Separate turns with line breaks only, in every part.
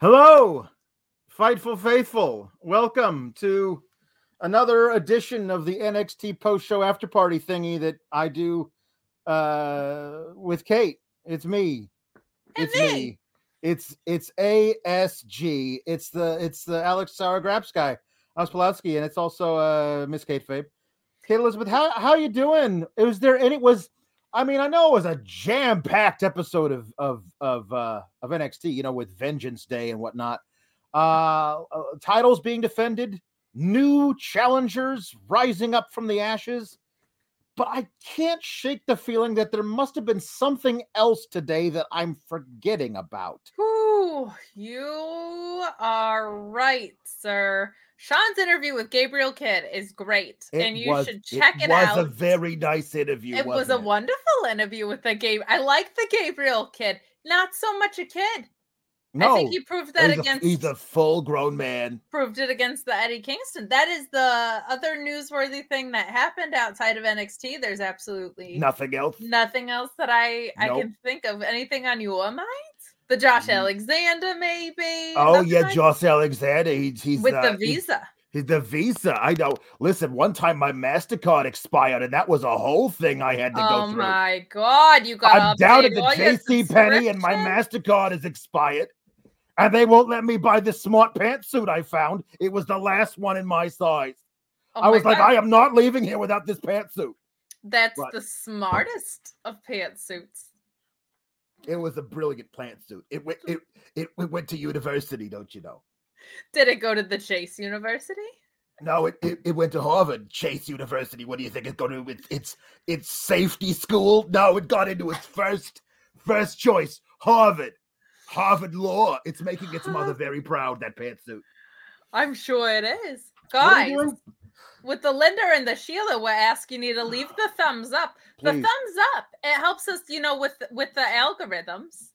Hello, Fightful Faithful. Welcome to another edition of the NXT post show after party thingy that I do uh, with Kate. It's me. It's
me.
me. It's it's ASG. It's the it's the Alex Sour Graps guy, Ospolowski, and it's also uh Miss Kate Fabe. Kate Elizabeth, how how you doing? Was there any was I mean, I know it was a jam-packed episode of of of uh of NXT, you know, with Vengeance Day and whatnot. Uh, uh titles being defended, new challengers rising up from the ashes. But I can't shake the feeling that there must have been something else today that I'm forgetting about.
Whew, you are right, sir. Sean's interview with Gabriel Kidd is great, and you should check it,
was
out.
It was a very nice interview.
it was a wonderful interview with the Gabe. I like the Gabriel Kid, not so much a kid.
No,
I think he proved that
he's,
against
a, he's a full-grown man.
proved it against the Eddie Kingston. That is the other newsworthy thing that happened outside of NXT. There's absolutely
Nothing else.
nothing else that I I can think of. Anything on your mind? The Josh
Mm.
Alexander, maybe.
Oh yeah,
like-
Josh Alexander. He's he's
with
uh,
the visa.
He's the visa. I know. Listen, one time my Mastercard expired, and that was a whole thing I had to
Oh
go through.
Oh my god, you got
I'm down at the JC Penney, and my? Mastercard is expired, and they won't let me buy this smart pantsuit I found. It was the last one in my size.
Oh
I was like, I am not leaving here without this pantsuit.
That's the smartest of pantsuits.
It was a brilliant pantsuit. It went. It, it it went to university, don't you know?
Did it go to the Chase University?
No, it, it, it went to Harvard, Chase University. What do you think it's going to? It's it's it's safety school. No, it got into its first first choice, Harvard, Harvard Law. It's making its mother very proud. That pantsuit.
I'm sure it is. Guys? With the Linda and the Sheila, we're asking you to leave the thumbs up. The thumbs up. It helps us, you know, with with the algorithms.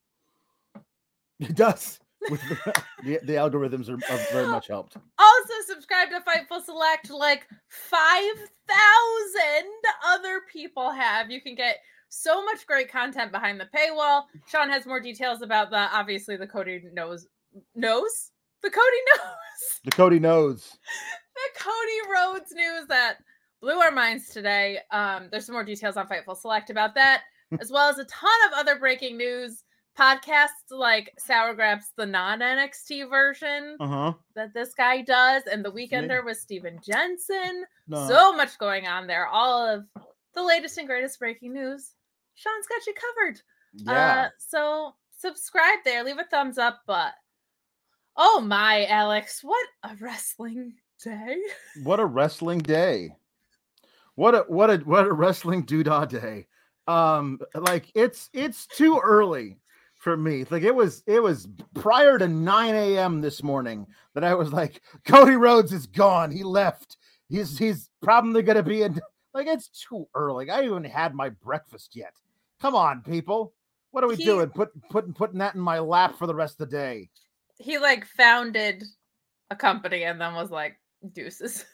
It does. With the, the, the algorithms are, are very much helped.
Also, subscribe to Fightful Select like 5,000 other people have. You can get so much great content behind the paywall. Sean has more details about the obviously the Cody knows knows the Cody knows
The Cody knows.
The Cody Rhodes news that blew our minds today. Um, there's some more details on Fightful Select about that, as well as a ton of other breaking news podcasts like Sour Graps, the non NXT version
Uh huh.
that this guy does, and the Weekender with Steven Jensen.
No.
So much going on there. All of the latest and greatest breaking news. Sean's got you covered.
yeah.
Uh, so subscribe there, leave a thumbs up. But oh my, Alex, what a wrestling day!
what a wrestling day. What a what a what a wrestling doodah day. Um, like it's it's too early for me. Like it was it was prior to 9 a.m. this morning that I was like, Cody Rhodes is gone. He left. He's he's probably gonna be in like it's too early. I haven't had my breakfast yet. Come on, people. What are we
He-
doing? Put putting putting that in my lap for the rest of the day.
He like founded a company and then was like, deuces.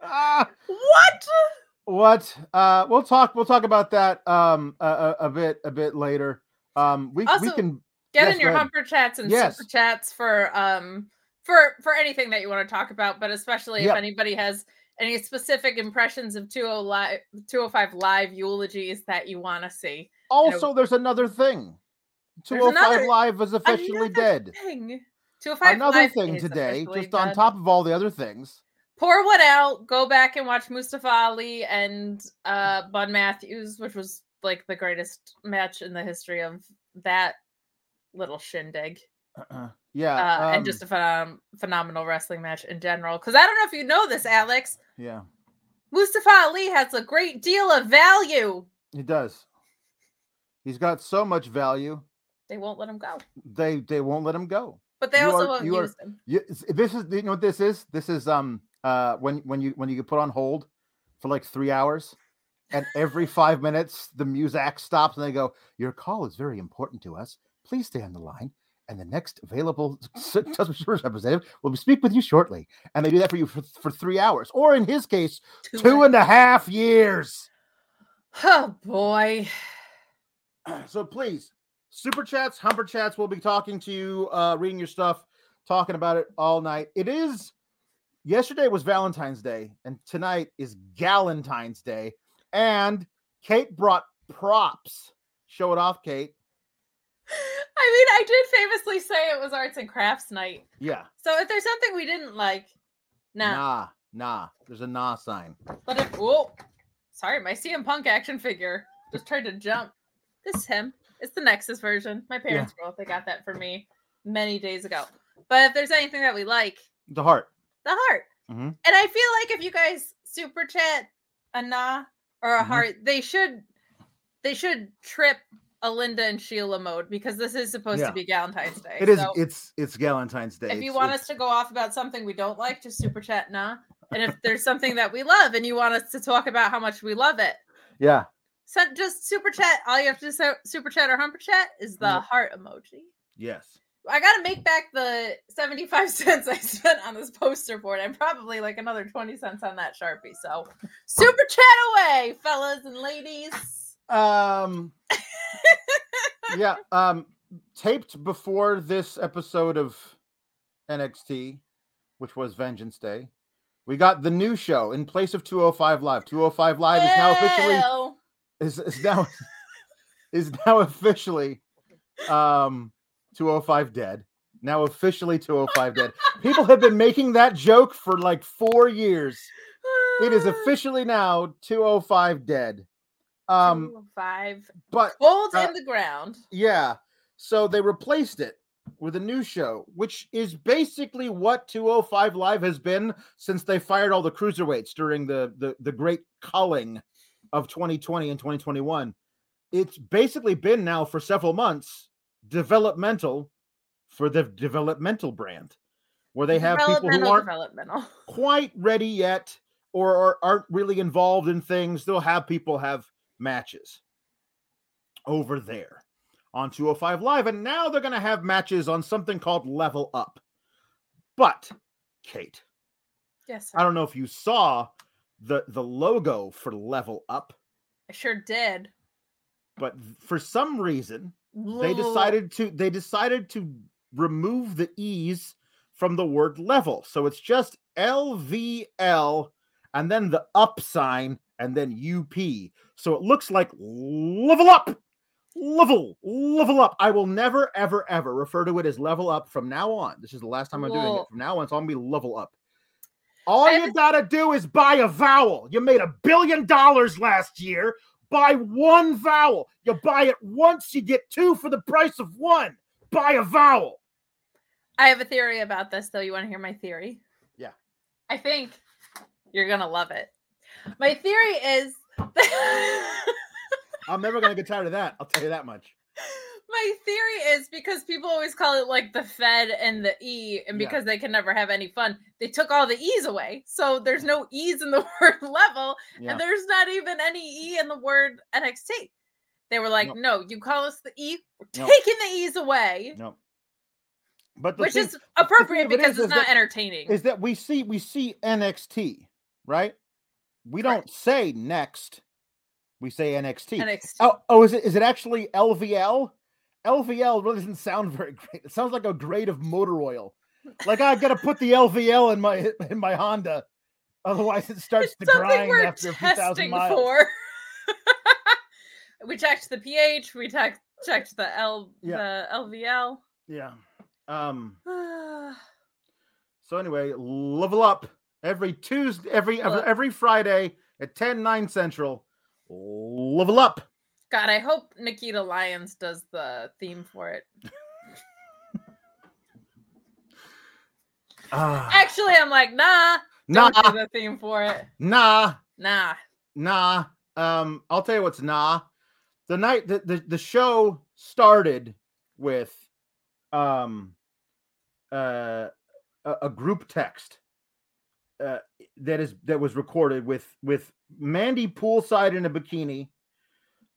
Ah,
what?
what uh we'll talk we'll talk about that um a, a, bit a bit later um we we can
Get
Yes,
in your humper chats and
Yes.
super chats for um for for anything that you want to talk about, but especially
Yep.
if anybody has any specific impressions of 20 live 205 live eulogies that you want to see.
also there's another thing 205
another-
live is officially dead
Thing. 205
another thing today just on top of all the other things.
Pour one out go back and watch mustafa ali and uh bud matthews which was like the greatest match in the history of that little shindig.
Uh-uh. yeah
uh, and
um,
just a phenom- phenomenal wrestling match in general. Because i don't know if you know this alex.
Yeah.
Mustafa ali has a great deal of value.
He does. He's got so much value.
They won't let him go.
They they won't let him go
but they
You
also
are-
won't
you are-
use him
you, this is you know what this is? This is um uh when when you when you get put on hold for like three hours and every five minutes the music stops and they go your call is very important to us. Please stay on the line and the next available customer service representative will speak with you shortly. And they do that for you for, for three hours or in his case
Two
two and a half years.
Oh boy.
So please super chats, humper chats. We'll be talking to you, uh, reading your stuff, talking about it all night. It is yesterday was Valentine's Day, and tonight is Galentine's Day. And Kate brought props. Show it off, Kate.
I mean, I did famously say it was arts and crafts night.
Yeah.
So if there's something we didn't like, nah.
Nah, nah. There's a nah sign.
But if oh, sorry, my CM Punk action figure just tried to jump. This is him. It's the Nexus version. My parents both they got that for me many days ago. But if there's anything that we like,
The heart.
the heart.
Mhm.
And I feel like if you guys super chat a nah or a
Mhm.
heart, they should they should trip a Linda and Sheila mode because this is supposed
Yeah.
to be Valentine's Day.
It is.
So
it's it's Galentine's Day.
if you
It's-
want
it's-
us to go off about something we don't like, just super chat nah. And if there's something that we love and you want us to talk about how much we love it,
yeah.
So just super chat. All you have to do super chat or humper chat is the
Yep.
heart emoji.
Yes.
I gotta make back the 75 cents I spent on this poster board and probably like another 20 cents on that Sharpie. So super chat away, fellas and ladies.
Um. yeah. Um. Taped before this episode of NXT, which was Vengeance Day, we got the new show in place of 205 Live. 205 Live is now officially. Is, is now is now officially um 205 dead. Now officially 205 dead. People have been making that joke for like four years. It is officially now 205 dead. Um,
five
but
cold
uh,
in the ground.
yeah, so they replaced it with a new show, which is basically what 205 Live has been since they fired all the cruiserweights during the the, the great culling of 2020 and 2021. It's basically been now for several months developmental for the developmental brand, where they have people who aren't
developmental.
quite ready yet or, or aren't really involved in things, they'll have people have matches over there on 205 Live. And now they're going to have matches on something called Level Up. But, Kate,
Yes,
I don't know if you saw the, the logo for Level Up,
I sure did.
but for some reason, they decided to they decided to remove the e's from the word level. So it's just lvl and then the up sign and then up so it looks like level up! Level level up! I will never ever ever refer to it as level up from now on. This is the last time i'm doing it. From now on so i'm gonna be level up all you gotta do is buy a vowel you made a billion dollars last year buy one vowel. You buy it once, you get two for the price of one. Buy a vowel.
I have a theory about this, though. You want to hear my theory?
Yeah.
I think you're gonna love it. My theory is
I'm never gonna get tired of that. I'll tell you that much.
My theory is because people always call it like the Fed and the E, and
Yeah.
because they can never have any fun, they took all the E's away. So there's no E's in the word level,
Yeah.
and there's not even any E in the word NXT. They were like,
Nope.
no, you call us the E, we're
Nope.
taking the E's away.
No. But the
Which
thing
is appropriate because
is-
it's
is
not
that-
entertaining.
is that we see we see NXT, right? We don't say next. We say NXT.
NXT.
Oh, oh, is it is it actually LVL? LVL really doesn't sound very great. It sounds like a grade of motor oil. Like I got to put the LVL in my in my Honda, otherwise it starts
It's
to grind after a few thousand
testing
miles.
for. we checked the pH. We checked checked the L
Yeah.
the LVL.
Yeah. Um. So anyway, level up every Tuesday, every every, every Friday at 10, 9 central. Level up.
I hope Nikita Lyons does the theme for it.
Ah,
Actually, I'm like, nah,
nah,
do the theme for it.
nah,
Nah.
nah. Um, I'll tell you what's nah. The night the, the, the show started with um uh a, a group text uh, that is that was recorded with with Mandy poolside in a bikini,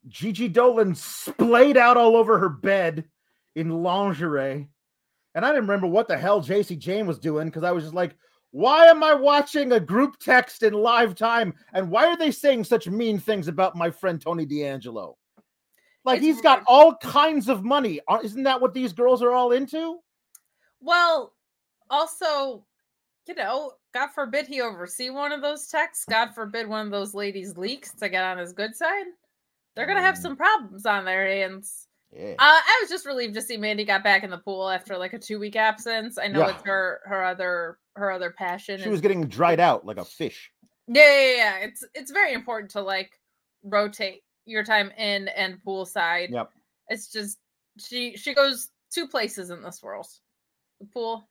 Gigi Dolan splayed out all over her bed in lingerie, and I didn't remember what the hell Jacy Jayne was doing because I was just like, why am I watching a group text in live time, and why are they saying such mean things about my friend Tony D'Angelo? Like
It's
he's got
weird.
all kinds of money. Uh, isn't that what these girls are all into?
Well, also, you know, God forbid he oversee one of those texts. God forbid one of those ladies leaks to get on his good side. They're gonna have some problems on their hands.
Yeah.
Uh, I was just relieved to see Mandy got back in the pool after like a two week absence. I know
Yeah.
it's her her other her other passion.
She
is-
was getting dried out like a fish.
yeah, yeah, yeah. It's it's very important to like rotate your time in and poolside.
Yep.
It's just she she goes two places in this world: the pool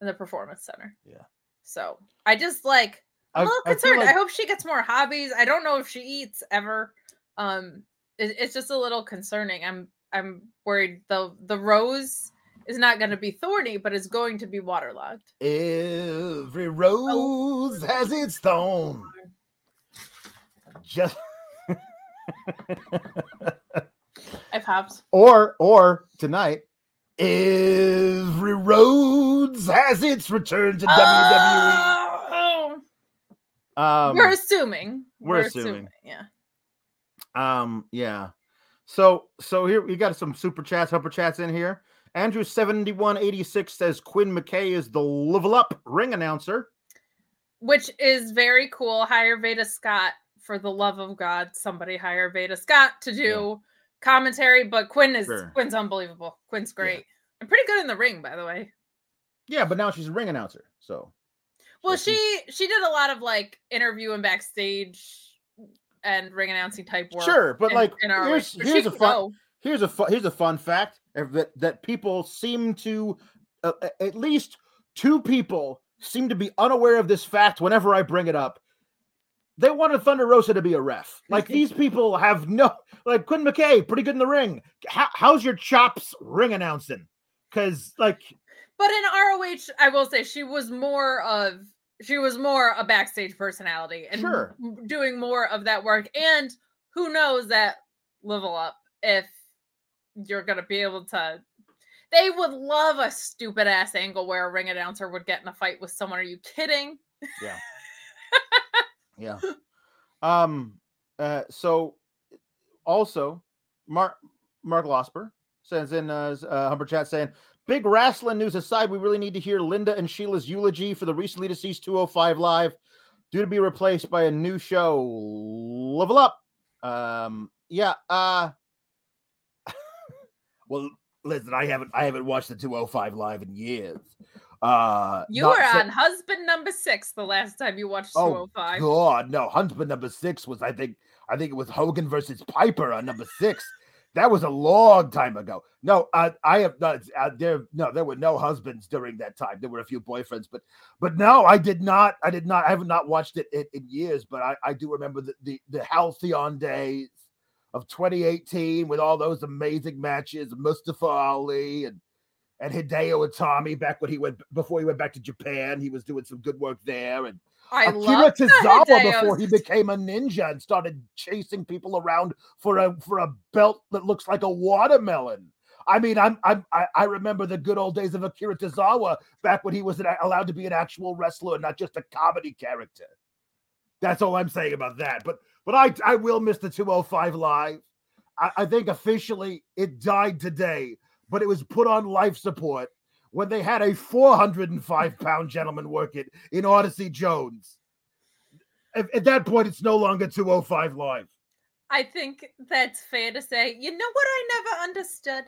and the performance center.
Yeah.
So I just like I'm
I-
a little concerned. I
like-
hope she gets more hobbies. I don't know if she eats ever. Um, it- it's just a little concerning. I'm I'm worried the the rose is not going to be thorny, but it's going to be waterlogged.
Every rose has its thorn. Just
I've popped.
or or tonight, every rose has its return to
Oh,
WWE. Um,
we're assuming.
we're assuming.
Yeah.
Um, yeah. So so here we got some super chats, humper chats in here. Andrew seventy one eighty six says Quinn McKay is the level up ring announcer.
Which is very cool. Hire Veda Scott for the love of God. Somebody hire Veda Scott to do commentary, but Quinn is
Sure.
Quinn's unbelievable. Quinn's great. And pretty good in the ring, by the way.
Yeah, but now she's a ring announcer. So
Well,
So
she she did a lot of like interview and backstage and ring announcing type work.
sure, but
in-
like
in our
here's here's a fun
go.
here's a fu- here's a fun fact uh, that that people seem to uh, at least two people seem to be unaware of this fact whenever I bring it up. They wanted Thunder Rosa to be a ref. Like these people have no like Quinn McKay, pretty good in the ring. How, how's your chops ring announcing? Because like
But in ROH, I will say she was more of she was more a backstage personality and
Sure.
doing more of that work. And who knows that level up if you're gonna be able to. They would love a stupid ass angle where a ring announcer would get in a fight with someone. Are you kidding?
Yeah. Yeah. Um. Uh. So, also, Mark Mark Losper sends in uh, uh Humper chat saying, "Big wrestling news aside, we really need to hear Linda and Sheila's eulogy for the recently deceased 205 Live, due to be replaced by a new show, Level Up." Um. Yeah. Uh. well, listen, I haven't I haven't watched the 205 Live in years. Uh.
You were
sa-
on husband number six the last time you watched
Oh,
205.
God, no. Husband number six was, I think, I think it was Hogan versus Piper on number six. That was a long time ago. No, uh, I have not. Uh, there, no, there were no husbands during that time. There were a few boyfriends, but, but no, I did not. I did not. I have not watched it in, in years, but I, I do remember the, the the halcyon days of 2018 with all those amazing matches, Mustafa Ali and and Hideo Itami back when he went before he went back to Japan. He was doing some good work there, and
I
Akira Tozawa
Hideos.
before he became a ninja and started chasing people around for a for a belt that looks like a watermelon. I mean, I'm, I'm I, I remember the good old days of Akira Tozawa back when he was an, allowed to be an actual wrestler and not just a comedy character. That's all I'm saying about that. But but I I will miss the 205 live. I, I think officially it died today, but it was put on life support when they had a 405 pound gentleman work it in Odyssey Jones. At, at that point, it's no longer 205 live.
I think that's fair to say. You know what I never understood?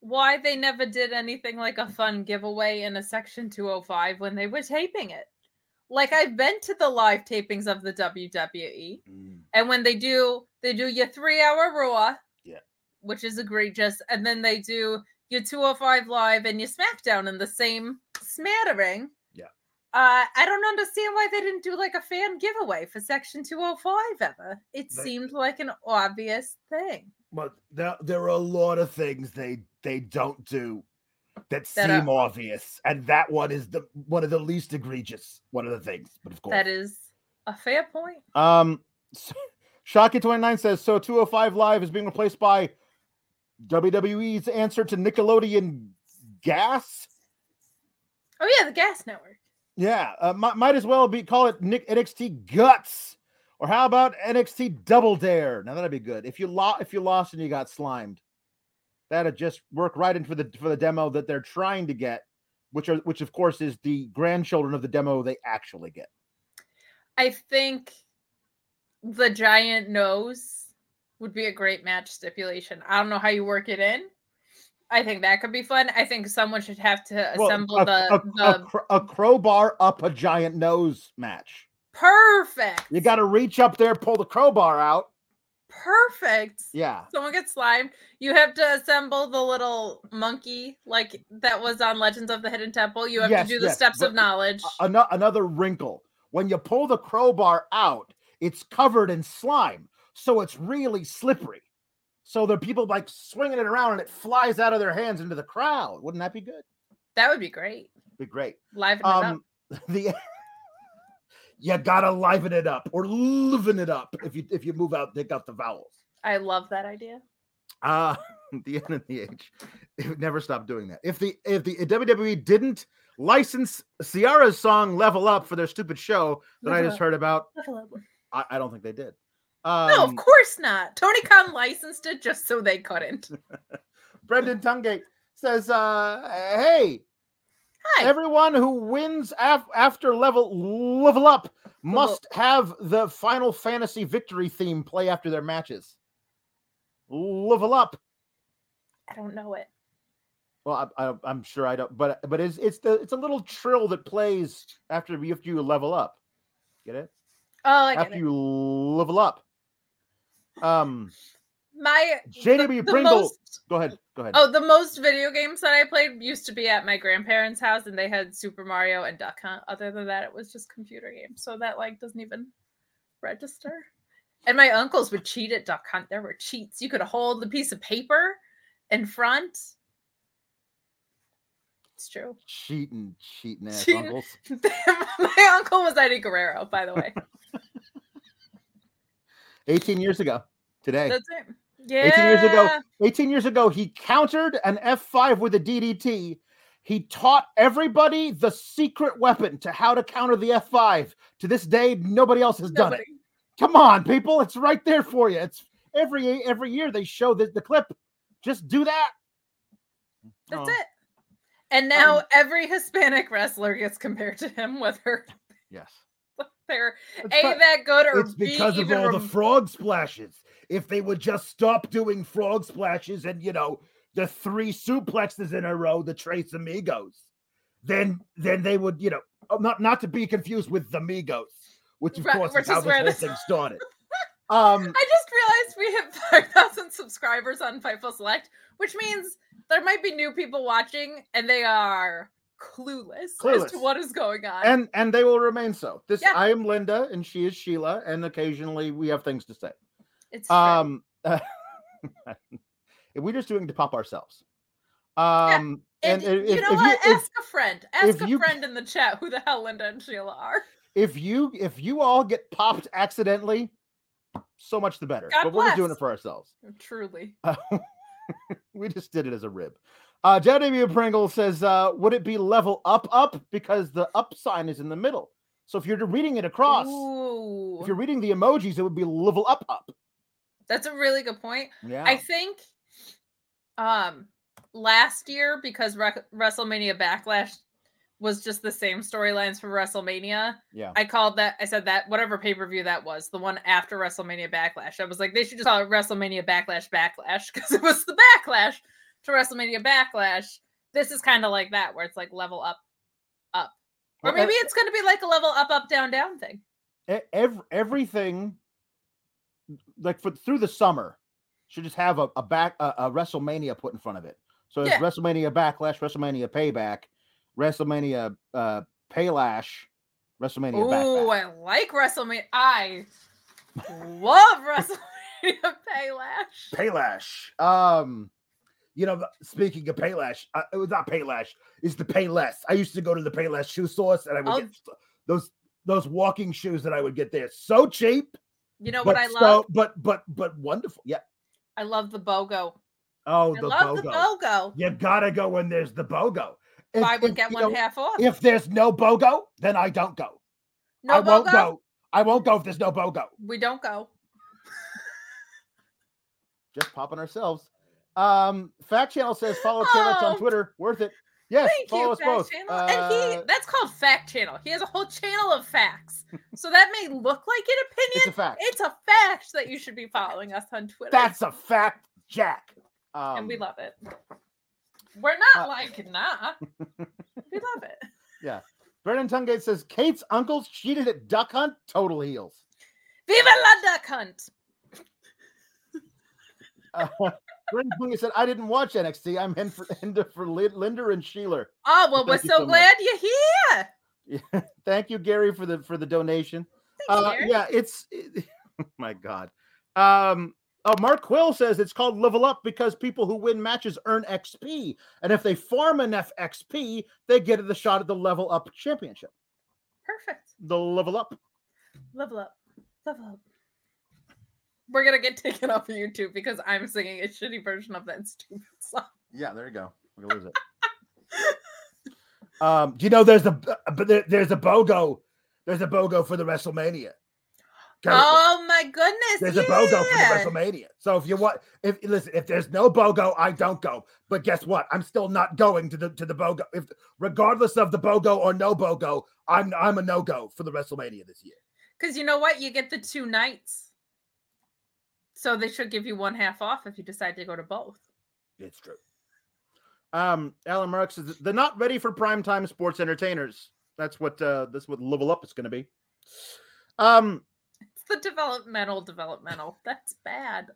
Why they never did anything like a fun giveaway in a section 205 when they were taping it. Like I've been to the live tapings of the WWE, mm. and when they do, they do your three hour Raw,
Yeah.
which is egregious, and then they do your 205 live and your SmackDown in the same smattering.
Yeah.
Uh, I don't understand why they didn't do like a fan giveaway for Section 205 ever. It
They-
seemed like an obvious thing.
But there, there are a lot of things they they don't do that
That are-
seem obvious, and that one is the one of the least egregious. One of the things, but of course,
That is a fair point.
Um, Shocky29 says so 205 Live is being replaced by WWE's answer to Nickelodeon Guts.
Oh yeah, the Guts Network.
Yeah, uh, might, might as well be call it Nick NXT Guts Or how about NXT Double Dare? Now that'd be good. If you lost, if you lost and you got slimed, that'd just work right into the for the demo that they're trying to get, which are which of course is the grandchildren of the demo they actually get.
I think the giant nose would be a great match stipulation. I don't know how you work it in. I think that could be fun. I think someone should have to
Well,
assemble
a,
the,
a,
the
a a crowbar up a giant nose match.
perfect.
You got to reach up there, pull the crowbar out.
perfect.
Yeah,
Someone gets slimed. You have to assemble the little monkey like that was on Legends of the Hidden Temple. You have
Yes,
to do the
yes,
steps
but-
of knowledge.
Ano- another wrinkle. When you pull the crowbar out, it's covered in slime, so it's really slippery. So the people like swinging it around and it flies out of their hands into the crowd. Wouldn't that be good?
that would be great.
Be great.
Liven it up.
Um, the you gotta liven it up or liven it up if you if you move out, take out the vowels.
I love that idea.
Uh the N and the H. It would never stop doing that. If the if the WWE didn't license Ciara's song "Level Up" for their stupid show that I just heard about, I, I don't think they did. Um,
no, of course not. Tony Khan licensed it just so they couldn't.
Brendan Tungate says, uh, "Hey,
Hi.
everyone who wins af- after level level up must have the Final Fantasy victory theme play after their matches. Level up.
I don't know it.
Well, I, I, I'm sure I don't, but but it's it's the it's a little trill that plays after you after you level up. Get it?
Oh, I get
after
it.
you level up. Um,
My
JW Pringle.
most-
Go ahead. Go ahead.
Oh, the most video games that I played used to be at my grandparents' house, and they had Super Mario and Duck Hunt. Other than that, it was just computer games, so that like doesn't even register. And my uncles would cheat at Duck Hunt. There were cheats. You could hold the piece of paper in front. It's true.
cheating, cheating ass
Cheating.
uncles.
my uncle was Eddie Guerrero, by the way.
18 years ago today.
That's it. Yeah.
18 years ago, 18 years ago, he countered an F5 with a DDT. He taught everybody the secret weapon to how to counter the F5. To this day, nobody else has done it. Come on, people, it's right there for you. It's every every year they show the, the clip. Just do that.
That's
Oh,
it. And now
Um,
every Hispanic wrestler gets compared to him, whether
Yes.
They're
It's
A that good or B?
it's
B
because of
even
all the frog splashes. If they would just stop doing frog splashes and you know the three suplexes in a row, the Tres Amigos, then then they would you know oh, not not to be confused with the Migos, which of
Right,
course is how
is
this whole
this-
thing started. Um,
I just realized we have 5,000 subscribers on Fightful Select, which means there might be new people watching and they are clueless, as
Clueless.
to what is going on.
and and they will remain so. This
Yeah.
I am Linda and she is Sheila, and occasionally we have things to say.
it's.
Um, we're just doing to pop ourselves. Um,
and,
and, if,
you know
if
what?
if-
Ask a friend. Ask
if
a
you-
friend in the chat who the hell Linda and Sheila are.
if you if you all get popped accidentally, so much the better.
God
but we're just doing it for ourselves.
Truly.
we just did it as a rib. Uh JW Pringle says, uh, would it be level up up? Because the up sign is in the middle. So if you're reading it across,
Ooh.
if you're reading the emojis, it would be level up up.
That's a really good point.
Yeah.
I think um last year because Re- WrestleMania Backlash was just the same storylines for WrestleMania.
yeah.
I called that I said that whatever pay-per-view that was, the one after WrestleMania Backlash. I was like they should just call it WrestleMania Backlash Backlash because it was the backlash to WrestleMania Backlash. This is kind of like that where it's like level up up. Or maybe it's going to be like a level up up down down thing.
Every, everything like for through the summer should just have a, a back a, a WrestleMania put in front of it. So it's
Yeah.
WrestleMania Backlash, WrestleMania Payback, WrestleMania uh Paylash, WrestleMania Oh,
I like WrestleMania. I love WrestleMania Paylash.
Paylash. Um, you know, speaking of Paylash, uh, it was not Paylash. It's the Payless. I used to go to the Payless shoe source, and I would
Oh.
get those those walking shoes that I would get there. So cheap,
You know
but
what I
so
love?
but but but wonderful. Yeah.
I love the BOGO.
Oh,
I
the
love
BOGO.
the BOGO.
You gotta go when there's the BOGO. If-
Buy one
if,
get one
know,
half off.
If there's no BOGO, then I don't go.
no
I won't go. I won't go if there's no BOGO.
We don't go.
Just popping ourselves. Um, Fact Channel says follow Taylor on
Oh.
Twitter. Worth it. Yes,
Thank
follow
you,
us
Fact
both.
Channel. and he
Uh,
that's called Fact Channel. He has a whole channel of facts. so that may look like an opinion.
it's a fact.
It's a fact that you should be following us on Twitter.
That's a fact, Jack. Um,
and we love it. We're not
uh,
like nah. we love it.
Yeah. Brendan Tungate says Kate's uncles cheated at Duck Hunt. Total heels.
Viva la duck hunt.
Uh, Brendan Tungate said, "I didn't watch NXT. I'm in for into for Lin- Linda and Sheila."
Oh well, we're so,
so much.
glad you're here.
Yeah. Thank you, Gary, for the for the donation.
Thanks,
Uh,
Gary.
yeah, it's oh my God. Um, oh, Mark Quill says it's called level up because people who win matches earn XP, and if they farm enough XP, they get the shot at the level up championship.
Perfect.
The level up.
Level up. Level up. We're gonna get taken off of YouTube because I'm singing a shitty version of that stupid song.
Yeah, there you go. We're gonna lose it. um, do you know there's a but there, there's a BOGO, there's a BOGO for the WrestleMania. Currently.
Oh my goodness!
There's a BOGO for the WrestleMania. So if you want, if listen, if there's no BOGO, I don't go. But guess what? I'm still not going to the to the BOGO. If regardless of the BOGO or no BOGO, I'm I'm a no go for the WrestleMania this year.
Because you know what? You get the two nights. So they should give you one half off if you decide to go to both.
It's true. Um, Alan Marks says they're not ready for primetime sports entertainers. That's what uh that's what level up is going to be. Um,
It's the developmental, developmental. That's bad.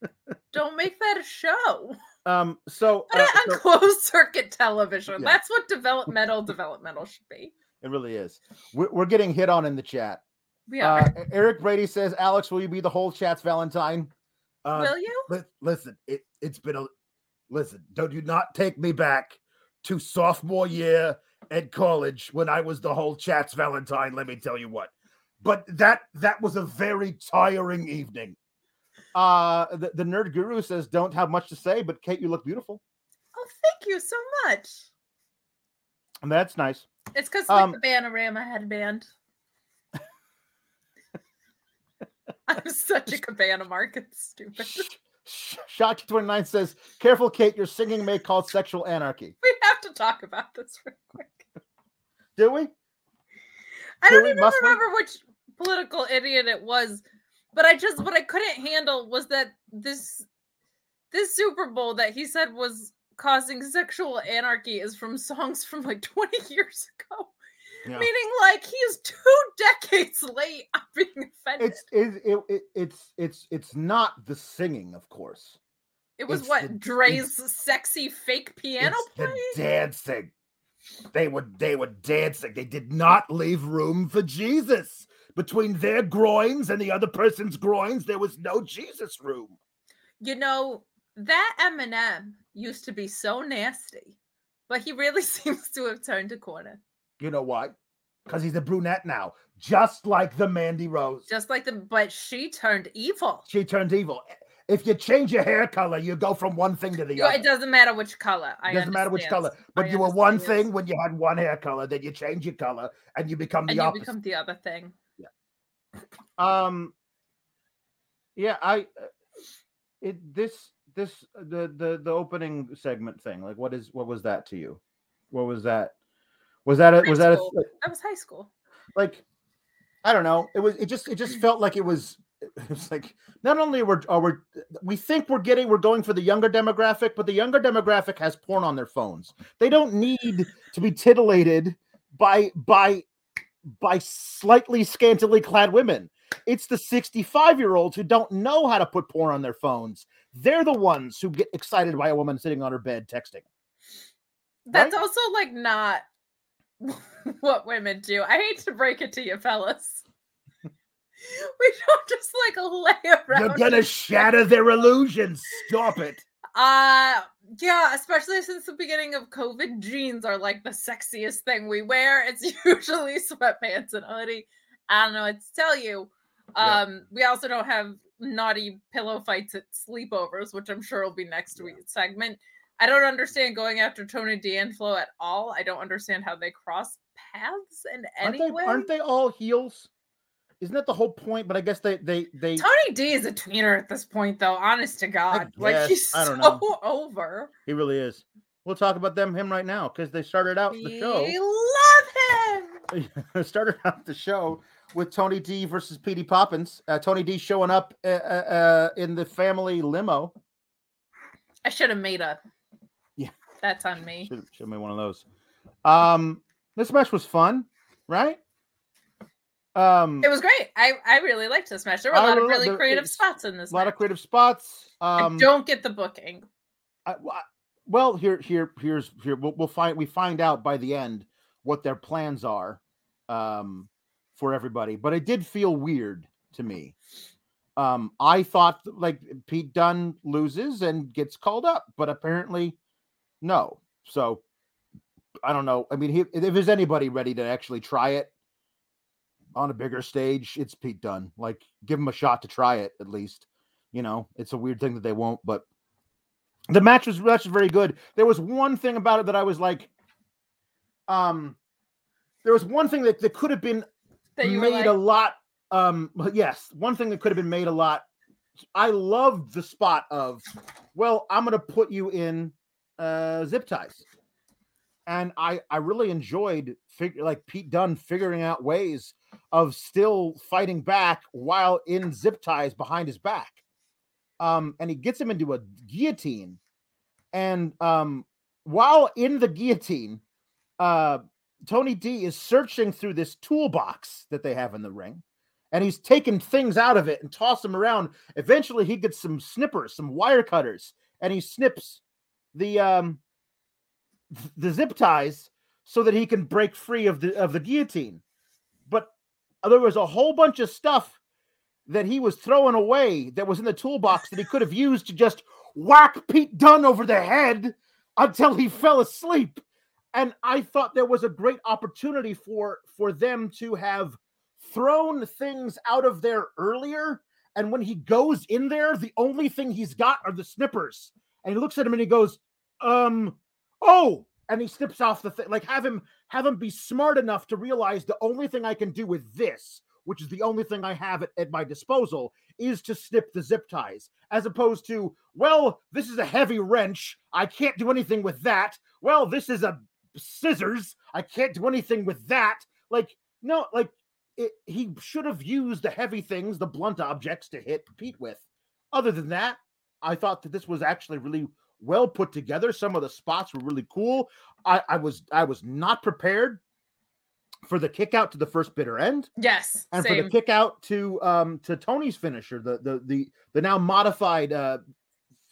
Don't make that a show.
um, so,
Put
uh,
it on
so-
closed circuit television.
Yeah.
That's what developmental, developmental should be.
it really is. We're, we're getting hit on in the chat. Uh, Eric Brady says, "Alex, will you be the whole chat's Valentine?" Uh,
Will you?
Li- listen, it, it's been a listen. Don't you not take me back to sophomore year at college when I was the whole chat's Valentine. Let me tell you what. But that that was a very tiring evening. Uh, the, the nerd guru says, "Don't have much to say, but Kate, you look beautiful,
Oh, thank you so much.
and that's nice."
It's because like
Um,
the Bananarama headband. I'm such a cabana market stupid.
Shocky twenty nine says, "Careful, Kate. Your singing may cause sexual anarchy."
We have to talk about this real quick.
Do we?
I
Do
don't
we?
even
Must we?
remember which political idiot it was, but I just what I couldn't handle was that this this Super Bowl that he said was causing sexual anarchy is from songs from like 20 years ago.
Yeah.
Meaning like he's two decades late on being offended.
It's it, it, it it's it's it's not the singing, of course.
it was
it's
what
the-
Dre's sexy fake piano playing.
the dancing. They were they were dancing. They did not leave room for Jesus between their groins and the other person's groins. There was no Jesus room.
You know, that Eminem used to be so nasty, but he really seems to have turned a corner.
You know why? Because he's a brunette now, just like the Mandy Rose.
Just like the but she turned evil.
She turned evil. If you change your hair color, you go from one thing to the
You
other.
it doesn't matter which color. I
It doesn't matter which color, but
I
you were one
understand.
thing when you had one hair color. Then you change your color and you become the
and you
opposite.
become the other thing. Yeah.
Um. Yeah, I. uh, It this this the the the opening segment thing. Like, what is what was that to you? What was that? Was that a,
High
was that a,
school. That was high school.
like? I don't know. It was. It just. It just felt like it was. It was like not only we're are we we think we're getting we're going for the younger demographic, but the younger demographic has porn on their phones. They don't need to be titillated by by by slightly scantily clad women. It's the 65 year olds who don't know how to put porn on their phones. They're the ones who get excited by a woman sitting on her bed texting.
That's
Right?
also like not what women do. I hate to break it to you, fellas. We don't just like lay around.
You're gonna shatter their illusions. Stop it.
Uh yeah, especially since the beginning of COVID, jeans are like the sexiest thing we wear. It's usually sweatpants and hoodie. I don't know what to tell you.
Yeah.
Um, we also don't have naughty pillow fights at sleepovers, which I'm sure will be next week's segment. I don't understand going after Tony D'Angelo at all. I don't understand how they cross paths in
Aren't they,
way.
aren't they all heels? isn't that the whole point? But I guess they they they
Tony D is a tweener at this point, though. Honest to God, like
guess.
he's
I don't
so
know.
over.
he really is. We'll talk about them him right now because they started out the show.
We love him.
started out the show with Tony D versus Petey Poppins. Uh, Tony D showing up uh, uh, uh, in the family limo.
I should have made a. That's on me.
Should should have made one of those. Um, this match was fun, right? Um,
It was great. I I really liked this match. There were a
I
lot of
really-
creative spots in this.
a lot
match.
of creative spots. Um,
I don't get the booking.
I, well, here, here, here's here. We'll, we'll find we find out by the end what their plans are um, for everybody. But it did feel weird to me. Um, I thought like Pete Dunne loses and gets called up, but apparently no. So I don't know. I mean, he, if there's anybody ready to actually try it on a bigger stage, it's Pete Dunne. Like, give him a shot to try it at least. You know, it's a weird thing that they won't, but the match was match was very good. There was one thing about it that I was like, um, there was one thing that, that could have been made
like,
a lot. Um, yes, one thing that could have been made a lot. I loved the spot of, well, I'm gonna put you in uh zip ties, and I I really enjoyed figure like Pete Dunne figuring out ways of still fighting back while in zip ties behind his back. Um, and he gets him into a guillotine, and um, while in the guillotine, uh, Tony D is searching through this toolbox that they have in the ring, and he's taking things out of it and toss them around. Eventually, he gets some snippers, some wire cutters, and he snips the um the zip ties so that he can break free of the of the guillotine. But there was a whole bunch of stuff that he was throwing away that was in the toolbox that he could have used to just whack Pete Dunne over the head until he fell asleep and I thought there was a great opportunity for for them to have thrown things out of there earlier. And when he goes in there, the only thing he's got are the snippers. And he looks at him and he goes, "Um, oh!" And he snips off the thing. Like have him have him be smart enough to realize the only thing I can do with this, which is the only thing I have at, at my disposal, is to snip the zip ties, as opposed to, well, this is a heavy wrench. I can't do anything with that. Well, this is a scissors. I can't do anything with that. Like, no, like it, he should have used the heavy things, the blunt objects to hit Pete with. Other than that, I thought that this was actually really well put together. Some of the spots were really cool. I, I was I was not prepared for the kick out to the first bitter end
yes,
and
same.
for the kick out to um to Tony's finisher, the the the the now modified uh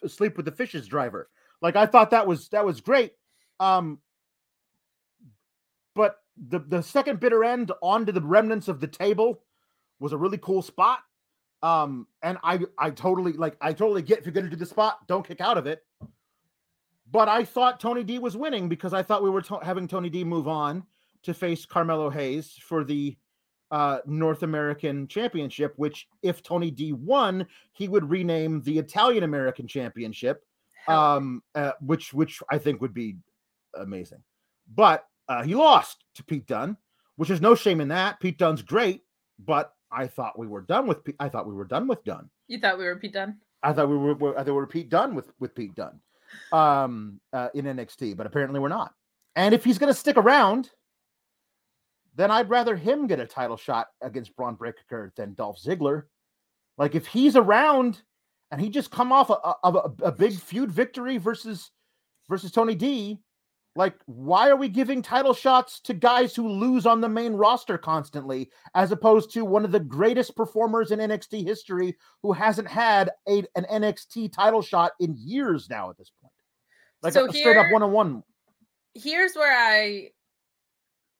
sleep with the fishes driver. Like I thought that was that was great. Um but the the second bitter end onto the remnants of the table was a really cool spot. Um and I I totally like I totally get if you're going to do the spot, don't kick out of it. But I thought Tony D was winning because I thought we were to- having Tony D move on to face Carmelo Hayes for the uh, North American Championship, which if Tony D won, he would rename the Italian American Championship, um, uh, which which I think would be amazing. But uh, he lost to Pete Dunne, which is no shame in that. Pete Dunne's great, but I thought we were done with. Pete, I thought we were done with Dunne.
you thought we were Pete Dunne?
I thought we were, I thought we were Pete Dunne with with Pete Dunne um, uh, in NXT, but apparently we're not. And if he's going to stick around, then I'd rather him get a title shot against Bron Breakker than Dolph Ziggler. Like if he's around and he just come off a, a, a, a big feud victory versus versus Tony D, like why are we giving title shots to guys who lose on the main roster constantly as opposed to one of the greatest performers in NXT history who hasn't had a, an NXT title shot in years now at this point. Like
So
a, straight up one on one.
Here's where I.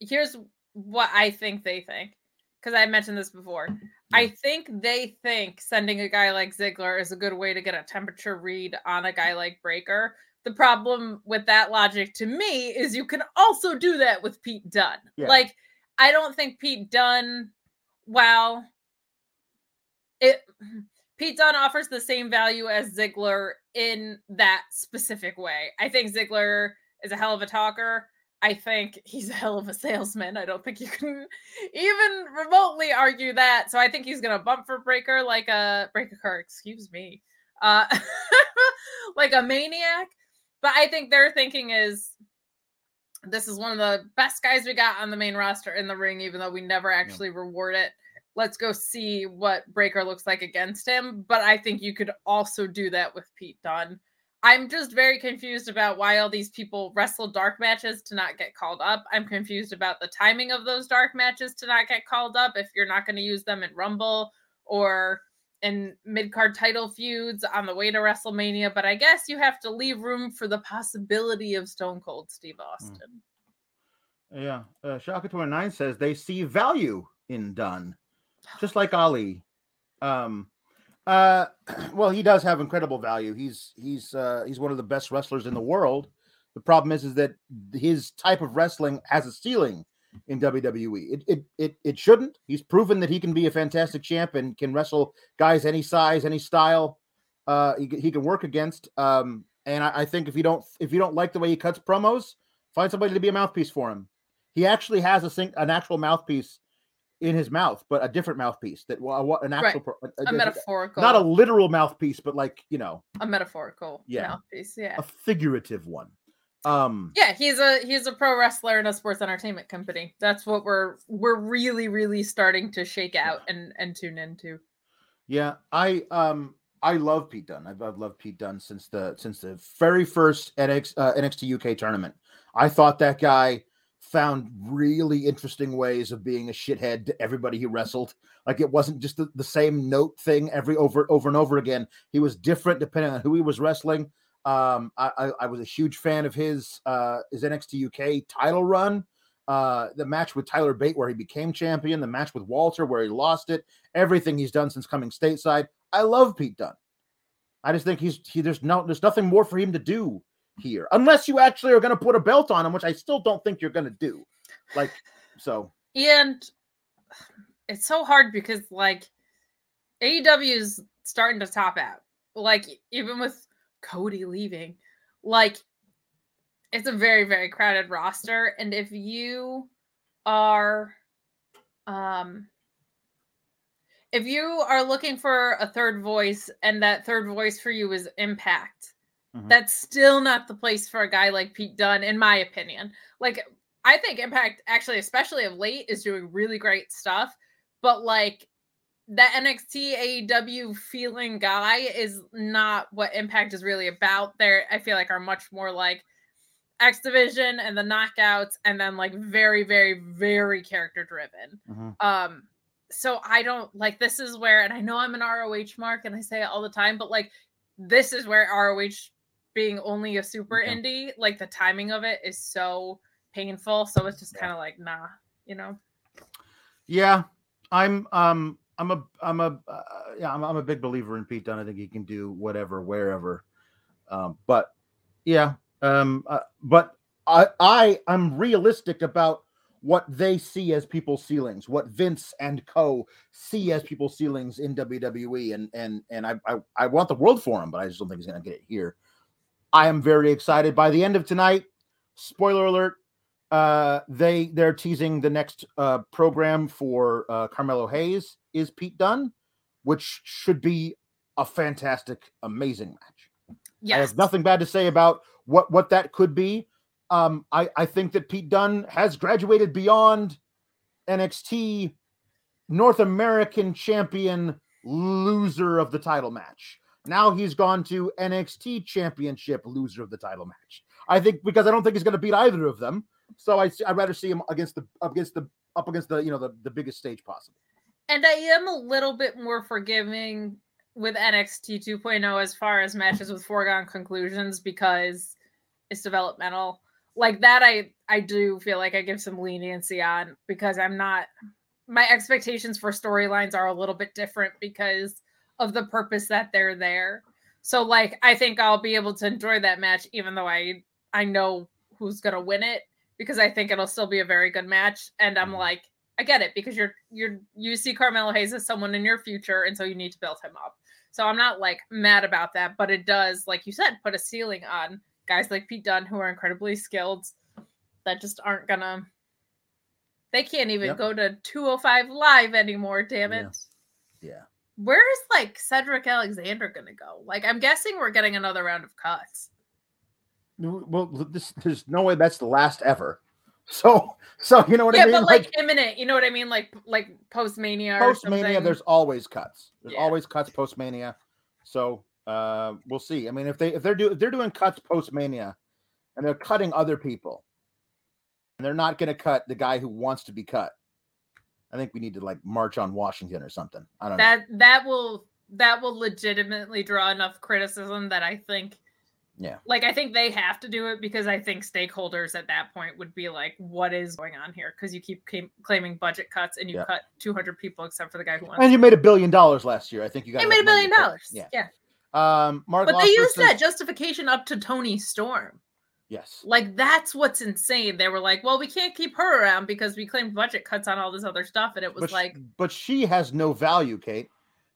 Here's what I think they think, because I mentioned this before. I think they think sending a guy like Ziggler is a good way to get a temperature read on a guy like Breakker. The problem with that logic to me is you can also do that with Pete Dunne.
Yeah.
Like, I don't think Pete Dunne, while it Pete Dunne offers the same value as Ziggler in that specific way. I think Ziggler is a hell of a talker. I think he's a hell of a salesman. I don't think you can even remotely argue that. So I think he's gonna bump for Breakker like a Breakker car, excuse me. Uh like a maniac. But I think their thinking is this is one of the best guys we got on the main roster in the ring, even though we never actually yeah. reward it. Let's go see what Breakker looks like against him. But I think you could also do that with Pete Dunne. I'm just very confused about why all these people wrestle dark matches to not get called up. I'm confused about the timing of those dark matches to not get called up if you're not going to use them in Rumble or in mid card title feuds on the way to WrestleMania. But I guess you have to leave room for the possibility of Stone Cold Steve hmm. Austin.
Yeah. Uh, Shaka 29 says they see value in Dunne, just like Ali. Um, uh, well, he does have incredible value. He's he's uh, he's one of the best wrestlers in the world. The problem is, is that his type of wrestling has a ceiling in WWE. It it it, it shouldn't. He's proven that he can be a fantastic champ and can wrestle guys any size, any style. Uh, he, he can work against. Um, and I, I think if you don't if you don't like the way he cuts promos, find somebody to be a mouthpiece for him. He actually has a sync, an actual mouthpiece in his mouth, but a different mouthpiece that well, an actual
right. a, a, a, metaphorical,
not a literal mouthpiece, but like you know,
a metaphorical
yeah.
mouthpiece, yeah,
a figurative one. Um,
yeah, he's a he's a pro wrestler in a sports entertainment company. That's what we're we're really really starting to shake out and and tune into.
Yeah, I um I love Pete Dunne. I've, I've loved Pete Dunne since the since the very first NXT, uh, NXT UK tournament. I thought that guy found really interesting ways of being a shithead to everybody he wrestled. Like it wasn't just the, the same note thing every over over and over again. He was different depending on who he was wrestling. Um, I, I, was a huge fan of his uh, his NXT UK title run. Uh, the match with Tyler Bate where he became champion, the match with Walter where he lost it, everything he's done since coming stateside. I love Pete Dunne. I just think he's he, there's no there's nothing more for him to do here, unless you actually are going to put a belt on him, which I still don't think you're going to do. Like, so.
And it's so hard because, like, AEW is starting to top out. Like, even with Cody leaving, like, it's a very, very crowded roster. And if you are, um, if you are looking for a third voice and that third voice for you is impact Mm-hmm. That's still not the place for a guy like Pete Dunne, in my opinion. Like, I think Impact, actually, especially of late, is doing really great stuff. But like the NXT AEW feeling guy is not what Impact is really about. There, I feel like are much more like X Division and the knockouts, and then like very, very, very character driven. Mm-hmm. Um, so I don't like this is where, and I know I'm an ROH mark, and I say it all the time, but like this is where ROH being only a super okay. indie, like the timing of it is so painful. So it's just kind of like, nah, you know.
Yeah, I'm um I'm a I'm a uh, yeah I'm, I'm a big believer in Pete Dunne. I think he can do whatever wherever. Um, but yeah, um, uh, but I I I'm realistic about what they see as people's ceilings, what Vince and Co see as people's ceilings in WWE, and and and I I, I want the world for him, but I just don't think he's gonna get it here. I am very excited. By the end of tonight, spoiler alert, uh, they they're teasing the next uh, program for uh, Carmelo Hayes is Pete Dunne, which should be a fantastic, amazing match. Yes. I have nothing bad to say about what what that could be. Um, I I think that Pete Dunne has graduated beyond NXT North American champion loser of the title match. Now he's gone to NXT Championship loser of the title match. I think because I don't think he's going to beat either of them. So I I'd rather see him against the against the up against the you know the, the biggest stage possible.
And I am a little bit more forgiving with NXT 2.0 as far as matches with foregone conclusions because it's developmental. Like that I I do feel like I give some leniency on because I'm not my expectations for storylines are a little bit different because of the purpose that they're there. So like I think I'll be able to enjoy that match even though I I know who's going to win it because I think it'll still be a very good match and I'm mm-hmm. like I get it because you're you're you see Carmelo Hayes as someone in your future and so you need to build him up. So I'm not like mad about that, but it does like you said put a ceiling on guys like Pete Dunne who are incredibly skilled that just aren't gonna. They can't even
Yep.
go to 205 live anymore. Damn
Yeah.
it.
Yeah.
Where's like Cedric Alexander gonna go? Like, I'm guessing we're getting another round of cuts.
Well, this, there's no way that's the last ever. So, so you know what
yeah,
I mean?
Yeah, but like, imminent. You know what I mean? Like, like post mania.
post mania, there's always cuts. There's
Yeah.
always cuts post mania. So uh, we'll see. I mean, if they if they're do if they're doing cuts post mania, and they're cutting other people, and they're not going to cut the guy who wants to be cut, I think we need to like march on Washington or something. I don't know.
that that will that will legitimately draw enough criticism that I think
Yeah.
like I think they have to do it because I think stakeholders at that point would be like what is going on here because you keep claim- claiming budget cuts and you
Yeah.
cut 200 people except for the guy who wants
And you made a billion dollars last year. I think you got
they made a billion dollars
Yeah.
yeah
Um, Mark.
but they used
says-
that justification up to Toni Storm
Yes.
like that's what's insane they were like well we can't keep her around because we claimed budget cuts on all this other stuff and it was
but
like
but she has no value, Kate.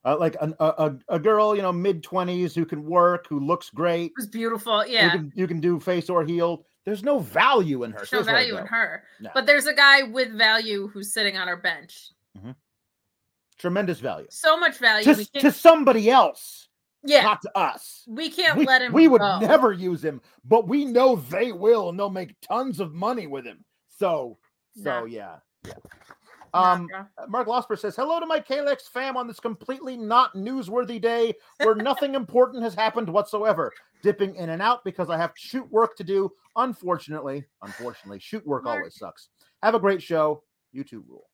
Uh, like an, a, a a girl, you know, mid twenties who can work, who looks great.
it was beautiful
You
yeah
can you can do face or heel. There's no value in her.
there's no value in her
No.
but there's a guy with value who's sitting on our bench
Tremendous value
so much value
to, to somebody else,
yeah
not to us.
we can't
We,
let him
we would
go.
never use him, but we know they will, and they'll make tons of money with him. So, so
Nah.
yeah, yeah. Um. Mark Losper says, Hello to my Kalex fam on this completely not newsworthy day where nothing important has happened whatsoever. Dipping in and out because I have shoot work to do. Unfortunately, unfortunately, shoot work
Mark.
always sucks. Have a great show. You two rule.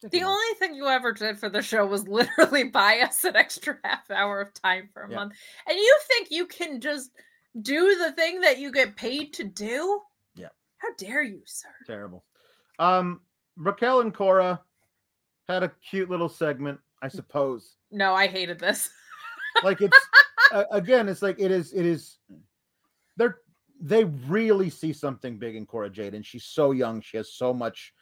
Thank
The
you,
only thing you ever did for the show was literally buy us an extra half hour of time for a
Yeah.
month. And you think you can just do the thing that you get paid to do?
Yeah.
How dare you, sir?
Terrible. Um, Raquel and Cora had a cute little segment, I suppose.
No, I hated this.
like it's uh, again it's like it is it is they're they really see something big in Cora Jade and she's so young she has so much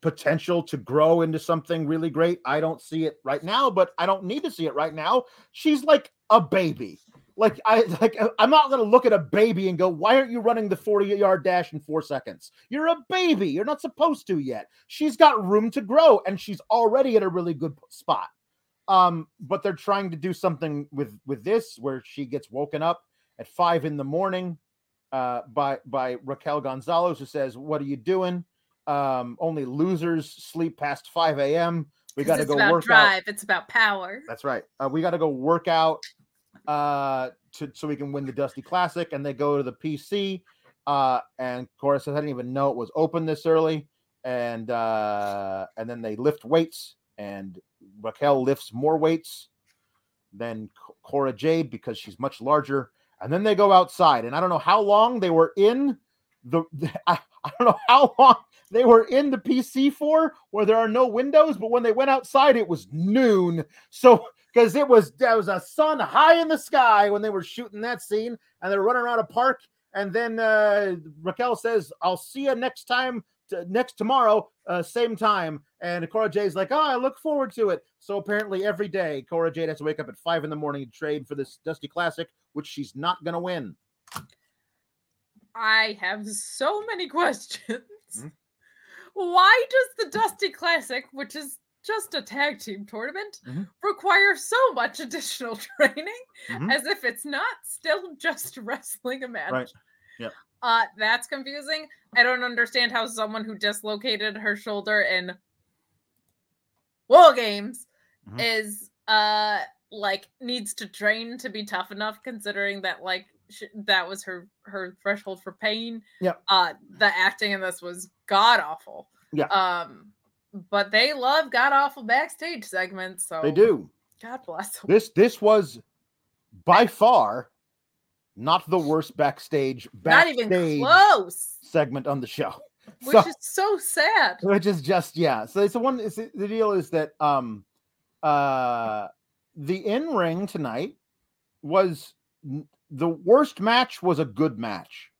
potential to grow into something really great I don't see it right now but I don't need to see it right now she's like a baby like I like uh, I'm not going to look at a baby and go why aren't you running the 40 yard dash in 4 seconds? You're a baby. You're not supposed to yet. She's got room to grow and she's already at a really good spot. Um but they're trying to do something with with this where she gets woken up at five in the morning uh by by raquel gonzalez who says what are you doing? Um only losers sleep past 5 a.m We got to go work out
drive. It's about power.
that's right. Uh, we got to go work out uh to so we can win the dusty classic and they go to the pc uh and Cora says i didn't even know it was open this early. And uh and then they lift weights and raquel lifts more weights than cora jade because she's much larger. And then they go outside and i don't know how long they were in the, I, I don't know how long they were in the pc for where there are no windows but when they went outside it was noon. So because it was there was a sun high in the sky when they were shooting that scene and they're running around a park and then uh, raquel says i'll see you next time next tomorrow uh, same time. And cora jade's like oh i look forward to it. So apparently every day cora jade has to wake up at five in the morning to trade for this dusty classic which she's not going to win
I have so many questions.
Mhm.
Why does the Dusty Classic, which is just a tag team tournament,
Mhm.
require so much additional training
Mhm.
as if it's not still just wrestling a match?
Right. Yep.
Uh, that's confusing. I don't understand how someone who dislocated her shoulder in War Games
Mhm.
is uh like needs to train to be tough enough considering that like sh- that was her her threshold for pain.
Yep.
uh the acting in this was god awful
Yeah.
um but they love god awful backstage segments so
they do.
God bless them.
this this was by far not the worst backstage
not even
backstage
close.
segment on the show.
Which
So-
is so sad.
Which is just yeah. So it's the one it's, the deal is that um uh the in ring tonight was the worst match was a good match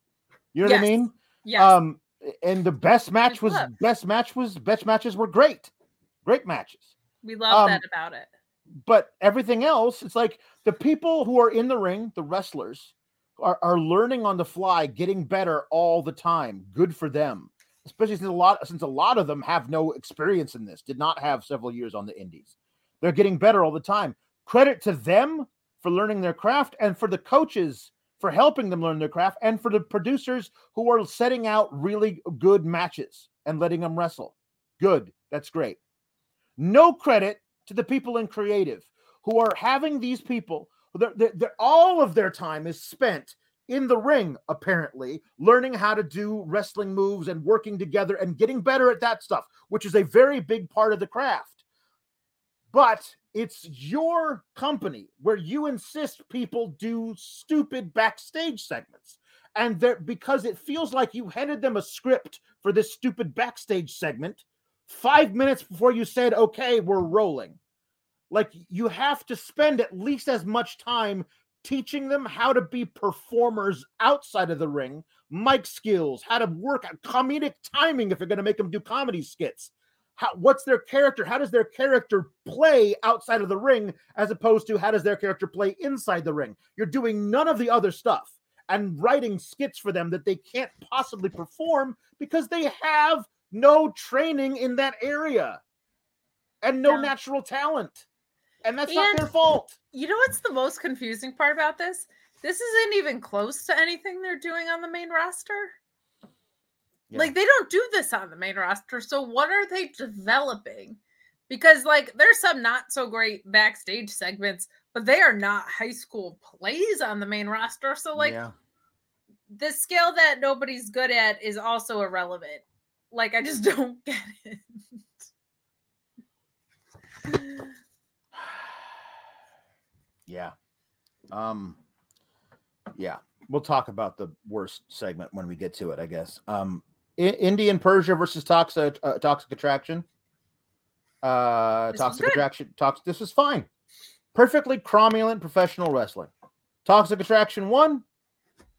you know what i mean
yes
um and the best match was
love.
best match was best matches were great great matches
we love
um,
that about it
but everything else it's like the people who are in the ring the wrestlers are, are learning on the fly, getting better all the time. Good for them. Especially since a lot since a lot of them have no experience in this, did not have several years on the indies. They're getting better all the time. Credit to them for learning their craft and for the coaches for helping them learn their craft and for the producers who are setting out really good matches and letting them wrestle. Good. That's great. No credit to the people in creative who are having these people, they're, they're, they're, all of their time is spent in the ring, apparently, learning how to do wrestling moves and working together and getting better at that stuff, which is a very big part of the craft. But it's your company where you insist people do stupid backstage segments. And that because it feels like you handed them a script for this stupid backstage segment five minutes before you said, okay, we're rolling. Like you have to spend at least as much time teaching them how to be performers outside of the ring, mic skills, how to work comedic timing if you're going to make them do comedy skits. How, what's their character? How does their character play outside of the ring as opposed to how does their character play inside the ring? You're doing none of the other stuff and writing skits for them that they can't possibly perform because they have no training in that area and no yeah. natural talent. And that's and not their fault.
You know what's the most confusing part about this? This isn't even close to anything they're doing on the main roster. Yeah. Like they don't do this on the main roster. So what are they developing? Because like there's some not so great backstage segments, but they are not high school plays on the main roster. So like yeah. the skill that nobody's good at is also irrelevant. Like I just don't get it.
Yeah. Um yeah. We'll talk about the worst segment when we get to it, I guess. Um Indi and Persia versus Toxic uh, Toxic Attraction. Uh this Toxic Attraction Toxic this is fine. Perfectly cromulent professional wrestling. Toxic Attraction won.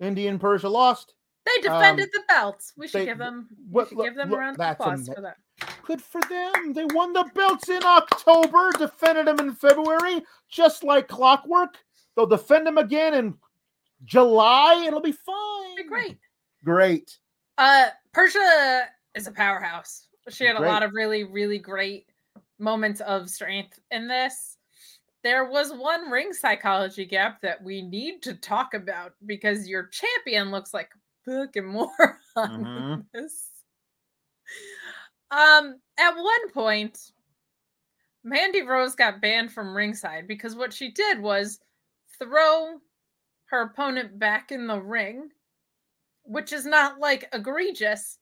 Indi and Persia lost.
They defended um, the belts. We should they, give them we should give them look, a round of applause for that.
Good for them. They won the belts in October, defended them in February, just like clockwork. They'll defend them again in July. It'll be fine.
Great.
Great.
Uh, Persia is a powerhouse. She had great. a lot of really, really great moments of strength in this. There was one ring psychology gap that we need to talk about because your champion looks like a fucking moron mm-hmm. this. Um, at one point, Mandy Rose got banned from ringside because what she did was throw her opponent back in the ring, which is not like egregious.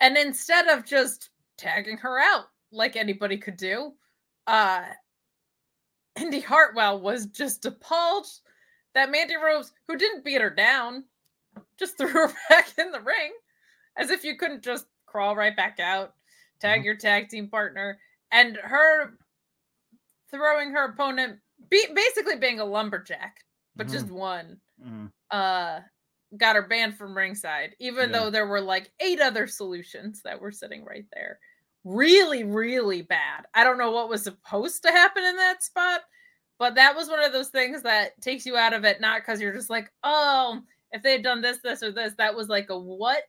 And instead of just tagging her out like anybody could do, uh Indi Hartwell was just appalled that Mandy Rose, who didn't beat her down, just threw her back in the ring as if you couldn't just crawl right back out tag mm-hmm. your tag team partner, and her throwing her opponent, be, basically being a lumberjack, but mm-hmm. just one, mm-hmm. uh, got her banned from ringside, even yeah. though there were like eight other solutions that were sitting right there. Really, really bad. I don't know what was supposed to happen in that spot, but that was one of those things that takes you out of it, not because you're just like, oh, if they had done this, this, or this, that was like a what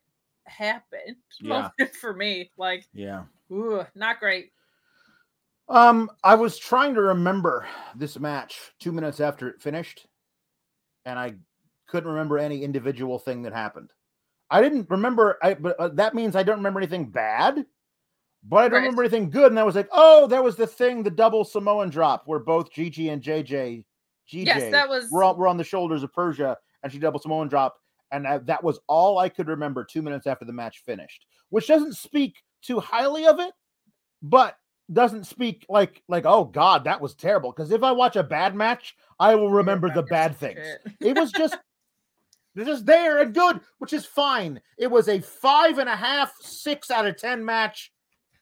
happened yeah. for me. Like,
yeah,
ooh, not great.
Um, I was trying to remember this match two minutes after it finished, and I couldn't remember any individual thing that happened. I didn't remember. I but uh, that means I don't remember anything bad, but I don't right. remember anything good. And I was like, oh, that was the thing, the double Samoan drop where both Gigi and JJ, GJ,
yes, that was
we're, all, we're on the shoulders of Persia, and she double Samoan drop, and I, that was all I could remember two minutes after the match finished, which doesn't speak too highly of it, but doesn't speak like like oh god that was terrible because if I watch a bad match, I will remember the bad things. it was just they're just there and good, which is fine. It was a five and a half, six out of ten match.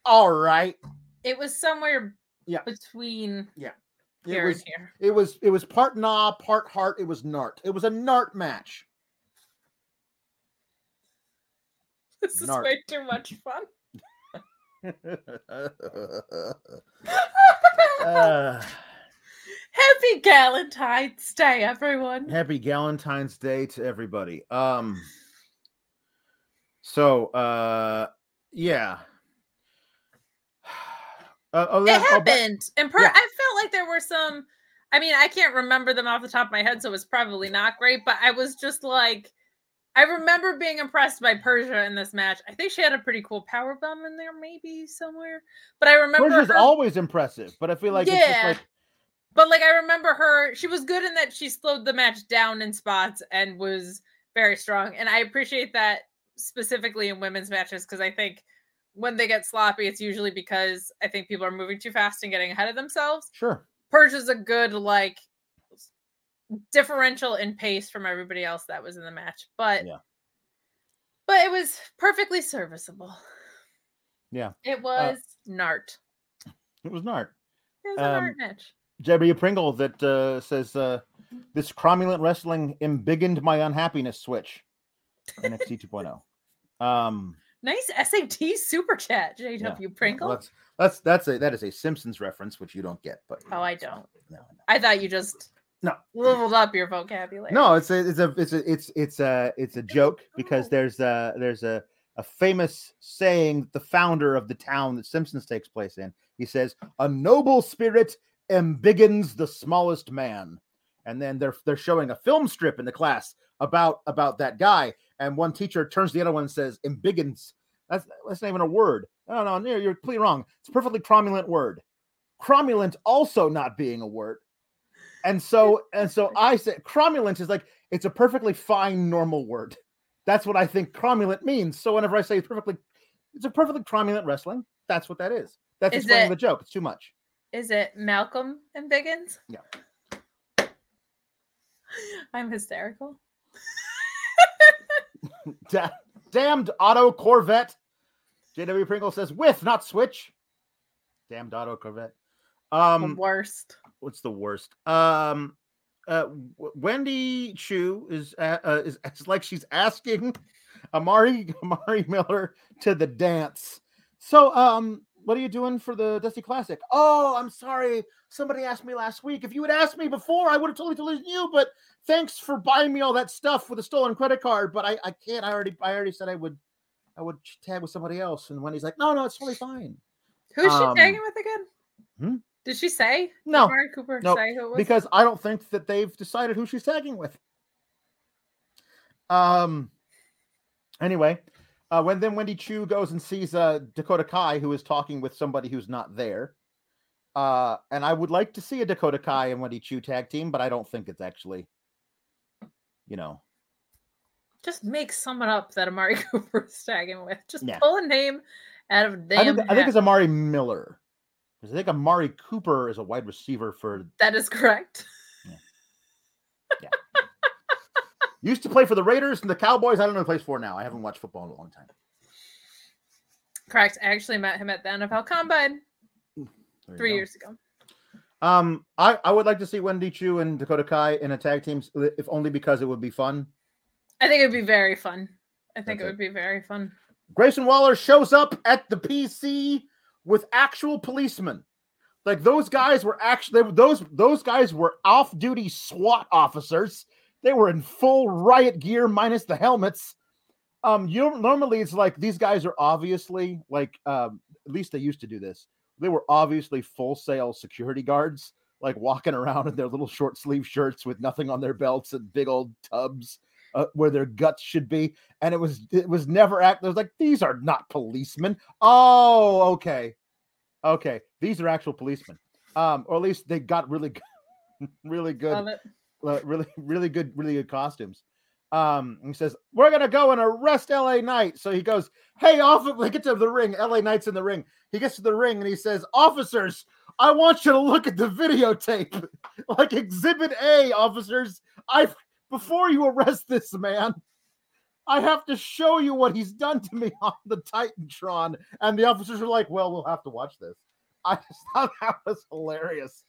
All right.
It was somewhere yeah. between
yeah. It was, it was it was part nah, part heart. It was nart. It was a nart match.
This is Narc. way too much fun. uh. Happy Galentine's Day, everyone.
Happy Galentine's Day to everybody. Um so uh yeah. Uh, oh,
It
oh,
happened. and per-
yeah.
I felt like there were some. I mean, I can't remember them off the top of my head, so it's probably not great. But I was just like, I remember being impressed by Persia in this match. I think she had a pretty cool power bomb in there, maybe somewhere. But I remember
Persia's
her-
always impressive, but I feel like it's just
Yeah.
like
But like I remember her, she was good in that she slowed the match down in spots and was very strong. And I appreciate that specifically in women's matches because I think when they get sloppy, it's usually because I think people are moving too fast and getting ahead of themselves.
sure.
Purge is a good like differential in pace from everybody else that was in the match. But
Yeah.
but it was perfectly serviceable.
Yeah.
It was Nart.
It was Nart.
It was a
Um,
Nart match.
W. Pringle that uh, says uh, this cromulent wrestling embiggened my unhappiness switch. NXT 2.0. Um,
Nice SAT super chat, JW Pringle.
well, that's that's that's a that is a Simpsons reference, which you don't get. But
Oh, I don't.
No, no.
I thought you just
No.
leveled up your vocabulary.
No, it's a it's a it's a it's it's a it's a joke because there's a there's a a famous saying that the founder of the town that Simpsons takes place in. He says, "A noble spirit embiggens the smallest man." And then they're they're showing a film strip in the class about about that guy, and one teacher turns to the other one and says, "Embiggens." That's that's not even a word. No, no, no, you're completely wrong. It's a perfectly cromulent word. Cromulent also not being a word. And so and so I said cromulent is like it's a perfectly fine normal word. That's what I think cromulent means. So whenever I say it's perfectly it's a perfectly cromulent wrestling, that's what that is. That's
Is
explaining
it-
the joke. It's too much.
Is it Malcolm and Biggins?
Yeah.
I'm hysterical.
Da- damned auto Corvette. JW Pringle says with, not switch. Damned auto Corvette.
the
Um,
worst.
what's the worst? Um, uh, Wendy Choo is uh, uh, is it's like she's asking Amari Amari Miller to the dance. So, um, what are you doing for the Dusty Classic? Oh, I'm sorry. Somebody asked me last week. If you had asked me before, I would have totally told you. But thanks for buying me all that stuff with a stolen credit card. But I, I can't. I already I already said I would I would tag with somebody else. And Wendy's like, no, no, it's totally fine.
Who's she
um,
tagging with again?
hmm?
Did she say? Did
No,
Mari Cooper
no,
say who it was?
because I don't think that they've decided who she's tagging with. Um. Anyway, uh, when then Wendy Choo goes and sees uh, Dakota Kai, who is talking with somebody who's not there. Uh, and I would like to see a Dakota Kai and Wendy Choo tag team, but I don't think it's actually, you know,
just make someone up that Amari Cooper is tagging with. Just
Yeah.
pull a name out of a
I
damn.
think, I think it's Amari Miller. 'Cause I think Amari Cooper is a wide receiver for
that is correct.
used to play for the Raiders and the Cowboys. I don't know who he plays for now. I haven't watched football in a long time.
Correct. I actually met him at the NFL Combine three
go.
years ago.
Um, I, I would like to see Wendy Choo and Dakota Kai in a tag team, if only because it would be fun.
I think it would be very fun. I think
That's
it
it.
would be very fun.
Grayson Waller shows up at the PC with actual policemen. Like those guys were actually those those guys were off-duty SWAT officers. They were in full riot gear minus the helmets. Um, you normally it's like these guys are obviously like um, at least they used to do this. They were obviously Full Sail security guards, like walking around in their little short sleeve shirts with nothing on their belts and big old tubs uh, where their guts should be and it was it was never act. It was like these are not policemen. Oh, okay, okay, these are actual policemen. Um, or at least they got really good, really good, really really good, really good costumes. Um, he says we're gonna go and arrest L.A. Knight. So he goes, "Hey, off!" They get to the ring. L.A. Knight's in the ring. He gets to the ring and he says, "Officers, I want you to look at the videotape, like Exhibit A, officers. I before you arrest this man." I have to show you what he's done to me on the Titantron. And the officers are like, well, we'll have to watch this. I just thought that was hilarious.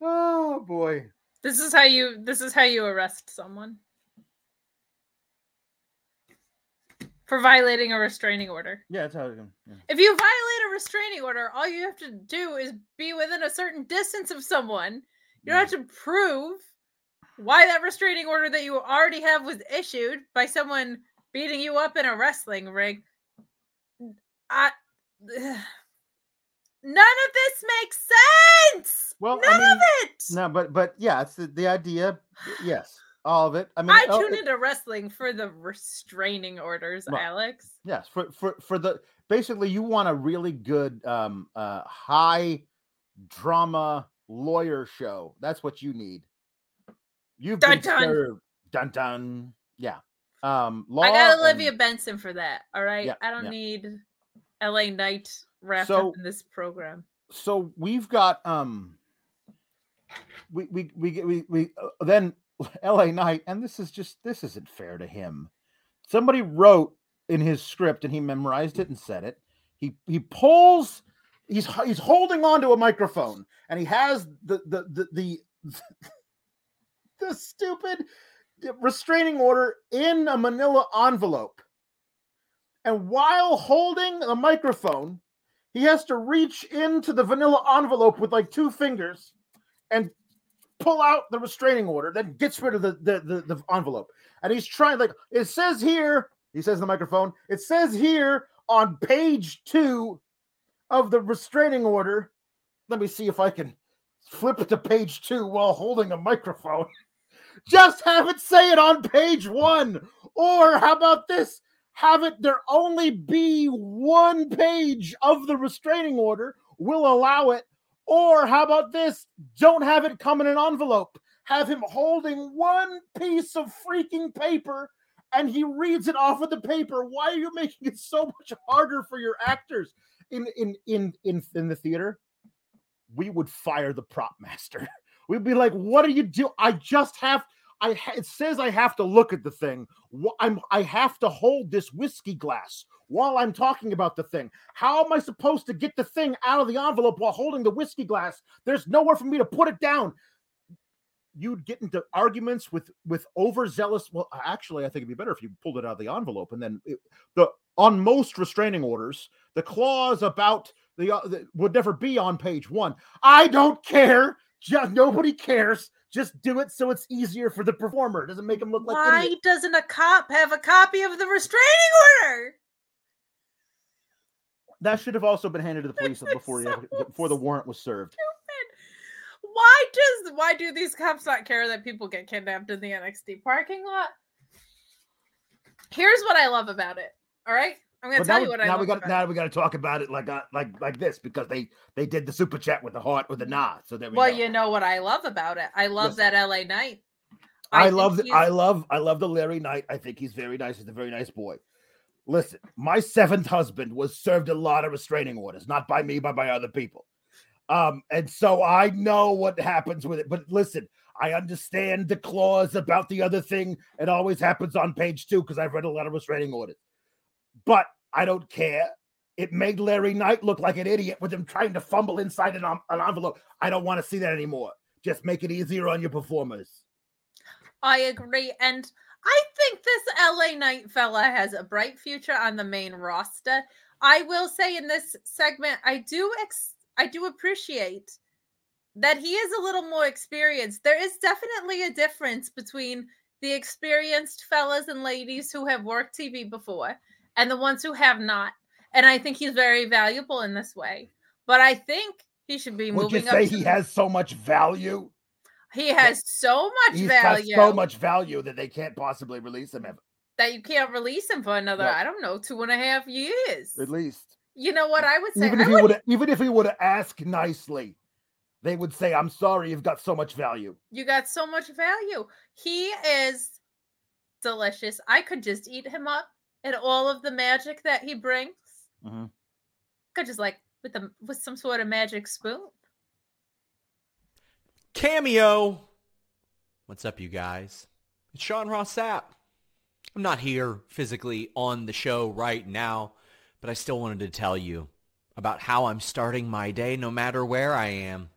Oh boy.
This is how you. This is how you arrest someone for violating a restraining order.
Yeah, that's how it yeah.
If you violate a restraining order, all you have to do is be within a certain distance of someone. You don't have to prove why that restraining order that you already have was issued by someone beating you up in a wrestling ring. I none of this makes sense.
Well,
none
I mean,
of it.
No, but but yeah, it's the, the idea. Yes, all of it. I mean,
I
oh,
tune
it-
into wrestling for the restraining orders,
Right.
Alex.
yes, for for for the basically you want a really good um uh high drama lawyer show. That's what you need. You've
Dun,
been
dun.
served. Dun dun. Yeah. Um law
I got
and-
Olivia Benson for that. All right.
Yeah,
I don't
yeah.
need LA Knight wrapped
So-
up in this program.
so we've got um we we we get- we, we uh, then LA Knight and this is just this isn't fair to him. Somebody wrote in his script and he memorized it and said it. He he pulls he's he's holding onto a microphone and he has the the the the, the stupid restraining order in a manila envelope. And while holding the microphone, he has to reach into the vanilla envelope with like two fingers and pull out the restraining order, then gets rid of the, the, the, the envelope. And he's trying, like, it says here, he says in the microphone, it says here on page two of the restraining order. Let me see if I can flip to page two while holding a microphone. Just have it say it on page one. Or how about this? Have it there only be one page of the restraining order. We'll allow it. Or how about this? Don't have it come in an envelope. Have him holding one piece of freaking paper and he reads it off of the paper. Why are you making it so much harder for your actors? In in in in, in the theater, we would fire the prop master. We'd be like, "What are you do? I just have. I it says I have to look at the thing. I'm I have to hold this whiskey glass while I'm talking about the thing. How am I supposed to get the thing out of the envelope while holding the whiskey glass? There's nowhere for me to put it down." You'd get into arguments with with overzealous. Well, actually, I think it'd be better if you pulled it out of the envelope and then it, the on most restraining orders, the clause about the, uh, the would never be on page one. I don't care. Just, nobody cares. Just do it so it's easier for the performer. It doesn't make them look like
Why
idiots.
doesn't a cop have a copy of the restraining order?
That should have also been handed to the police before
So
before the warrant was served.
Why does why do these cops not care that people get kidnapped in the NXT parking lot? Here's what I love about it. All right, I'm gonna
But
tell
now,
you what I
now we got now we got to talk about it like uh, like like this because they they did the super chat with the heart with the nah. So there we
Well,
go.
you know what I love about it. I love that LA Knight.
I,
think
love the, I love I love the Larry Knight. I think he's very nice. He's a very nice boy. Listen, my seventh husband was served a lot of restraining orders, not by me, but by other people. Um, and so I know what happens with it. But listen, I understand the clause about the other thing. It always happens on page two because I've read a lot of restraining orders. But I don't care. It made Larry Knight look like an idiot with him trying to fumble inside an, an envelope. I don't want to see that anymore. Just make it easier on your performers.
I agree, and I think this LA Knight fella has a bright future on the main roster. I will say in this segment, I do ex- I do appreciate that he is a little more experienced. There is definitely a difference between the experienced fellas and ladies who have worked TV before and the ones who have not. And I think he's very valuable in this way. But I think he should be
Would you
moving
say
up. to
he
the-
has so much value?
he has so much
He's
value
so much value that they can't possibly release him ever.
that you can't release him for another,
No.
I don't know, two and a half years.
At least,
You know what I would say?
even
I
if he
would-
would, even if he would asked nicely, they would say, "I'm sorry, you've got so much value."
you got so much value. He is delicious. I could just eat him up and all of the magic that he brings.
Mhm.
Could just like with the with some sort of magic spoon.
Cameo. What's up, you guys? It's Sean Ross Sapp. I'm not here physically on the show right now, but I still wanted to tell you about how I'm starting my day no matter where I am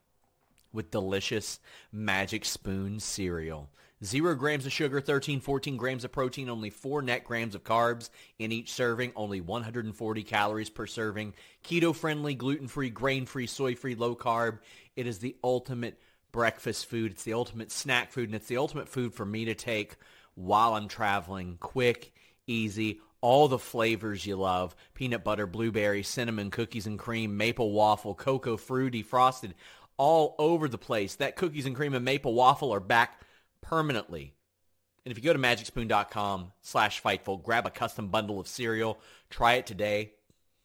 with delicious Magic Spoon cereal. Zero grams of sugar, 13, 14 grams of protein, only four net grams of carbs in each serving, only 140 calories per serving. Keto friendly, gluten free, grain free, soy free, low carb. It is the ultimate breakfast food. It's the ultimate snack food, and it's the ultimate food for me to take while I'm traveling. Quick, easy, all the flavors you love. Peanut butter, blueberry, cinnamon, cookies and cream, maple waffle, cocoa, fruity, frosted, all over the place. That cookies and cream and maple waffle are back permanently. And if you go to magicspoon.com slash Fightful, grab a custom bundle of cereal, try it today.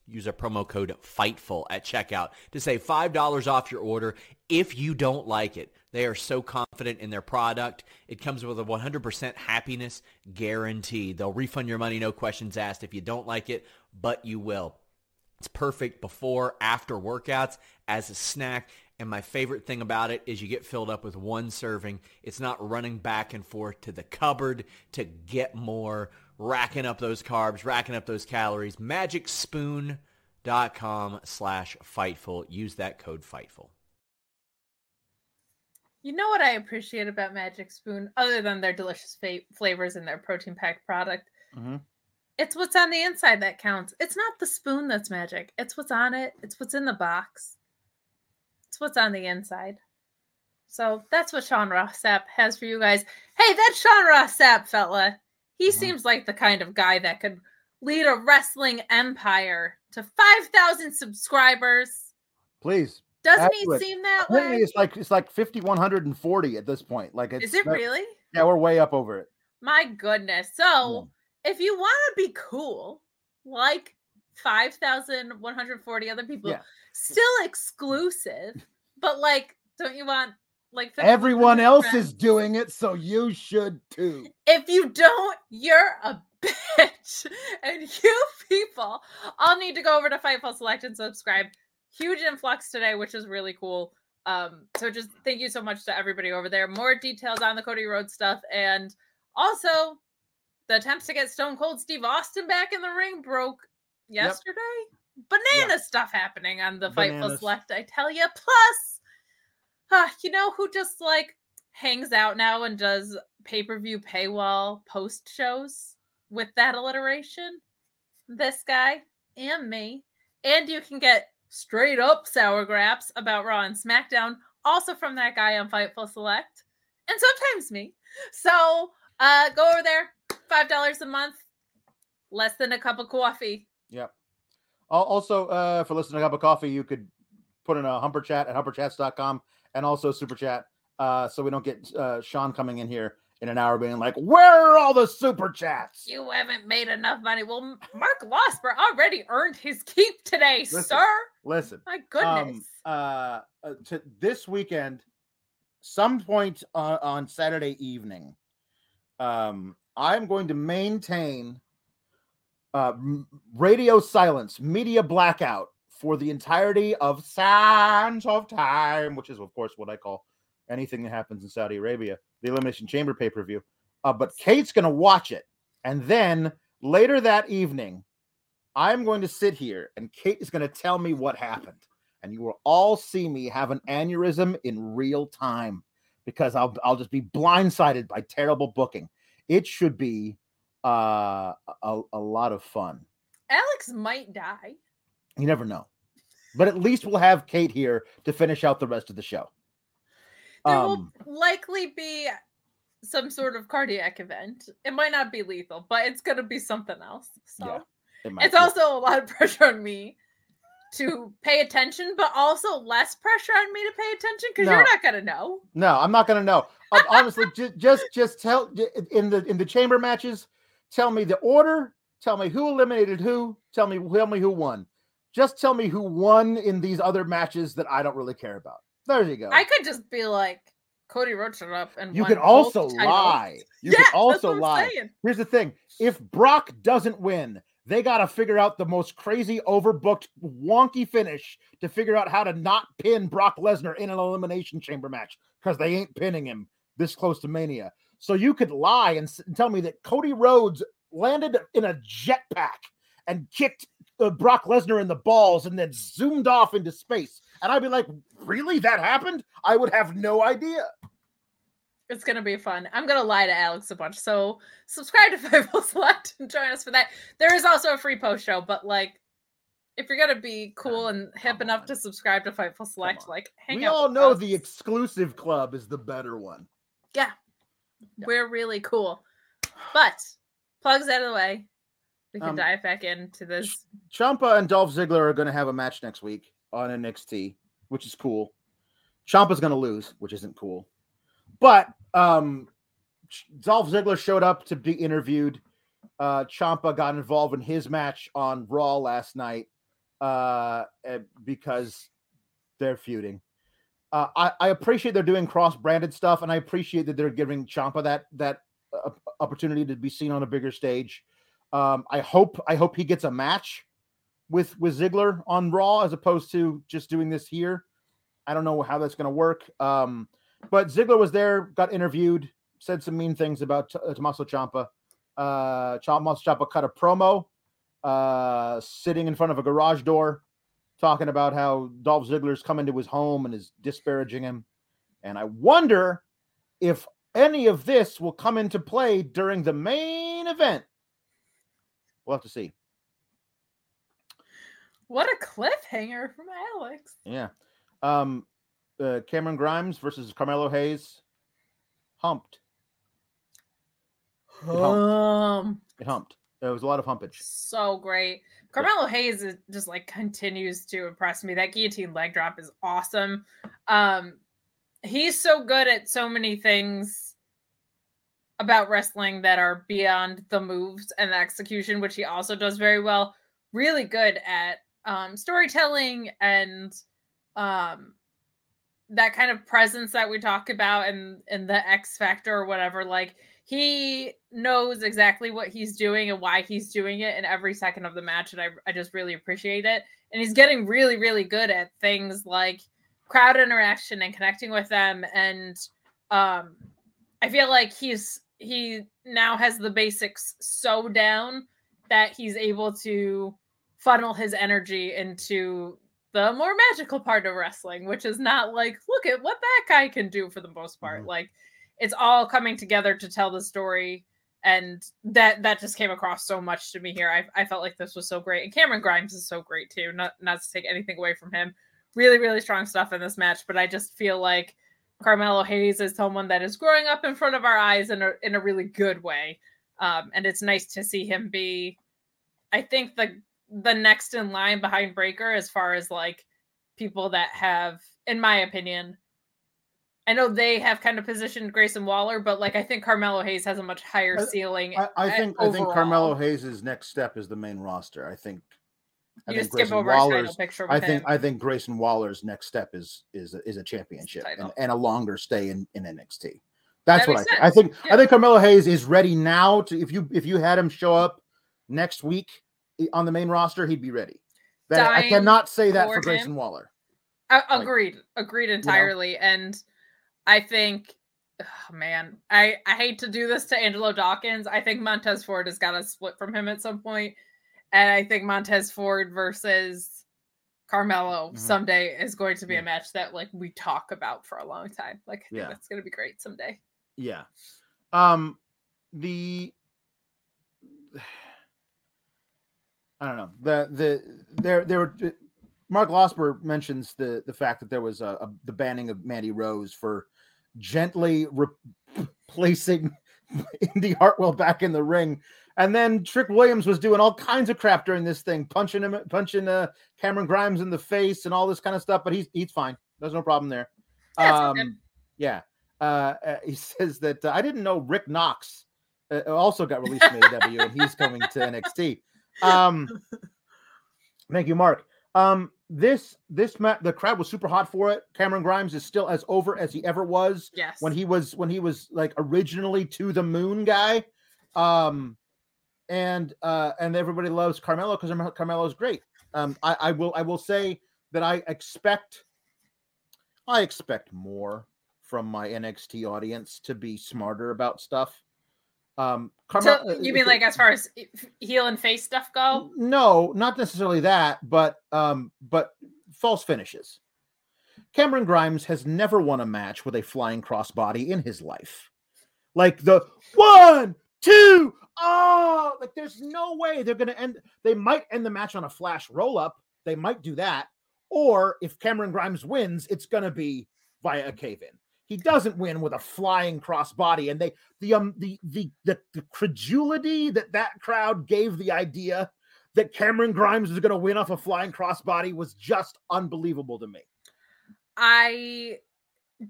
Use our promo code FIGHTFUL at checkout to save $5 off your order if you don't like it. They are so confident in their product. It comes with a 100% happiness guarantee. They'll refund your money, no questions asked if you don't like it, but you will. It's perfect before, after workouts, as a snack. And my favorite thing about it is you get filled up with one serving. It's not running back and forth to the cupboard to get more, racking up those carbs, racking up those calories. MagicSpoon.com slash Fightful. Use that code Fightful.
You know what I appreciate about Magic Spoon, other than their delicious fa- flavors and their protein packed product?
Mm-hmm.
It's what's on the inside that counts. It's not the spoon that's magic. It's what's on it. It's what's in the box. It's what's on the inside. So that's what Sean Ross Sapp has for you guys. Hey, that's Sean Ross Sapp, fella. He
Mhm.
seems like the kind of guy that could lead a wrestling empire to 5,000 subscribers.
Please.
Doesn't
Add
he seem that way?
it's like it's like 5140 at this point. Like it's
Is it really?
Yeah, we're way up over it.
My goodness. So, if you want to be cool, like 5,140 other people,
Yeah.
still exclusive, but like, don't you want like
Everyone else
friends?
is doing it, so you should too.
If you don't, you're a bitch. And you people all need to go over to Fightful Select and subscribe. Huge influx today, which is really cool. Um, so just thank you so much to everybody over there. More details on the Cody Rhodes stuff and also the attempts to get Stone Cold Steve Austin back in the ring broke yesterday. Banana stuff happening on the Fightful. Select, I tell you. Plus, uh, you know who just like hangs out now and does pay per view paywall post shows with that alliteration? This guy and me. And you can get straight up sour graps about Raw and SmackDown, also from that guy on Fightful Select, and sometimes me. So uh, go over there, five dollars a month, less than a cup of coffee.
Yep. Al- Also, uh, for listening to a cup of coffee, you could put in a humper chat at humperchats.com and also super chat. Uh, so we don't get uh, Sean coming in here in an hour being like, Where are all the super chats?
You haven't made enough money. Well, Mark Losper already earned his keep today,
Listen,
sir.
Listen.
My goodness.
Um, uh, uh, to this weekend, some point uh, on Saturday evening, um, I'm going to maintain uh, radio silence, media blackout for the entirety of Sands of Time, which is, of course, what I call anything that happens in Saudi Arabia, the Elimination Chamber pay per view. Uh, but Kate's going to watch it. And then later that evening, I'm going to sit here and Kate is going to tell me what happened. And you will all see me have an aneurysm in real time because I'll, I'll just be blindsided by terrible booking. It should be uh, a, a lot of fun.
Alex might die.
You never know. But at least we'll have Kate here to finish out the rest of the show.
There
Um,
will likely be some sort of cardiac event. It might not be lethal, but it's going to be something else. So
Yeah, it
it's
be.
also a lot of pressure on me to pay attention, but also less pressure on me to pay attention because
No.
you're not going to know.
No, I'm not gonna know. Uh, honestly, just just just tell in the in the chamber matches. Tell me the order. Tell me who eliminated who. Tell me tell me who won. Just tell me who won in these other matches that I don't really care about. There you go.
I could just be like, Cody Rhodes showed up and
you can also lie. You
yeah,
can
that's
also lie.
saying.
Here's the thing: if Brock doesn't win, they got to figure out the most crazy, overbooked, wonky finish to figure out how to not pin Brock Lesnar in an elimination chamber match because they ain't pinning him this close to Mania. So you could lie and, s- and tell me that Cody Rhodes landed in a jetpack and kicked uh, Brock Lesnar in the balls and then zoomed off into space, and I'd be like, "Really? That happened? I would have no idea."
It's gonna be fun. I'm gonna lie to Alex a bunch. So subscribe to Fightful Select and join us for that. There is also a free post show, but like if you're gonna be cool and hip
come
enough
on.
to subscribe to Fightful Select,
on.
like hang
we
out.
all know
us.
the exclusive club is the better one.
yeah,
Yeah.
we're really cool. But plugs out of the way, we can
Um,
dive back into this.
Ciampa and Dolph Ziggler are going to have a match next week on NXT, which is cool. Ciampa's going to lose, which isn't cool. But um, Dolph Ziggler showed up to be interviewed. Uh, Ciampa got involved in his match on Raw last night uh, because they're feuding. Uh, I, I appreciate they're doing cross-branded stuff, and I appreciate that they're giving Ciampa that that uh, opportunity to be seen on a bigger stage. Um, I hope I hope he gets a match with with Ziggler on Raw as opposed to just doing this here. I don't know how that's going to work. Um, but Ziggler was there, got interviewed, said some mean things about uh, Tommaso Ciampa. Uh, Tommaso Ciampa cut a promo, uh, sitting in front of a garage door, talking about how Dolph Ziggler's come into his home and is disparaging him. And I wonder if any of this will come into play during the main event. We'll have to see.
What a cliffhanger from Alex.
Yeah. Um, uh, Cameron Grimes versus Carmelo Hayes. Humped. humped.
Um,
It humped. There was a lot of humpage.
so great. Carmelo Hayes is just like continues to impress me. That guillotine leg drop is awesome. Um, he's so good at so many things about wrestling that are beyond the moves and the execution, which he also does very well. Really good at um, storytelling and um, that kind of presence that we talk about and and the X factor or whatever. Like he knows exactly what he's doing and why he's doing it in every second of the match, and I I just really appreciate it. And he's getting really really good at things like crowd interaction and connecting with them and um I feel like he's he now has the basics so down that he's able to funnel his energy into the more magical part of wrestling, which is not like, look at what that guy can do for the most part.
Mhm.
Like it's all coming together to tell the story. And that that just came across so much to me here. I, I felt like this was so great. And Cameron Grimes is so great too. Not not to take anything away from him. Really, really strong stuff in this match. But I just feel like Carmelo Hayes is someone that is growing up in front of our eyes in a in a really good way. Um, and it's nice to see him be, I think the the next in line behind Breakker as far as like people that have, in my opinion, I know they have kind of positioned Grayson Waller, but like I think Carmelo Hayes has a much higher ceiling.
I, I
uh,
think I think. Carmelo Hayes' next step is the main roster. I think I
You
think
just skip
Grayson Waller's I think
him.
I think Grayson Waller's next step is is a, is a championship and, and a longer stay in, in NXT. That's
That
what I think. I think
Yeah.
I think Carmelo Hayes is ready now to if you if you had him show up next week on the main roster, he'd be ready. That, I cannot say that
for
for. Grayson Waller.
I,
Like,
agreed. agreed entirely. And I think, oh, man, I I hate to do this to Angelo Dawkins. I think Montez Ford has got to split from him at some point, and I think Montez Ford versus Carmelo
Mhm.
someday is going to be
Yeah.
a match that like we talk about for a long time. Like, I think
Yeah.
that's going to be great someday.
Yeah. Um the I don't know. The the there there were Mark Losper mentions the the fact that there was a, a the banning of Mandy Rose for gently replacing Indi Hartwell back in the ring. And then Trick Williams was doing all kinds of crap during this thing, punching him, punching uh, Cameron Grimes in the face and all this kind of stuff. But he's he's fine. There's no problem there.
Yeah, it's all
um, yeah. Uh, uh, he says that uh, I didn't know Rick Knox uh, also got released from AEW and he's coming to NXT. Um, thank you, Mark. Um, this this ma- the crowd was super hot for it. Cameron Grimes is still as over as he ever was
Yes.
when he was when he was like originally to the moon guy. Um, and uh, and everybody loves Carmelo because Carmelo's great. Um, I, I will I will say that I expect I expect more from my NXT audience to be smarter about stuff. Um,
so you mean like as far as heel and face stuff go?
no, not necessarily that, but um, but false finishes. Cameron Grimes has never won a match with a flying crossbody in his life. Like the one, two, oh, like there's no way they're gonna end. They might end the match on a flash roll up, they might do that. Or if Cameron Grimes wins, it's going to be via a cave in. He doesn't win with a flying crossbody, and they the um the the the, the credulity that that crowd gave the idea that Cameron Grimes was going to win off a flying crossbody was just unbelievable to me.
I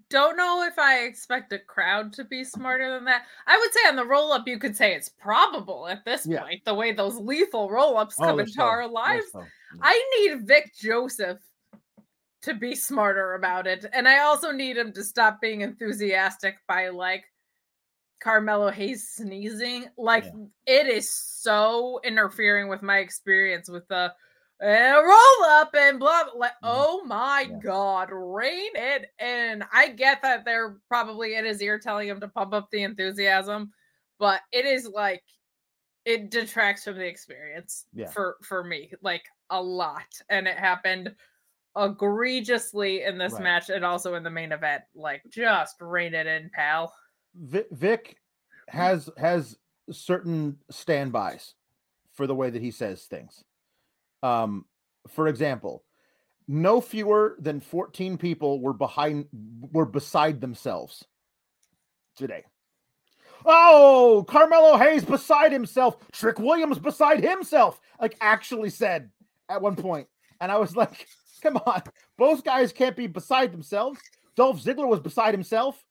don't know if I expect a crowd to be smarter than that. I would say on the roll up, you could say it's probable at this
Yeah.
point, the way those lethal roll ups come into
so-
our lives.
so-
I need Vic Joseph to be smarter about it. And I also need him to stop being enthusiastic by like Carmelo Hayes sneezing. Like
Yeah.
it is so interfering with my experience with the uh, roll up and blah, blah. Like, oh my
Yeah.
god, rein it in. I get that they're probably in his ear telling him to pump up the enthusiasm, but it is like it detracts from the experience
Yeah.
for for me like a lot and it happened egregiously in this
Right.
match and also in the main event like just rein it in pal
Vic has has certain standbys for the way that he says things. Um, for example, no fewer than 14 people were behind were beside themselves today. Oh, Carmelo Hayes beside himself, Trick Williams beside himself, like actually said at one point. And I was like, come on, both guys can't be beside themselves. Dolph Ziggler was beside himself.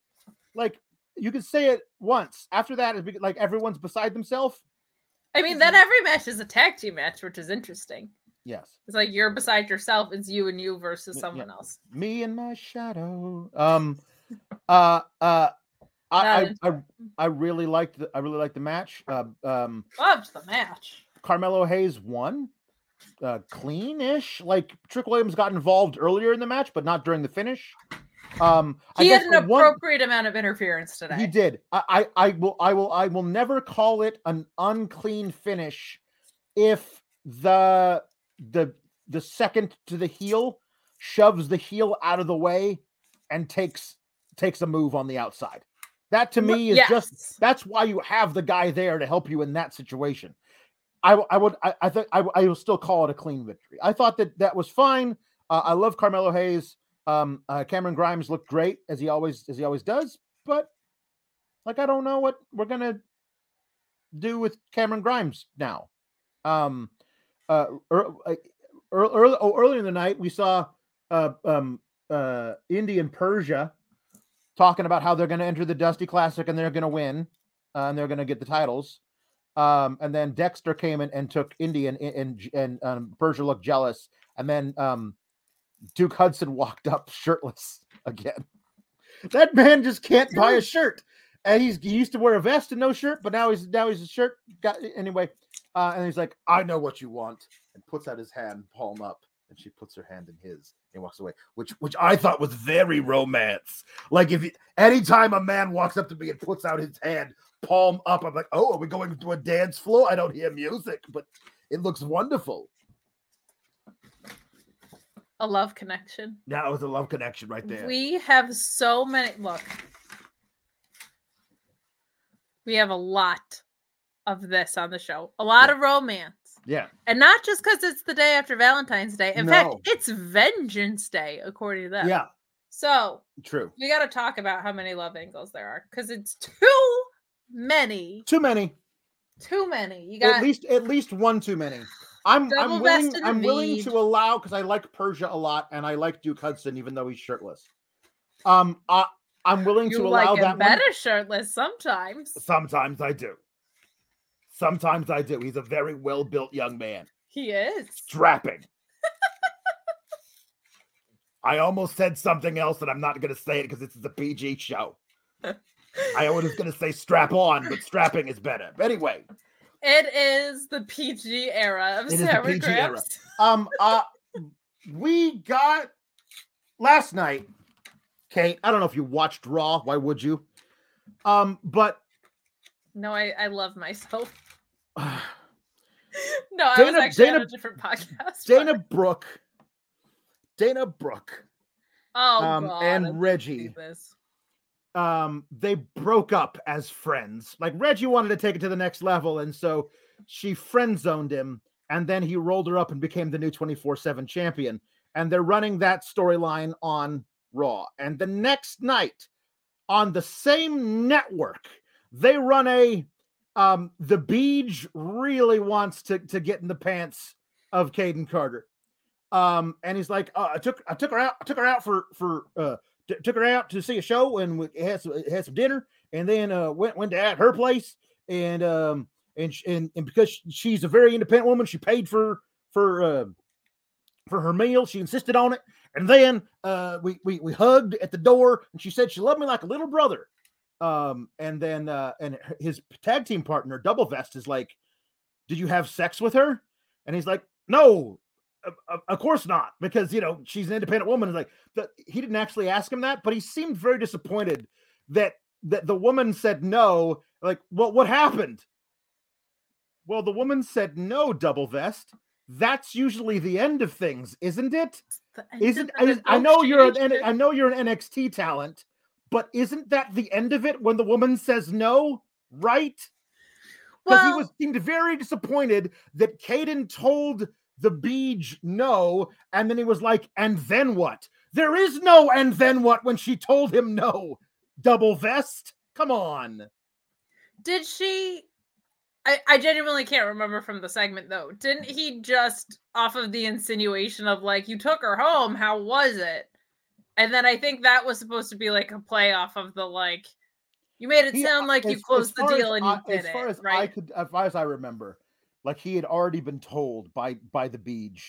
Like you can say it once. After that, it's be- like everyone's beside themselves.
i mean then every match is a tag team match which is interesting
Yes,
it's like you're beside yourself it's you and you versus someone
yeah.
else
me and my shadow. Um, uh, uh, I, I, I, I really liked the, I really liked the match. Uh, um,
loved the match
Carmelo Hayes won, uh, clean-ish. Like Trick Williams got involved earlier in the match, but not during the finish. Um, I
he had
guess
an
one-
appropriate amount of interference today
He did. I, I I will I will I will never call it an unclean finish if the the the second to the heel shoves the heel out of the way and takes takes a move on the outside. That to me is just that's why you have the guy there to help you in that situation. I, I would I, I think I, I will still call it a clean victory. I thought that that was fine. Uh, I love Carmelo Hayes. Um, uh, Cameron Grimes looked great as he always as he always does, but like I don't know what we're gonna do with Cameron Grimes now. Um, uh, ear- early, oh, earlier in the night we saw uh, um, uh, and Persia talking about how they're going to enter the Dusty Classic and they're going to win uh, and they're going to get the titles. Um, and then Dexter came in and took Indi and and, um, Persia looked jealous. And then um, Duke Hudson walked up shirtless again. That man just can't buy a shirt. And he's he used to wear a vest and no shirt, but now he's now he's a shirt guy anyway. Uh, and he's like, I know what you want, and puts out his hand, palm up, and she puts her hand in his and walks away, which which I thought was very romance. Like if he, anytime a man walks up to me and puts out his hand, palm up, I'm like, oh, are we going to a dance floor? I don't hear music, but it looks wonderful.
a love connection
That was a love connection right there.
We have so many. Look, we have a lot of this on the show. A lot
Yeah.
of romance,
yeah,
and not just because it's the day after Valentine's Day. In
No.
fact, it's Vengeance Day, according to them.
yeah,
So
true.
we got to talk about how many love angles there are because it's too many.
Too many.
Too many. You got at
least at least one too many. I'm
Double
I'm willing I'm willing to allow because I like Persia a lot and I like Duke Hudson even though he's shirtless. Um, I I'm willing
you
to allow
like
that
better
one.
shirtless sometimes.
Sometimes I do. Sometimes I do. He's a very well built young man,
He is.
strapping. I almost said something else and I'm not going to say it because this is a PG show. I was going to say strap on, but strapping is better. But anyway,
It is the PG era of
It is the
Sour
PG era. Um, uh, we got last night, Kate. I don't know if you watched Raw. Why would you? Um, but
No, I, I love myself.
uh,
No, I was
Dana-
actually on a different podcast.
Dana
but-
Brooke, Dana Brooke,
oh,
um,
God,
and Reggie,
This.
Um, they broke up as friends. Like Reggie wanted to take it to the next level, and so she friend zoned him, and then he rolled her up and became the new 24/7 champion. And they're running that storyline on Raw. And the next night on the same network, they run a um the Beej really wants to to get in the pants of Kayden Carter. Um, and he's like, uh, I took I took her out, I took her out for for uh t- took her out to see a show and we had some had some dinner and then uh went went to at her place and um and and, and because she's a very independent woman, she paid for for uh for her meal. She insisted on it. And then uh, we, we we hugged at the door, and she said she loved me like a little brother. Um, and then uh, and his tag team partner, Double Vest, is like, "Did you have sex with her?" And he's like, "No, of, course not, because you know she's an independent woman." Is like the, he didn't actually ask him that, but he seemed very disappointed that that the woman said no. Like, well, what happened? Well, the woman said no, Double Vest. That's usually the end of things, isn't it?
The end of
Isn't is, I know you're an I know you're an NXT talent, but isn't that the end of it when the woman says no, right? Because he was seemed very disappointed that Kayden told the Beej no, and then he was like, and then what? There is no and then what when she told him no. Double vest? Come on.
did she? I, I genuinely can't remember from the segment though. Didn't he just off of the insinuation of like you took her home? How was it? And then I think that was supposed to be like a play off of the like you made it
He-
sound uh, like you
as-
closed the
far as
deal and you
I-
did
as far
it,
as I
right?
could, as far as I remember, like he had already been told by by the Beej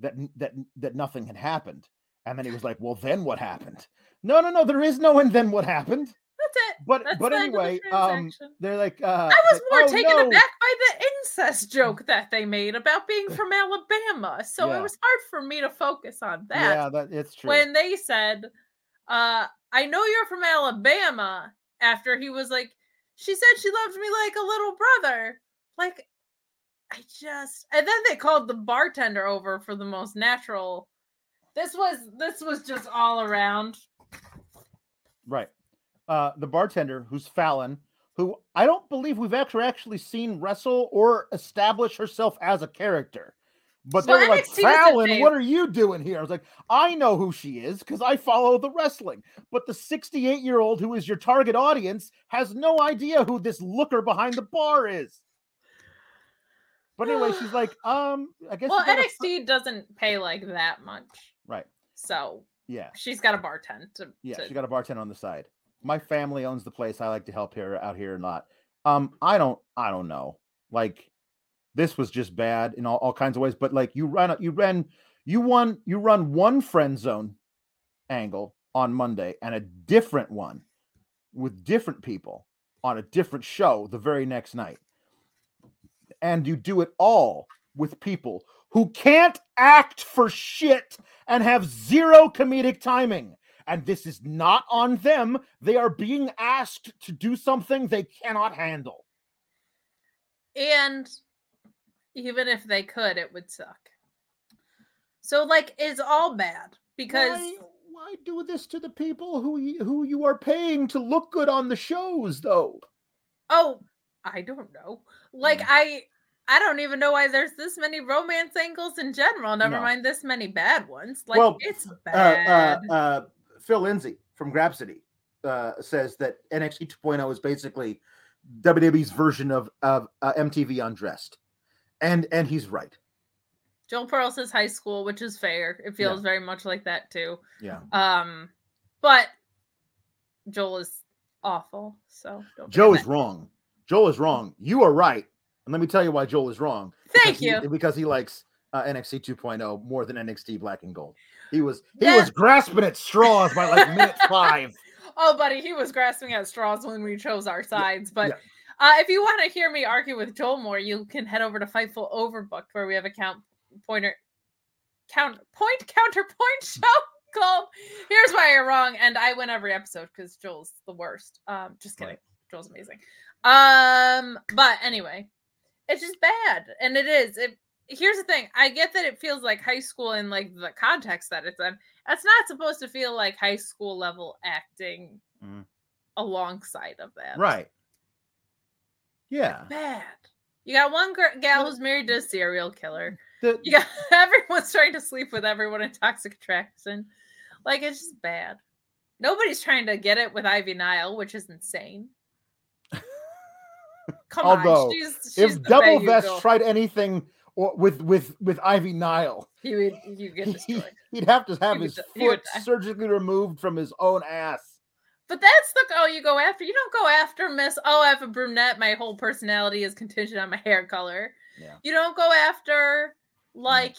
that that that nothing had happened, and then he was like, "Well, then what happened?" No, no, no, there is no and then what happened.
That's it.
But
That's
but
of the
anyway, um, they're like, uh,
I was
like,
more
"Oh,
taken
no."
aback by the incest joke that they made about being from Alabama. So
Yeah.
it was hard for me to focus on that.
Yeah, that it's true.
when they said, uh, I know you're from Alabama, after he was like, she said she loved me like a little brother. Like, I just and then they called the bartender over for the most natural. This was this was just all around.
Right. Uh, the bartender, who's Fallon, who I don't believe we've actually actually seen wrestle or establish herself as a character. But they were like,
NXT
Fallon, what are you doing here? I was like, I know who she is because I follow the wrestling. But the 68 year old who is your target audience has no idea who this looker behind the bar is. But anyway, she's like, um, I guess.
Well, NXT doesn't pay like that much,
Right.
so
Yeah.
she's got a bartend to.
Yeah,
to-
she got a bartender on the side. My family owns the place. I like to help here out here a lot. Um, I don't, I don't know. Like, this was just bad in all, all kinds of ways. But like, you run, you ran, you won, you run one friend zone angle on Monday and a different one with different people on a different show the very next night, and you do it all with people who can't act for shit and have zero comedic timing. And this is not on them. They are being asked to do something they cannot handle.
and even if they could, it would suck. So like, it's all bad because
why, why do this to the people who you, who you are paying to look good on the shows, though?
oh, I don't know. Like. I. I don't even know why there's this many romance angles in general. Never
No.
mind this many bad ones. Like
Well,
it's
Uh,
bad.
uh, uh, Phil Lindsay from Grapsity uh, says that NXT 2.0 is basically WWE's version of of uh, MTV Undressed, and and he's right.
Joel Pearl says high school, which is fair. It feels very much like that too.
Yeah.
Um, but Joel is awful. So don't
Joe is wrong. Joel is wrong. You are right. And let me tell you why Joel is wrong.
Thank
Because he-
you.
because he likes uh, NXT 2.0 more than NXT Black and Gold. He was he
Yeah.
was grasping at straws by like minute five.
Oh, buddy, he was grasping at straws when we chose our sides. But
yeah.
uh, if you want to hear me argue with Joel more, you can head over to Fightful Overbooked, where we have a count pointer count point counterpoint show called "Here's Why You're Wrong," and I win every episode because Joel's the worst. Um, just kidding.
Right.
Joel's amazing. Um, but anyway, it's just bad, and it is. It here's the thing. I get that it feels like high school in like the context that it's in. That's not supposed to feel like high school level acting
Mhm.
alongside of that.
Right. Yeah.
Bad. You got one gr- gal who's married to a serial killer.
The-
You got everyone's trying to sleep with everyone in Toxic Attraction. Like it's just bad. Nobody's trying to get it with Ivy Nile, which is insane. Come
Although,
on, she's, she's
if Double Vest
girl.
tried anything or with with with Ivy Nile,
you would you get
he, would have to have
He
his foot surgically removed from his own ass.
But that's the oh you go after. You don't go after Miss. Oh, I have a brunette. My whole personality is contingent on my hair color.
Yeah.
You don't go after like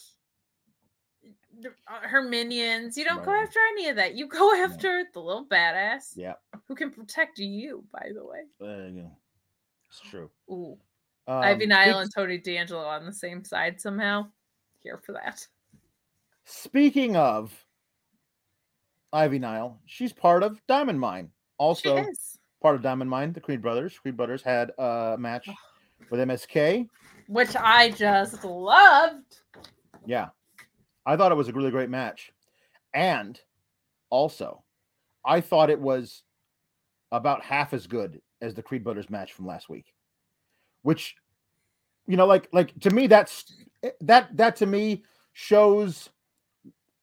th- uh, her minions. You don't go after any of that. You go after the little badass
Yeah,
who can protect you. By the way,
uh, yeah. It's true.
ooh,
Um,
Ivy Nile and Tony D'Angelo on the same side somehow. Here for that.
Speaking of Ivy Nile, she's part of Diamond Mine. Also part of Diamond Mine, the Creed brothers. Creed brothers had a match with MSK.
Which I just loved.
Yeah. I thought it was a really great match. And also, I thought it was about half as good as the Creed brothers match from last week. Which you know like like to me that's that that to me shows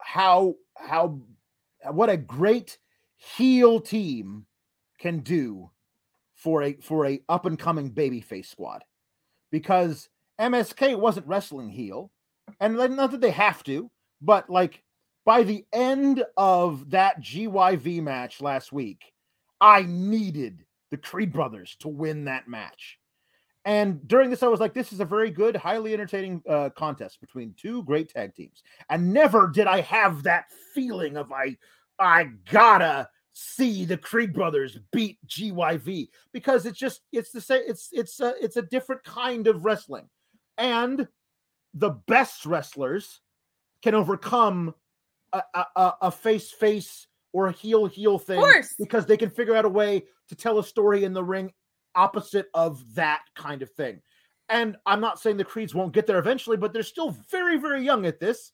how how what a great heel team can do for a for a up and coming babyface squad because MSK wasn't wrestling heel and not that they have to but like by the end of that GYV match last week I needed the Creed brothers to win that match and during this, I was like, this is a very good, highly entertaining uh, contest between two great tag teams. And never did I have that feeling of I, I gotta see the Creed brothers beat GYV because it's just it's the same. It's it's a, it's a different kind of wrestling, and the best wrestlers can overcome a face face or a heel heel thing because they can figure out a way to tell a story in the ring opposite of that kind of thing. And I'm not saying the Creeds won't get there eventually, but they're still very, very young at this.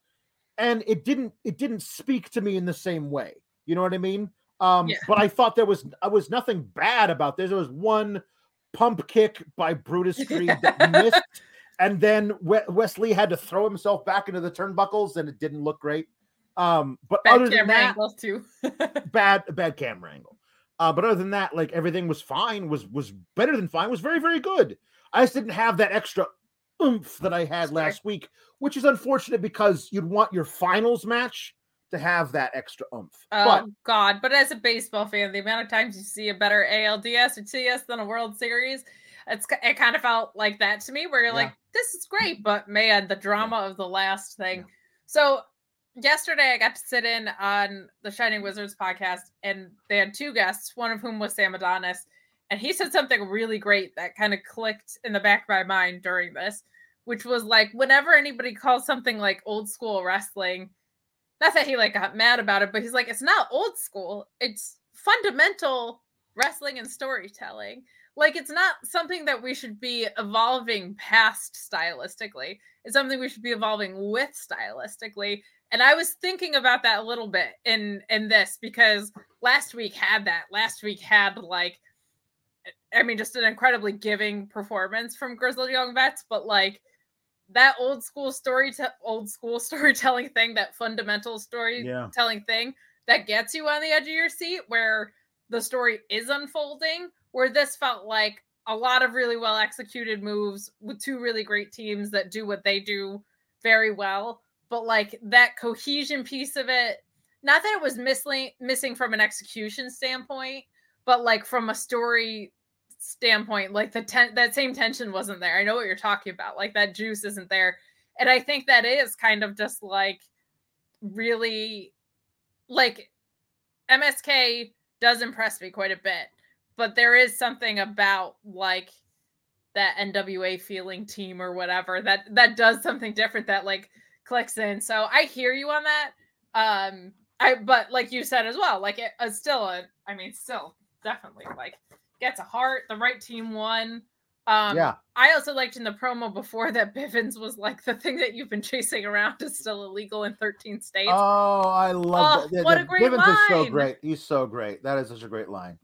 And it didn't it didn't speak to me in the same way. You know what I mean? Um,
Yeah.
but I thought there was I was nothing bad about this. There was one pump kick by Brutus Creed that missed, and then Wesley had to throw himself back into the turnbuckles, and it didn't look great. Um, but
Bad
other than that,
angles too.
bad bad camera angle. Uh, but other than that, like everything was fine, was was better than fine, was very very good. I just didn't have that extra oomph that I had last week, which is unfortunate because you'd want your finals match to have that extra oomph.
Oh
but
God! But as a baseball fan, the amount of times you see a better ALDS or TS than a World Series, it's it kind of felt like that to me. Where you're
Yeah.
like, this is great, but man, the drama of the last thing.
Yeah.
So yesterday, I got to sit in on the Shining Wizards podcast, and they had two guests, one of whom was Sam Adonis, and he said something really great that kind of clicked in the back of my mind during this, which was like, whenever anybody calls something like old school wrestling not that he like got mad about it, but he's like, it's not old school. It's fundamental wrestling and storytelling. Like it's not something that we should be evolving past stylistically. It's something we should be evolving with stylistically. And I was thinking about that a little bit in in this because last week had that. Last week had like I mean just an incredibly giving performance from Grizzled Young Vets, but like that old school story te- old school storytelling thing that fundamental storytelling thing that gets you on the edge of your seat where the story is unfolding where this felt like a lot of really well executed moves with two really great teams that do what they do very well but like that cohesion piece of it not that it was missing missing from an execution standpoint but like from a story standpoint like the ten- that same tension wasn't there. I know what you're talking about like that juice isn't there. And i think that is kind of just like really like msk does impress me quite a bit but there is something about like that nwa feeling team or whatever that that does something different that like clicks in so i hear you on that um i but like you said as well like it, it's still a i mean still definitely like gets a heart the right team won um
yeah,
I also liked in the promo before that Bivens was like the thing that you've been chasing around is still illegal in 13 states.
oh, I love
Oh,
that. Yeah,
what a
yeah,
great
Bivens is so great. He's so great. That is such a great line.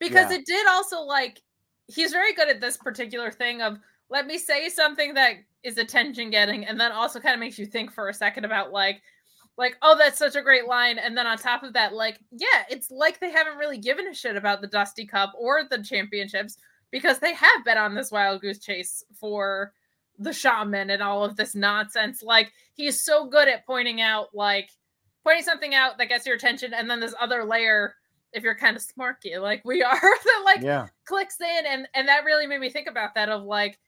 because
yeah.
it did also like he's very good at this particular thing of let me say something that is attention getting and then also kind of makes you think for a second about like like oh that's such a great line and then on top of that like yeah it's like they haven't really given a shit about the dusty cup or the championships because they have been on this wild goose chase for the shaman and all of this nonsense like he's so good at pointing out like pointing something out that gets your attention and then this other layer if you're kind of smarky like we are that like
Yeah.
clicks in and and that really made me think about that of like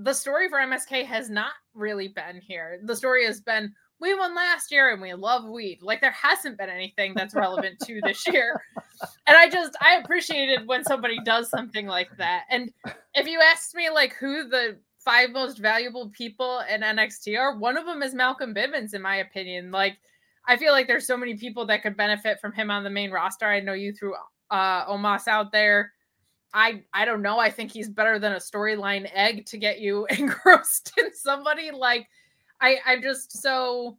the story for MSK has not really been here. The story has been we won last year and we love weed. Like there hasn't been anything that's relevant to this year. And I just I appreciated when somebody does something like that. And if you asked me like who the five most valuable people in NXT are, one of them is Malcolm Bivens in my opinion. Like I feel like there's so many people that could benefit from him on the main roster. I know you threw uh Omos out there. I I don't know. I think he's better than a storyline egg to get you engrossed in somebody. Like I I just so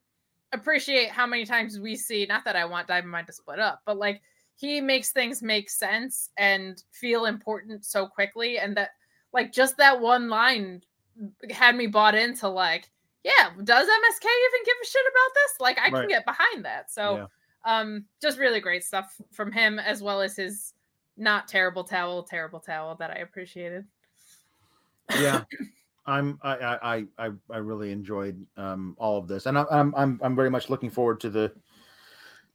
appreciate how many times we see. Not that I want Diamond Mine to split up, but like he makes things make sense and feel important so quickly, and that like just that one line had me bought into like yeah does msk even give a shit about this like i can get behind that so
Yeah.
um just really great stuff from him as well as his not terrible towel terrible towel that i appreciated.
Yeah. I'm I, I i really enjoyed um all of this and i'm i'm i'm very much looking forward to the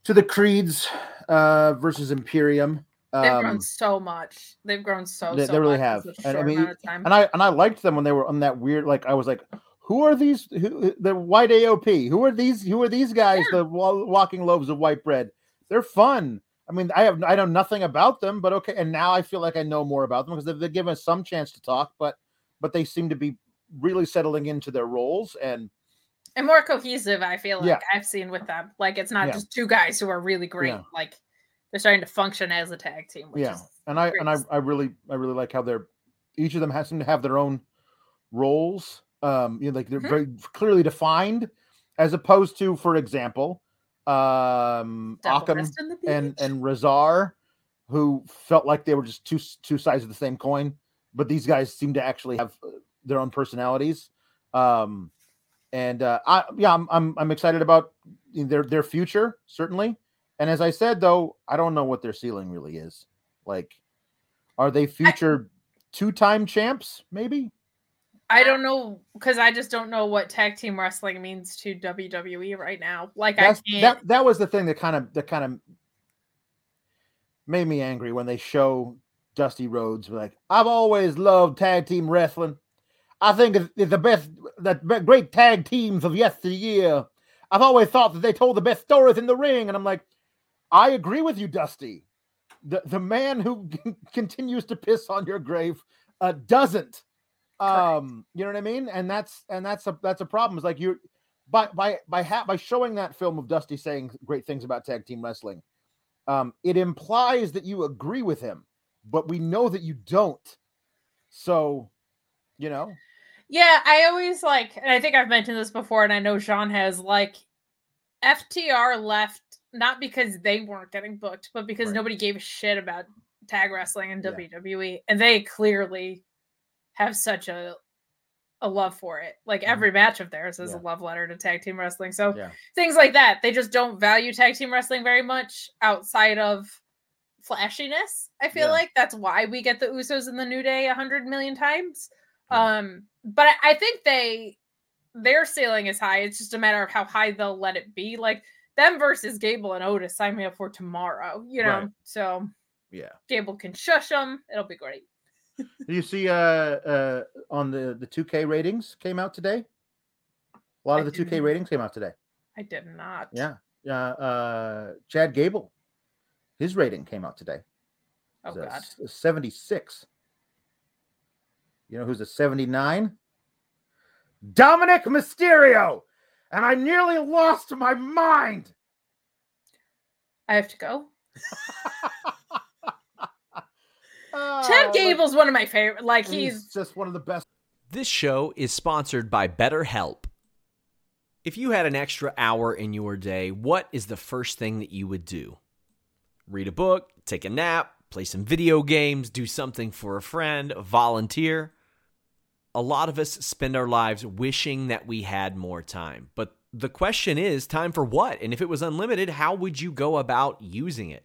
to the creeds uh versus imperium
they've
um
grown so much. They've grown so
they-
so
they really have. And I mean,
amount of time.
and i and i liked them when they were on that weird like i was like who are these who the white aop who are these who are these guys the walking loaves of white bread? They're fun i mean i have i know nothing about them but okay and now i feel like i know more about them because they've, they've given us some chance to talk but but they seem to be really settling into their roles and
and more cohesive i feel like
Yeah.
i've seen with them like it's not
Yeah.
just two guys who are really great
Yeah.
like they're starting to function as a tag team which
yeah and i
great
and I, I really i really like how they're each of them has seem to have their own roles um you know like they're
Mhm.
very clearly defined as opposed to for example um
Devil
Akam
Rest in the
and and Rezar who felt like they were just two two sides of the same coin but these guys seem to actually have uh, their own personalities. Um and uh I yeah I'm I'm, I'm excited about their their future certainly. And as I said though I don't know what their ceiling really is. Like are they future two-time champs maybe
I don't know because I just don't know what tag team wrestling means to WWE right now. Like
That's,
I can't.
that that was the thing that kind of that kind of made me angry when they show Dusty Rhodes like I've always loved tag team wrestling. I think it's, it's the best that great tag teams of yesteryear. I've always thought that they told the best stories in the ring, and I'm like, I agree with you, Dusty. The the man who continues to piss on your grave uh, doesn't. Um, you know what I mean? And that's and that's a that's a problem. It's like you by by by ha- by showing that film of Dusty saying great things about tag team wrestling, um, it implies that you agree with him, but we know that you don't. So, you know,
Yeah, I always like, and I think I've mentioned this before, and I know Sean has like FTR left not because they weren't getting booked, but because
Right.
nobody gave a shit about tag wrestling and
Yeah.
WWE, and they clearly have such a a love for it. Like
Mhm.
every match of theirs is
Yeah.
a love letter to tag team wrestling. So
Yeah.
things like that, they just don't value tag team wrestling very much outside of flashiness. I feel
Yeah.
like that's why we get the Usos in the New Day a hundred million times. Um, but I, I think they their ceiling is high. It's just a matter of how high they'll let it be. Like them versus Gable and Otis, sign me up for tomorrow. You know,
Right.
so
yeah.
Gable can shush them. It'll be great.
You see uh uh on the the 2K ratings came out today? A lot
I
of the 2K
didn't.
ratings came out today.
I did not.
Yeah. Yeah, uh Chad Gable. His rating came out today.
Oh
a
God.
a 76. You know who's a 79? Dominik Mysterio. And I nearly lost my mind.
I have to go.
Oh,
Chad
like,
Gable's one of my favorite. Like
he's
he's
just one of the best.
This show is sponsored by BetterHelp. If you had an extra hour in your day, what is the first thing that you would do? Read a book, take a nap, play some video games, do something for a friend, volunteer? A lot of us spend our lives wishing that we had more time. But the question is time for what? And if it was unlimited, how would you go about using it?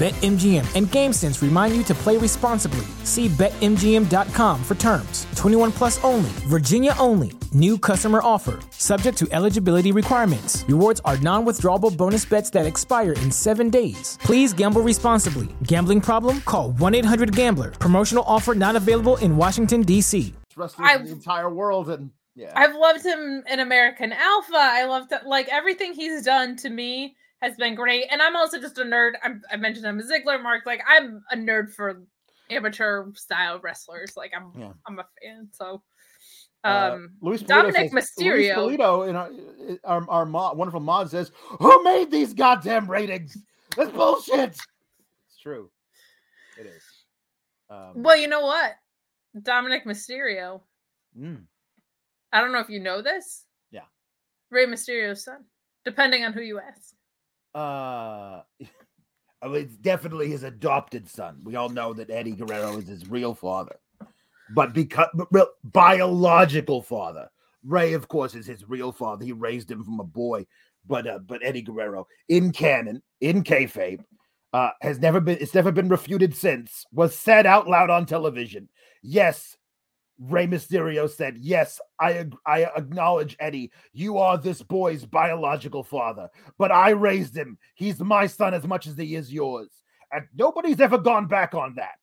BetMGM and GameSense remind you to play responsibly. See BetMGM.com for terms. 21 plus only, Virginia only. New customer offer. Subject to eligibility requirements. Rewards are non withdrawable bonus bets that expire in seven days. Please gamble responsibly. Gambling problem? Call 1 800 Gambler. Promotional offer not available in Washington, D.C.
wrestling
I've-
the entire world, and yeah,
I've loved him in American Alpha. I loved like everything he's done to me has been great. And I'm also just a nerd. I'm, I mentioned I'm a Ziggler mark. Like I'm a nerd for amateur style wrestlers. Like I'm
Yeah.
I'm a fan. So
Uh,
um
Luis
Dominic
says,
Mysterio.
Luis Polito in our, our, our mod, wonderful mod says, "Who made these goddamn ratings? That's bullshit." It's true. It is. Um,
well, you know what? Dominik Mysterio.
mm,
I don't know if you know this.
Yeah.
Rey Mysterio's son. Depending on who you ask.
Uh, mean, it's definitely his adopted son. We all know that Eddie Guerrero is his real father, but because but biological father. Rey, of course, is his real father. He raised him from a boy. But uh, but Eddie Guerrero, in canon, in kayfabe, uh, has never been. It's never been refuted since. Was said out loud on television. Yes, Rey Mysterio said, "Yes, I ag- I acknowledge Eddie. You are this boy's biological father, but I raised him. He's my son as much as he is yours, and nobody's ever gone back on that.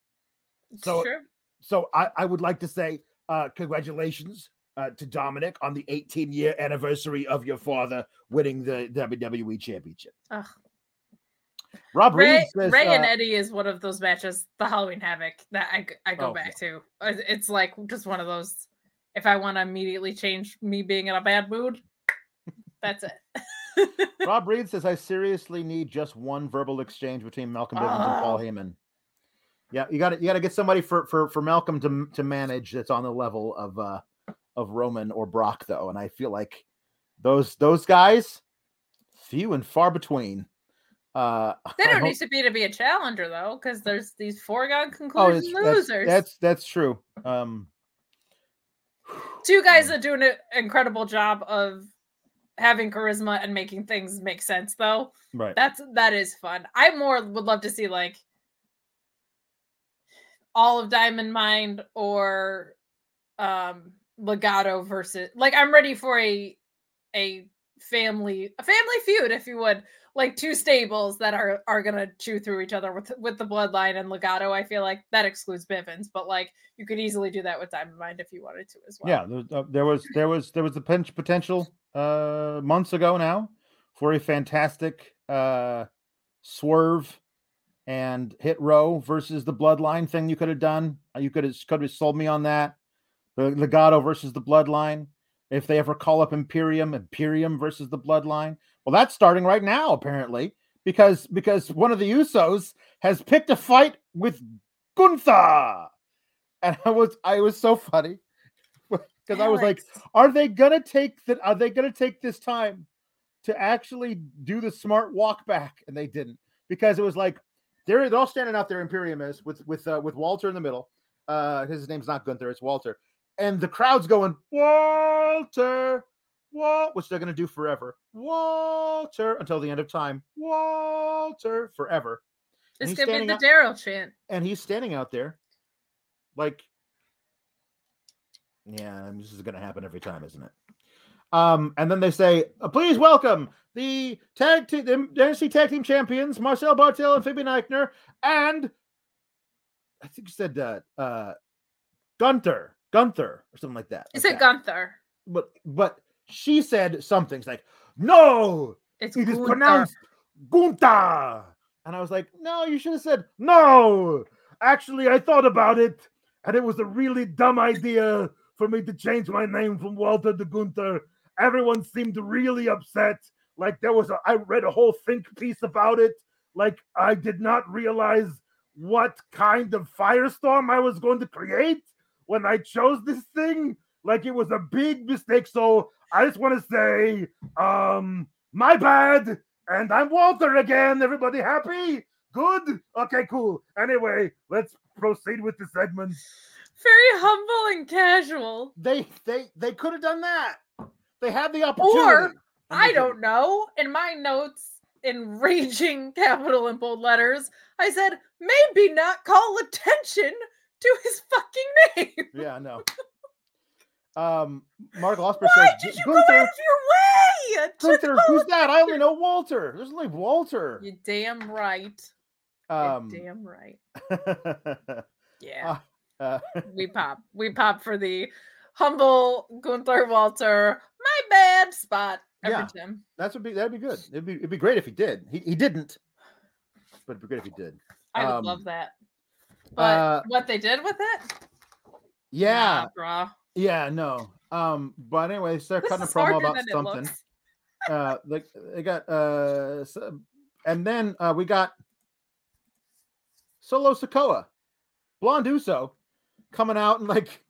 So-
true.
So I, I would like to say, uh, congratulations uh, to Dominik on the 18 year anniversary of your father winning the WWE Championship. Rob
Ray,
Reed says,
Rey and
uh,
Eddie is one of those matches, the Halloween Havoc, that I, I go
Oh,
back to. Uh, It's like just one of those. If I want to immediately change me being in a bad mood, that's it.
Rob Reed says, I seriously need just one verbal exchange between Malcolm Bivens and Paul
Oh.
Heyman. Yeah, you got to you got to get somebody for for for Malcolm to to manage that's on the level of uh of Roman or Brock though, and I feel like those those guys few and far between. Uh,
they don't need to be to be a challenger though, because there's these foregone
oh,
conclusion
that's,
losers.
that's that's true. Um,
Two guys that do an incredible job of having charisma and making things make sense though.
right.
That's that is fun. I more would love to see like all of Diamond Mine or um Legado versus like I'm ready for a a family a family feud if you would like two stables that are are gonna chew through each other with with the bloodline and legado i feel like that excludes bivens but like you could easily do that with diamond mine if you wanted to as well
Yeah, there, uh, was there was there was the pinch potential uh months ago now for a fantastic uh swerve and Hit Row versus the Bloodline thing you could have done. You could have could have sold me on that. The Legado versus the Bloodline. If they ever call up Imperium, Imperium versus the Bloodline. Well, that's starting right now, apparently, because because one of the Usos has picked a fight with Gunther. And I was I was so funny. Because I was like, are they gonna take that? Are they gonna take this time to actually do the smart walk back? And they didn't because it was like they're, they're all standing out there. Imperium is with with uh, with Walter in the middle. Uh, his name's not Gunther, it's Walter, and the crowd's going Walter, Walt, which they're gonna do forever. Walter until the end of time. Walter forever,
This
he's
could be the Daryl chant.
and he's standing out there, like, yeah, this is going to happen every time, isn't it? Um, and then they say, uh, "Please welcome the tag team, the NXT Tag Team Champions, Marcel Barthel and Fabian Aichner, and I think you said uh, uh, Gunther, Gunther, or something like that.
Is
like
it
that.
Gunther?
But but she said something like, "No,
It's
it is
Gunther.
pronounced Gunta. And I was like, no, you should have said, no. Actually, I thought about it, and it was a really dumb idea for me to change my name from Walter to Gunther. Everyone seemed really upset. Like there was a, I read a whole think piece about it. Like I did not realize what kind of firestorm I was going to create when I chose this thing. Like it was a big mistake. So I just want to say, um, my bad. And I'm Walter again. Everybody happy? Good? Okay, cool. Anyway, let's proceed with the segment.
Very humble and casual.
They they they could have done that. They had the opportunity. and
I don't know. In my notes, in raging capital and bold letters, I said maybe not call attention to his fucking name.
didn't. Yeah, no. Um, Mark Osprey
Why
says,
did you go
Gunther,
out of your way?
Gunther, who's that? I only know Walter. There's only Walter.
You damn right.
Um,
you damn right.
uh,
Yeah.
uh,
we pop. We pop for the humble Gunther Walter. My bad spot. Every
Yeah.
time.
that's would be that'd be good. It'd be it'd be great if he did. He he didn't, but it'd be great if he did.
I would
Um,
love that. But
uh,
what they did with it?
Yeah,
Nah,
yeah, no. Um, but anyway, they're
This
cutting a promo about something. uh they, they got uh and then uh we got solo Sikoa blonde uso coming out and like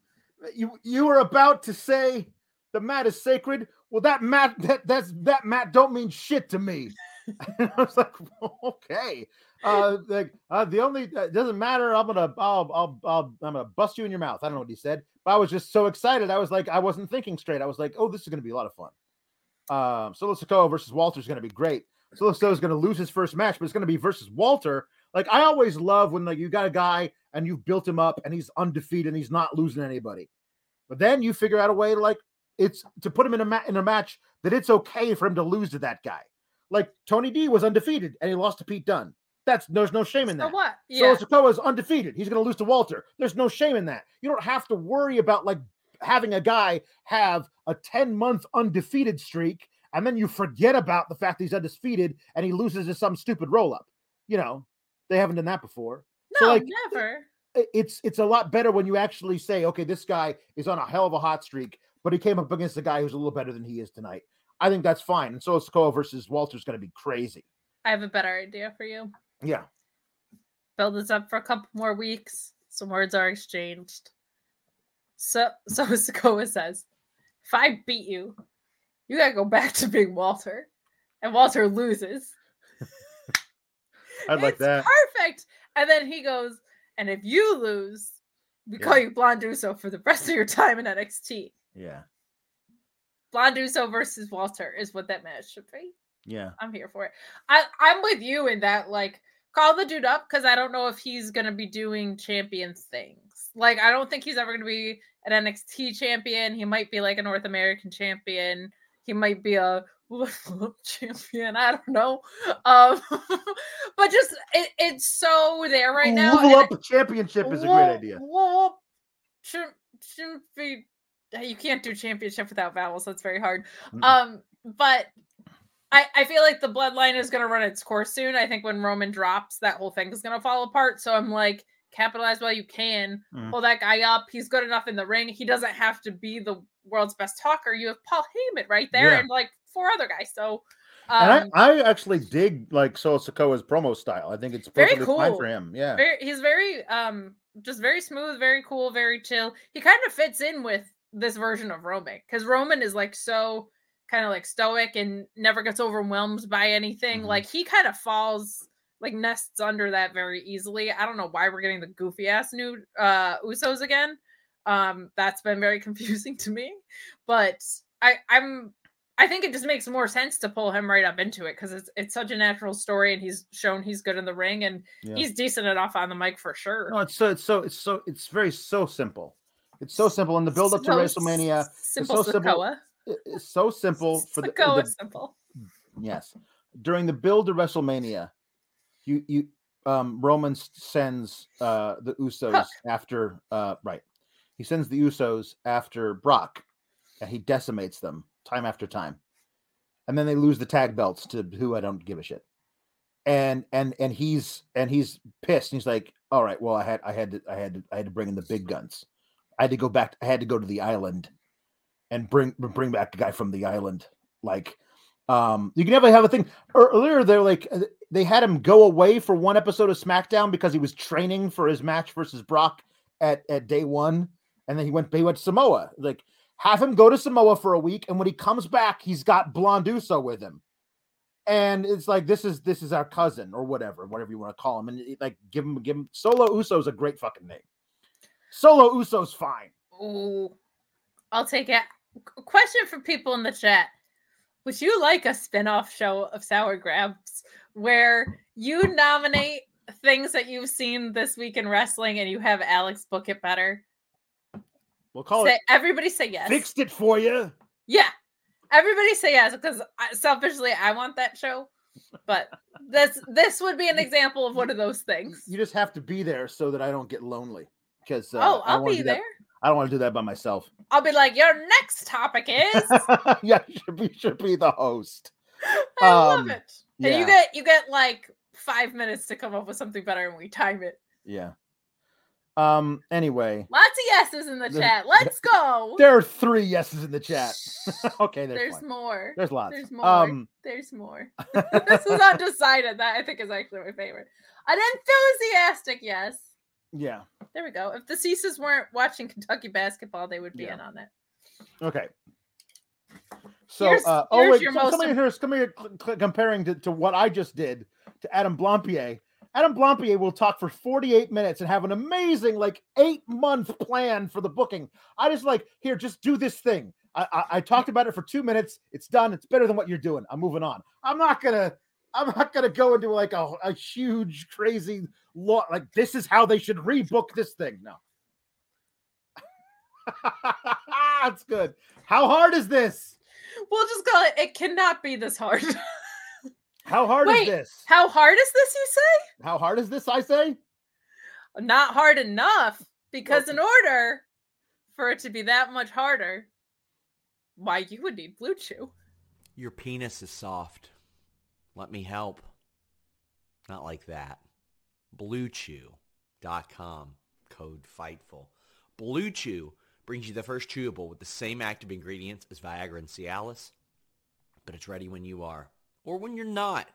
you you were about to say the mat is sacred well that mat that that's that mat don't mean shit to me and i was like okay uh like uh the only it doesn't matter i'm gonna I'll, I'll i'll i'm gonna bust you in your mouth i don't know what he said but i was just so excited i was like i wasn't thinking straight i was like oh this is gonna be a lot of fun um, Solo Sikoa versus Walter is to be great. Solo Sikoa is to lose his first match, but it's to be versus Walter. Like I always love when like you got a guy and you've built him up and he's undefeated and he's not losing anybody, but then you figure out a way to like it's to put him in a ma- in a match that it's okay for him to lose to that guy. Like Tony D was undefeated and he lost to Pete Dunne. That's there's no shame in that.
So what?
Solo
Yeah.
Sikoa is undefeated. He's going to lose to Walter. There's no shame in that. You don't have to worry about like having a guy have a 10 month undefeated streak and then you forget about the fact that he's undefeated and he loses to some stupid roll up. You know, they haven't done that before.
No,
so, like,
never.
It's it's a lot better when you actually say, okay, this guy is on a hell of a hot streak, but he came up against a guy who's a little better than he is tonight. I think that's fine. And so Sikoa versus Walter's going to be crazy.
I have a better idea for you.
Yeah.
Build this up for a couple more weeks. Some words are exchanged. So so Sikoa says, if I beat you, you gotta go back to being Walter. And Walter loses.
I'd like that.
Perfect. And then he goes, and if you lose, we call you Blonduso for the rest of your time in NXT.
Yeah.
Blonduso versus Walter is what that match should be.
Yeah.
I'm here for it. I, I'm with you in that, like, call the dude up because I don't know if he's gonna be doing champions things. Like, I don't think he's ever gonna be an NXT champion. He might be like a North American champion. He might be a champion. I don't know. Um, but just it, it's so there right now.
Level up championship is a great idea.
whoop. Shouldn't shouldn't. You can't do championship without vowels. That's very hard. Um, but I, I feel like the bloodline is going to run its course soon. I think when Roman drops, that whole thing is going to fall apart. So I'm like, capitalize while you can.
Mm.
Pull that guy up. He's good enough in the ring. He doesn't have to be the world's best talker. You have Paul Heyman right there
Yeah.
and like four other guys. So um,
I, I actually dig like Solo Sikoa's promo style. I think it's
Very
fine
cool.
for him. Yeah.
very, he's very um just very smooth, very cool, very chill. He kind of fits in with this version of Roman because Roman is like so kind of like stoic and never gets overwhelmed by anything.
Mhm.
Like he kind of falls like nests under that very easily. I don't know why we're getting the goofy ass new uh Usos again. Um that's been very confusing to me. But I I'm I think it just makes more sense to pull him right up into it because it's it's such a natural story and he's shown he's good in the ring and
Yeah.
he's decent enough on the mic for sure.
No, it's so it's so it's so it's very so simple. It's so simple in the build up to
So
WrestleMania.
s- Simple
so simple
Sokoa.
It- It's so simple for the,
Sokoa
the
simple.
yes during the build to WrestleMania. You you um Roman sends uh the Usos
Hook.
after uh right. He sends the Usos after Brock, and he decimates them time after time, and then they lose the tag belts to who I don't give a shit. And and and he's and he's pissed. And he's like, "All right, well, I had I had to I had to I had to bring in the big guns. I had to go back. I had to go to the island, and bring bring back the guy from the island. Like, um, you can never have a thing. Earlier, they're like uh, they had him go away for one episode of SmackDown because he was training for his match versus Brock at at day one, and then he went he went to Samoa. Like, have him go to Samoa for a week, and when he comes back, he's got Blonde Uso with him. And it's like this is this is our cousin or whatever, whatever you want to call him, and it- like give him give him Solo Uso is a great fucking name. Solo Uso's fine.
Ooh, I'll take it. Qu- Question for people in the chat: Would you like a spin-off show of Sour Graps where you nominate things that you've seen this week in wrestling and you have Alex book it better?
We'll call
Say,
it
everybody say yes.
fixed it for you.
Yeah, everybody say yes because I, selfishly I want that show, but this this would be an example of one of those things.
You just have to be there so that I don't get lonely. Because uh,
oh, I'll be there.
I don't want to do that by myself.
I'll be like, your next topic is.
yeah, you should be should be the host.
I
Um,
love it. And you get you get like five minutes to come up with something better, and we time it.
Yeah. Um. Anyway,
Lots of yeses in the
The-
chat. Let's go.
there are three yeses in the chat. okay, there's,
There's more.
There's lots.
There's more.
Um.
There's more. this is undecided. That I think is actually my favorite. An enthusiastic yes.
Yeah.
There we go. If the Ceases weren't watching Kentucky basketball, they would be
Yeah.
in on it.
Okay. So,
Here's-
uh, oh wait, so,
most
come
im-
here, cl- cl- comparing to, to what I just did to Adam Blampied. Adam Blampied will talk for 48 minutes and have an amazing, like, eight month plan for the booking. I just like, here, just do this thing. I, I, I talked about it for two minutes. It's done. It's better than what you're doing. I'm moving on. I'm not gonna, I'm not gonna go into like a, a huge, crazy law. Like, this is how they should rebook this thing. No. That's good. How hard is this?
We'll just call it. It cannot be this hard.
How hard
Wait,
is this?
How hard is this? You say?
How hard is this? I say.
Not hard enough because
Well-
in order for it to be that much harder, why you would need Blue Chew.
Your penis is soft. Let me help. Not like that. BlueChew.com. Code FIGHTFUL. Blue Chew brings you the first chewable with the same active ingredients as Viagra and Cialis, but it's ready when you are or when you're not.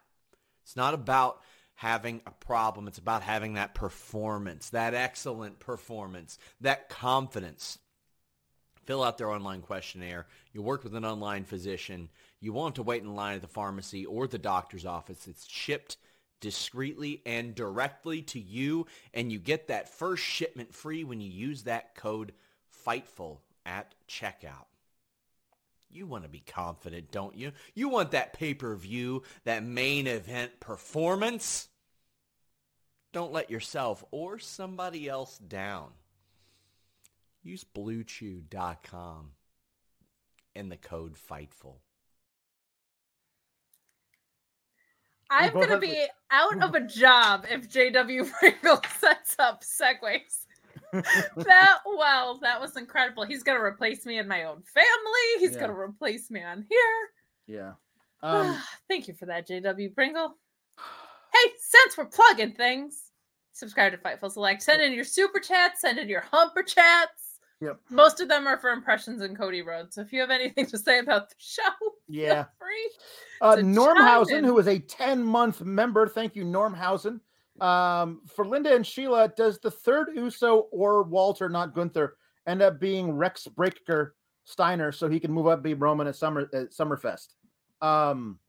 It's not about having a problem. It's about having that performance, that excellent performance, that confidence. Fill out their online questionnaire. You work with an online physician. You want to wait in line at the pharmacy or the doctor's office. It's shipped discreetly and directly to you, and you get that first shipment free when you use that code FIGHTFUL at checkout. You want to be confident, don't you? You want that pay-per-view, that main event performance. Don't let yourself or somebody else down. Use bluechew.com and the code FIGHTFUL.
I'm gonna be out of a job if JW Pringle sets up segues. that well, that was incredible. He's gonna replace me in my own family. He's
Yeah.
gonna replace me on here.
Yeah.
Um,
Thank you for that, JW Pringle. Hey, since we're plugging things, subscribe to Fightful Select. Send in your super chats, send in your humper chats.
Yep.
Most of them are for impressions in Cody Rhodes. So if you have anything to say about the show,
yeah.
feel free.
Uh, Normhausen, who is a 10 month member. Thank you, Normhausen. Um, for Linda and Sheila, does the third Uso or Walter, not Gunther, end up being Rex Breaker Steiner so he can move up be Roman at Summer at Summerfest? Um,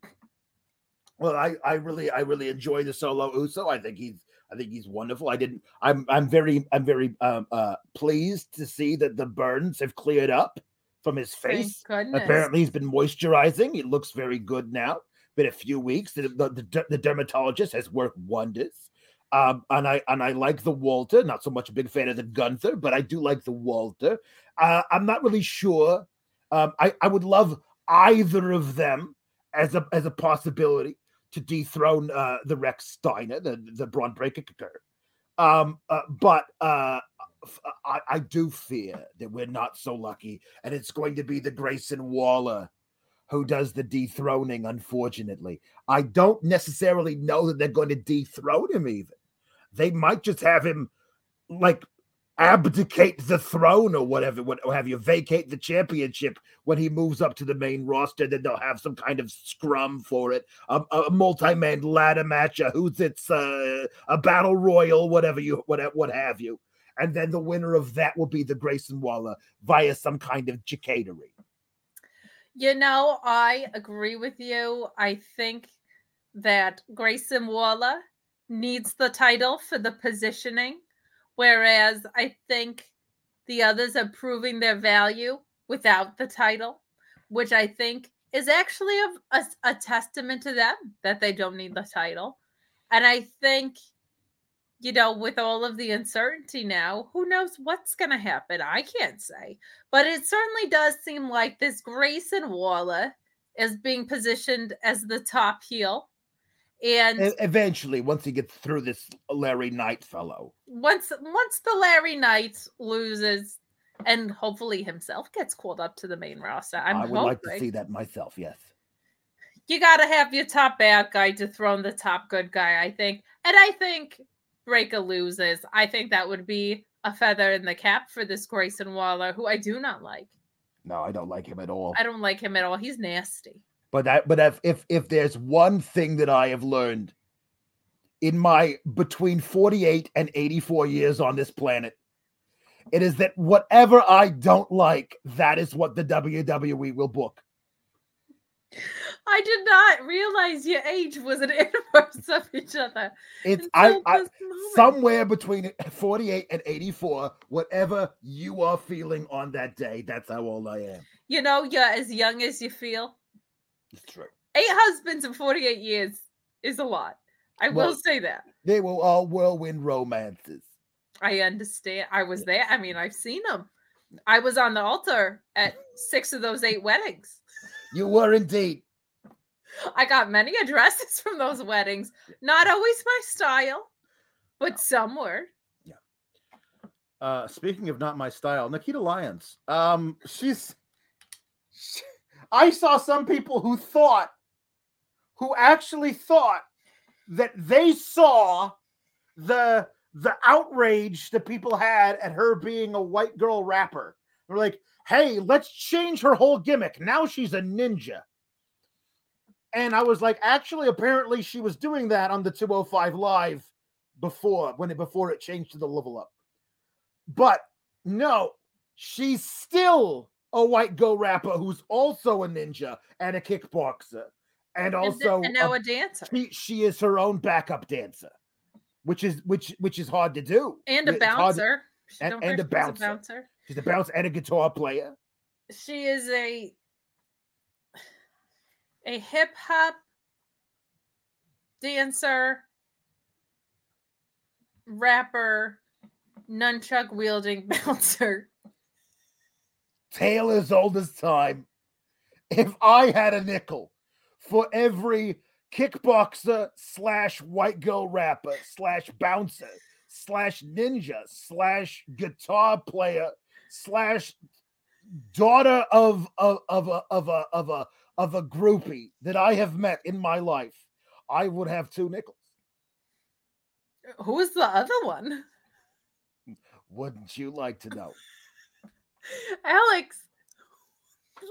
Well, I, I really I really enjoy the solo Uso. I think he's I think he's wonderful. I didn't I'm I'm very I'm very um, uh pleased to see that the burns have cleared up from his face. Apparently, he's been moisturizing. He looks very good now. Been a few weeks. The, the, the, the dermatologist has worked wonders. Um, and I and I like the Walter. Not so much a big fan of the Gunther, but I do like the Walter. Uh, I'm not really sure. Um, I I would love either of them as a as a possibility to dethrone uh, the Rechsteiner, the the Bron Breakker. Um, uh, but uh, I, I do fear that we're not so lucky, and it's going to be the Grayson Waller who does the dethroning. Unfortunately, I don't necessarily know that they're going to dethrone him. Even they might just have him like abdicate the throne or whatever, what have you vacate the championship when he moves up to the main roster. Then they'll have some kind of scrum for it, a, a multi-man ladder match, a who's it's uh, a battle royal, whatever you what what have you. And then the winner of that will be the Grayson Waller via some kind of chicanery.
You know, I agree with you. I think that Grayson Waller needs the title for the positioning, whereas I think the others are proving their value without the title, which I think is actually a, a, a testament to them that they don't need the title. And I think, you know, with all of the uncertainty now, who knows what's going to happen? I can't say. But it certainly does seem like this Grayson Waller is being positioned as the top heel. And
Eventually, once he gets through this Larry Knight fellow,
once once the Larry Knight loses and hopefully himself gets called up to the main roster, I'm
I would
hoping
like to see that myself. Yes.
you got to have your top bad guy dethrone the top good guy, I think. And I think Breakker loses. I think that would be a feather in the cap for this Grayson Waller, who I do not like.
No, I don't like him at all.
I don't like him at all. He's nasty.
But that, but if if if there's one thing that I have learned in my between 48 and 84 years on this planet, it is that whatever I don't like, that is what the WWE will book.
I did not realize your age was an inverse of each other.
It's I, I somewhere between 48 and 84, whatever you are feeling on that day, that's how old I am.
You know, you're as young as you feel.
It's true.
Eight husbands in 48 years is a lot. I will say that.
They were all whirlwind romances.
I understand. I was there. I mean, I've seen them. I was on the altar at six of those eight weddings.
You were indeed.
I got many addresses from those weddings. Not always my style, but some were. Yeah.
Uh, speaking of not my style, Nikita Lyons. Um, she's. she- I saw some people who thought, who actually thought that they saw the the outrage that people had at her being a white girl rapper. They're like, "Hey, let's change her whole gimmick. Now she's a ninja." And I was like, actually, apparently she was doing that on the 205 live before when it before it changed to the level up. But no, she's still a white go rapper who's also a ninja and a kickboxer, and also
and now
a-
a dancer
She, she is her own backup dancer, which is which which is hard to do.
and a
hard to-
bouncer.
And- and
forget
a bouncer. She's a bouncer and a guitar player.
She is a a hip hop dancer, rapper, nunchuck wielding bouncer.
Tale as old as time. If I had a nickel for every kickboxer slash white girl rapper slash bouncer slash ninja slash guitar player slash daughter of of of a of a of a
of a groupie that I have met in my life, I would have two nickels.
Who is the other one?
Wouldn't you like to know?
Alex. they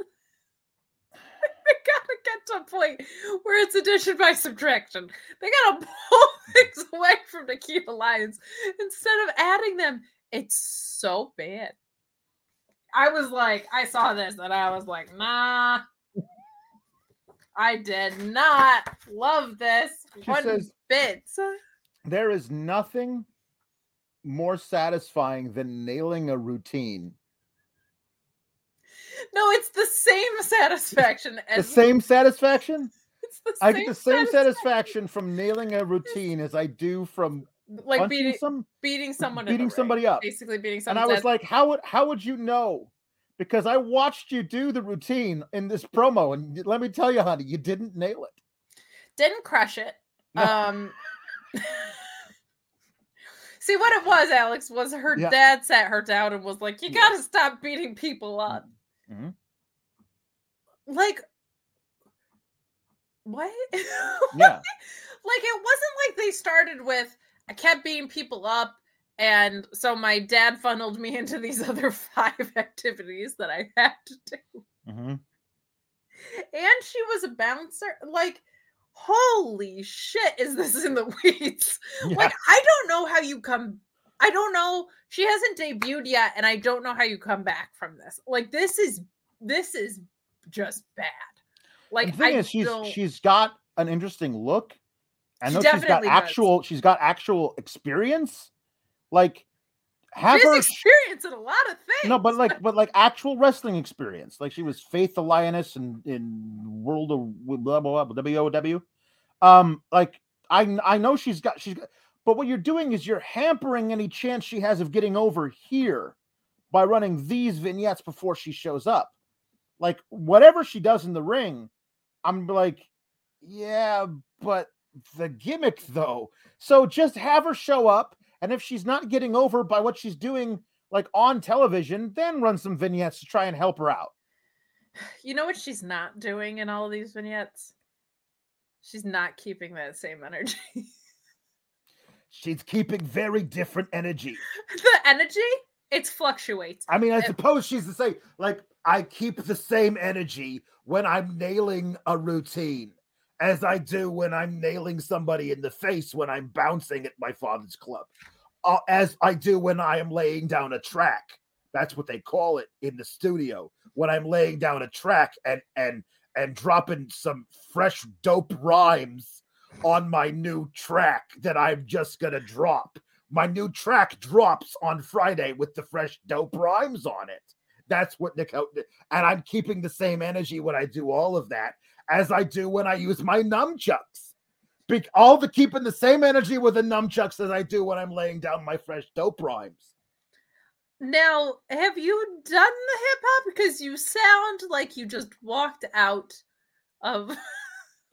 gotta get to a point where it's addition by subtraction. They gotta pull things away from the key alliance instead of adding them. It's so bad. I was like, I saw this and I was like, nah. I did not love this
She
one
says-
bit.
There is nothing more satisfying than nailing a routine.
No, it's the same satisfaction as The
same satisfaction?
It's the
I get the same
satisfaction.
satisfaction from nailing a routine as I do from
like beating
some.
beating someone, in
beating
the ring,
somebody up.
basically beating
somebody.
And.
I was like, how would how would you know? Because I watched you do the routine in this promo, and let me tell you, honey, you didn't nail it.
didn't crush it.
No.
Um, see what it was, Alex, was her
Yeah.
dad sat her down and was like, "You
Yeah.
got to stop beating people up."
Mhm.
Like, what?
Yeah.
like it wasn't like they started with I kept beating people up, and so my dad funneled me into these other five activities that I had to do.
Mhm.
And she was a bouncer. Like, holy shit, is this in the weeds?
Yeah.
Like, I don't know how you come. I don't know. She hasn't debuted yet, and I don't know how you come back from this. Like, this is this is just bad. Like,
the thing
I
is, she's
don't-
she's got an interesting look. I
She
know she's got
definitely does.
actual she's got actual experience. Like have
she
her
has experience in a lot of things.
no, but like but like actual wrestling experience. Like she was Faith the Lioness in in World of blah blah blah WOW. Um, like I I know she's got she's got, but what you're doing is you're hampering any chance she has of getting over here by running these vignettes before she shows up. Like whatever she does in the ring, I'm like, yeah, but the gimmick though. So just have her show up, and if she's not getting over by what she's doing, like on television, then run some vignettes to try and help her out.
You know what she's not doing in all of these vignettes? She's not keeping that same energy.
She's keeping very different energy.
the energy, it fluctuates.
I mean, I
If-
suppose she's the same. Like, I keep the same energy when I'm nailing a routine as I do when I'm nailing somebody in the face when I'm bouncing at my father's club, uh, as I do when I am laying down a track. That's what they call it in the studio. When I'm laying down a track and and and dropping some fresh dope rhymes on my new track that I'm just gonna drop. My new track drops on Friday with the fresh dope rhymes on it. That's what Nick and I'm keeping the same energy when I do all of that as I do when I use my nunchucks. Be- all the keeping the same energy with the nunchucks as I do when I'm laying down my fresh dope rhymes.
Now, have you done the hip hop? Because you sound like you just walked out of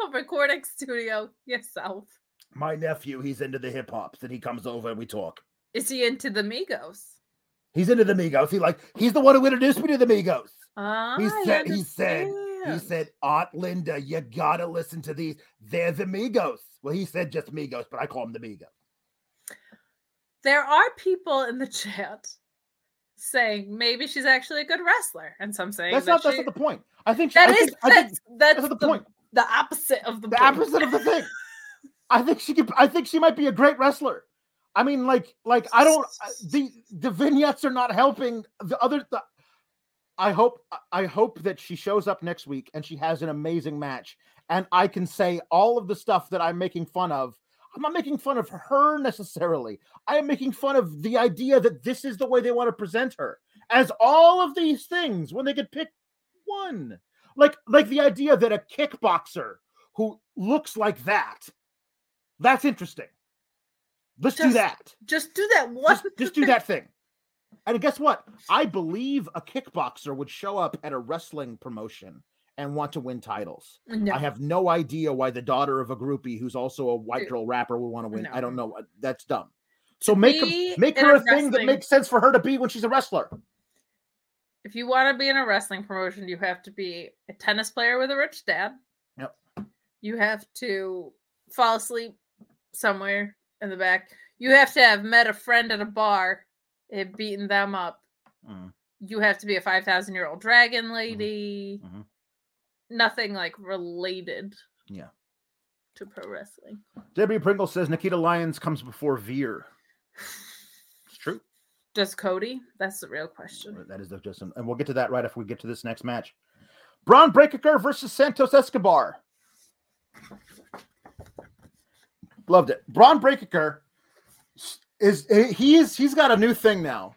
a recording studio yourself.
My nephew, he's into the hip hops, and he comes over and we talk.
Is he into the Migos?
He's into the Migos. He like he's the one who introduced me to the Migos.
Ah,
He said he said he said, Aunt Linda, you gotta listen to these. They're the Migos. Well, he said just Migos, but I call them the Migos.
there are people in the chat saying maybe she's actually a good wrestler, and some saying
That's
that
not that's not the point. I think
that
I
is
think, I think
that's, that's
that's
the,
the point.
The opposite of the,
the opposite of the thing. I think she could. I think she might be a great wrestler. I mean, like, like I don't. uh, The the vignettes are not helping. The other. The, I hope. I hope that she shows up next week and she has an amazing match, and I can say all of the stuff that I'm making fun of. I'm not making fun of her necessarily. I am making fun of the idea that this is the way they want to present her. As all of these things, when they could pick one, like like the idea that a kickboxer who looks like that. That's interesting. Let's do that.
Just do that one.
Just, just do that thing. And guess what? I believe a kickboxer would show up at a wrestling promotion and want to win titles.
No.
I have no idea why the daughter of a groupie who's also a white girl rapper would want to win. I don't know. That's dumb. So make
be
her, make her
a
thing that makes sense for her to be when she's a wrestler.
If you want to be in a wrestling promotion, you have to be a tennis player with a rich dad.
Yep.
You have to fall asleep somewhere in the back. You have to have met a friend at a bar and beaten them up.
Mm.
You have to be a 5,000 year old dragon lady.
Mhm.
Nothing like related
Yeah.
to pro wrestling.
Debbie Pringle says Nikita Lyons comes before Veer.
Does Cody? That's the real question.
That is just, and we'll get to that right after we get to this next match. Bron Breakker versus Santos Escobar. Loved it. Bron Breakker is he is he's got a new thing now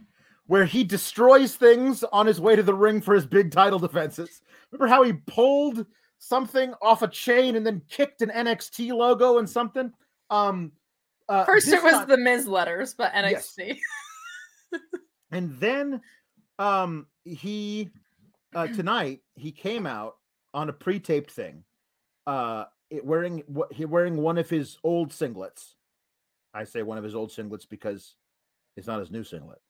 where he destroys things on his way to the ring for his big title defenses. Remember how he pulled something off a chain and then kicked an NXT logo and something? Um uh,
First, it was
time-
the Miz letters, but
Yes. And then um he uh tonight he came out on a pre-taped thing uh it, wearing what he wearing one of his old singlets. I say one of his old singlets because it's not his new singlet.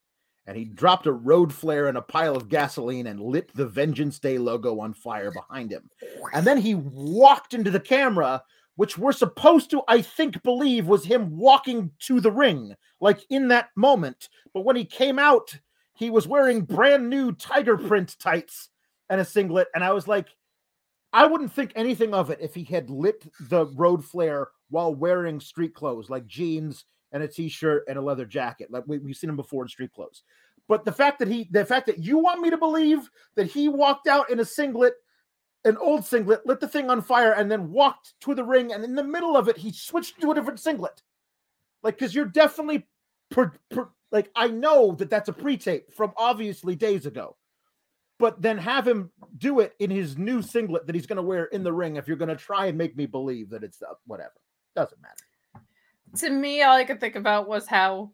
And he dropped a road flare in a pile of gasoline and lit the vengeance day logo on fire behind him. And then he walked into the camera which we're supposed to i think believe was him walking to the ring like in that moment but when he came out, he was wearing brand new tiger print tights and a singlet. And I was like, I wouldn't think anything of it if he had lit the road flare while wearing street clothes, like jeans and a t-shirt and a leather jacket. Like we, we've seen him before in street clothes. But the fact that he, the fact that you want me to believe that he walked out in a singlet, an old singlet, lit the thing on fire, and then walked to the ring, and in the middle of it, he switched to a different singlet. Like, because you're definitely per, per, like I know that that's a pre-tape from obviously days ago, but then have him do it in his new singlet that he's going to wear in the ring. If you're going to try and make me believe that it's uh, whatever, doesn't matter.
to me, all I could think about was how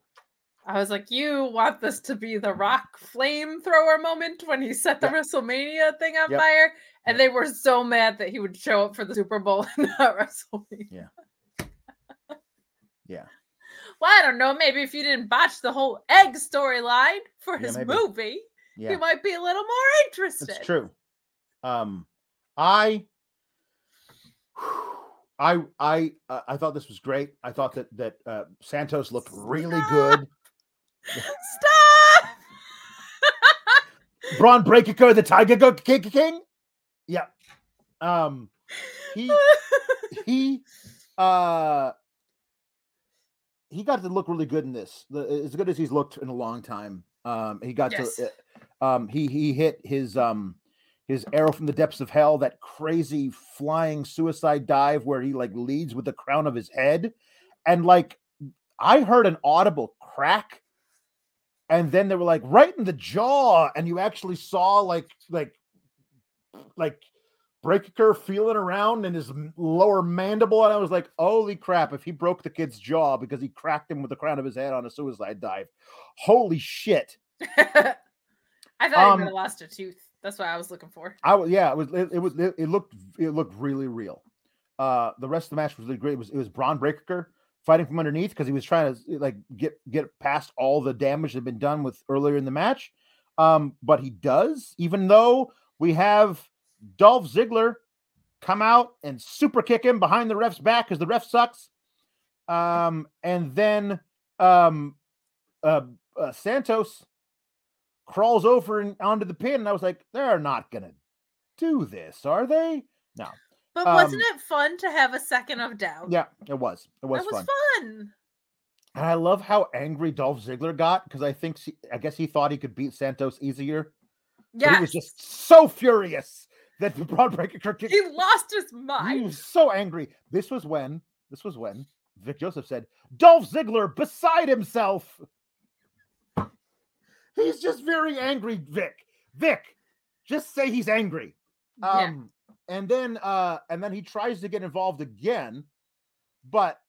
I was like, you want this to be the rock flamethrower moment when he set the
Yeah.
WrestleMania thing on
Yep.
fire. And they were so mad that he would show up for the Super Bowl and not WrestleMania.
Yeah. Yeah.
Well, I don't know. Maybe if you didn't botch the whole egg storyline for
Yeah,
his
maybe.
movie,
Yeah,
you might be a little more interested.
it's true. Um, I. I I uh, I thought this was great. I thought that that uh, Santos looked really good.
Stop!
Bron Breakker, the Tiger King. Yeah. Um, he he uh he got to look really good in this the, as good as he's looked in a long time um he got
Yes.
to uh, um he he hit his um his arrow from the depths of hell that crazy flying suicide dive where he like leads with the crown of his head and like i heard an audible crack and then they were like right in the jaw and you actually saw like like like Breakker feeling around in his lower mandible, and I was like, "Holy crap!" If he broke the kid's jaw because he cracked him with the crown of his head on a suicide dive, holy shit!
I thought
Um,
he would have lost a tooth. That's what I was looking for.
I was yeah, it was it, it was it, it looked it looked really real. Uh, the rest of the match was really great. It was it was Bron Breakker fighting from underneath because he was trying to like get get past all the damage that had been done with earlier in the match. Um, but he does, even though we have Dolph Ziggler come out and super kick him behind the ref's back because the ref sucks. Um, and then um, uh, uh, Santos crawls over and onto the pin, and I was like, they're not gonna do this, are they? No.
But wasn't
um,
it fun to have a second of doubt?
Yeah, it was. It was,
that was
fun.
fun.
And I love how angry Dolph Ziggler got because I think she, I guess he thought he could beat Santos easier.
Yeah,
he was just so furious that the Bron Breakker kicked.
he lost his mind.
He was so angry. This was when this was when Vic Joseph said, Dolph Ziggler beside himself. He's just very angry, Vic. Vic, just say he's angry.
Yeah.
Um, and then uh, and then he tries to get involved again, but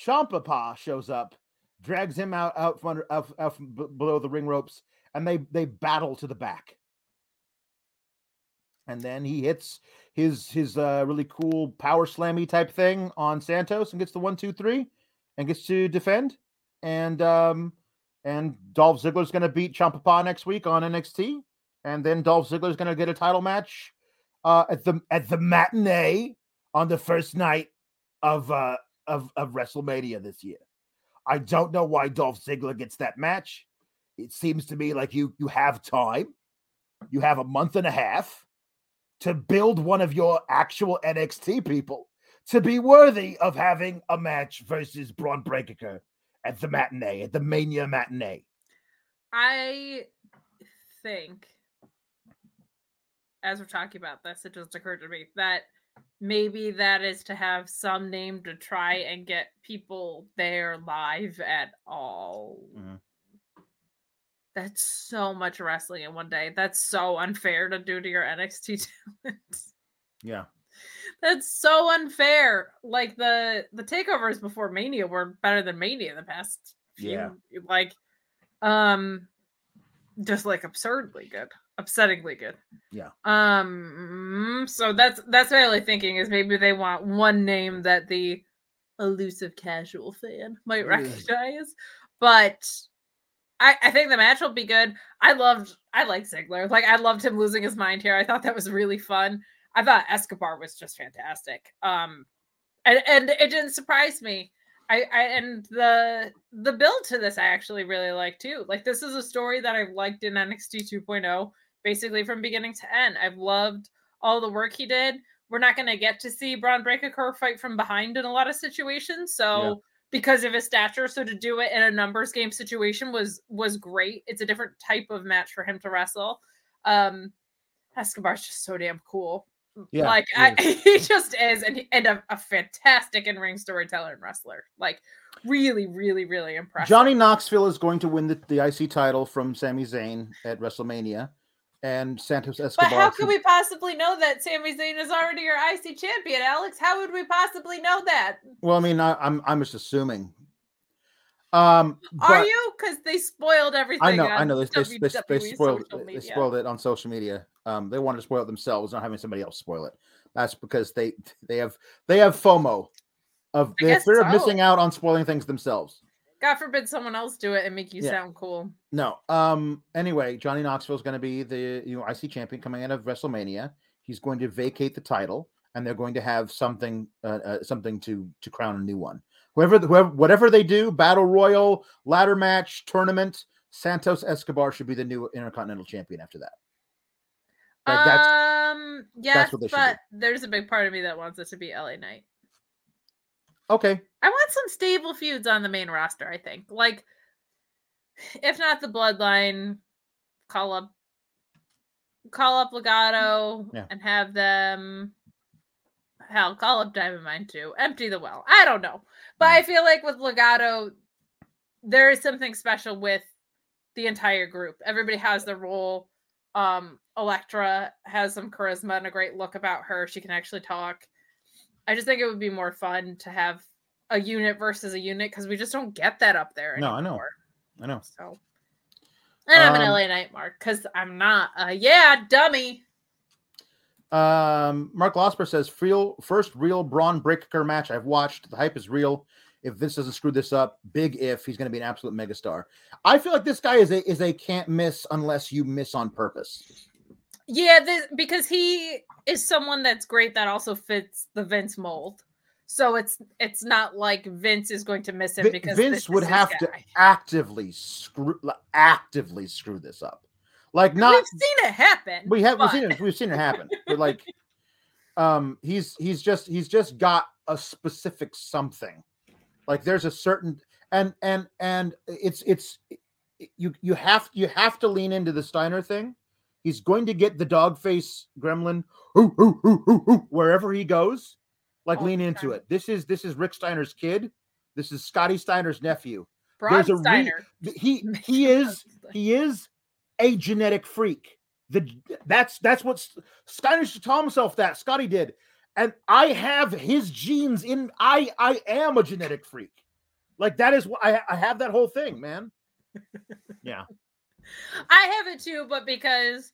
Champapa shows up, drags him out out from under out, out from below the ring ropes, and they they battle to the back. And then he hits his his uh, really cool power slammy type thing on Santos and gets the one two three, and gets to defend. And um and Dolph Ziggler's going to beat Champapa next week on NXT, and then Dolph Ziggler's going to get a title match
uh, at the at the matinee on the first night of uh of of WrestleMania this year. I don't know why Dolph Ziggler gets that match. It seems to me like you you have time. You have a month and a half to build one of your actual NXT people to be worthy of having a match versus Bron Breakker at the matinee, at the Mania matinee.
I think, as we're talking about this, it just occurred to me that maybe that is to have some name to try and get people there live at all.
Mhm.
That's so much wrestling in one day. That's so unfair to do to your NXT talent.
Yeah.
That's so unfair. Like the the takeovers before Mania were better than Mania the past few.
Yeah.
Like, um, just like absurdly good, upsettingly good.
Yeah.
Um. So that's that's my only thinking is maybe they want one name that the elusive casual fan might recognize, but. I, I think the match will be good. I loved, I like Ziggler. Like I loved him losing his mind here. I thought that was really fun. I thought Escobar was just fantastic. Um, and and it didn't surprise me. I, I and the the build to this I actually really like too. Like this is a story that I've liked in NXT 2.0, basically from beginning to end. I've loved all the work he did. We're not going to get to see Bron Breakker fight from behind in a lot of situations, so. Because of his stature, so to do it in a numbers game situation was was great. It's a different type of match for him to wrestle. Um, Escobar's just so damn cool.
Yeah,
like
he
I, he just is, and and a, a fantastic in ring storyteller and wrestler. Like really, really, really impressive.
Johnny Knoxville is going to win the, the IC title from Sami Zayn at WrestleMania, and Santos Escobar.
But how could we possibly know that Sami Zayn is already your IC champion, Alex? How would we possibly know that?
Well, I mean, I, I'm I'm just assuming. Um,
Are you? Because they spoiled everything.
I know, I know. They, they, they, they spoiled they spoiled it on social media. Um, they wanted to spoil it themselves, not having somebody else spoil it. That's because they they have they have FOMO of
the
fear of missing out on spoiling things themselves.
God forbid someone else do it and make you
Yeah.
sound cool.
No. Um. Anyway, Johnny Knoxville is going to be the you know IC champion coming out of WrestleMania. He's going to vacate the title, and they're going to have something uh, uh, something to to crown a new one. Whoever whoever whatever they do, battle royal, ladder match, tournament. Santos Escobar should be the new Intercontinental Champion after that. That- that's
um, yes,
should
but there's a big part of me that wants it to be LA Knight.
Okay.
I want some stable feuds on the main roster. I think, like, if not the Bloodline, call up, call up Legado
Yeah.
and have them. Hell, call up Diamond Mine too. Empty the well. I don't know, but
Mm.
I feel like with Legado, there is something special with the entire group. Everybody has their role. Um, Elektra has some charisma and a great look about her. She can actually talk. I just think it would be more fun to have a unit versus a unit because we just don't get that up there
No, I know. I know.
So, and I'm an LA Knight Mark because I'm not. a yeah, dummy.
Um, Mark Losper says, real first real Bron Breakker match I've watched. The hype is real. If Vince doesn't screw this up, big if he's going to be an absolute megastar. I feel like this guy is a is a can't miss unless you miss on purpose.
Yeah, this, because he is someone that's great that also fits the Vince mold. So it's it's not like Vince is going to miss him because
Vince would have to actively screw actively screw this up. Like not
We've seen it happen.
we have we've seen it we've seen it happen. But like um he's he's just he's just got a specific something. Like there's a certain and and and it's it's you you have you have to lean into the Steiner thing. He's going to get the dog face gremlin hoo, hoo, hoo, hoo, hoo, wherever he goes. Like
All
lean into
time.
it. This is this is Rick Steiner's kid. This is Scotty Steiner's nephew. There's a re- He he is he is a genetic freak. The that's that's what S- Steiner should tell himself that Scotty did, and I have his genes in. I I am a genetic freak. Like that is what I I have that whole thing, man. Yeah,
I have it too, but because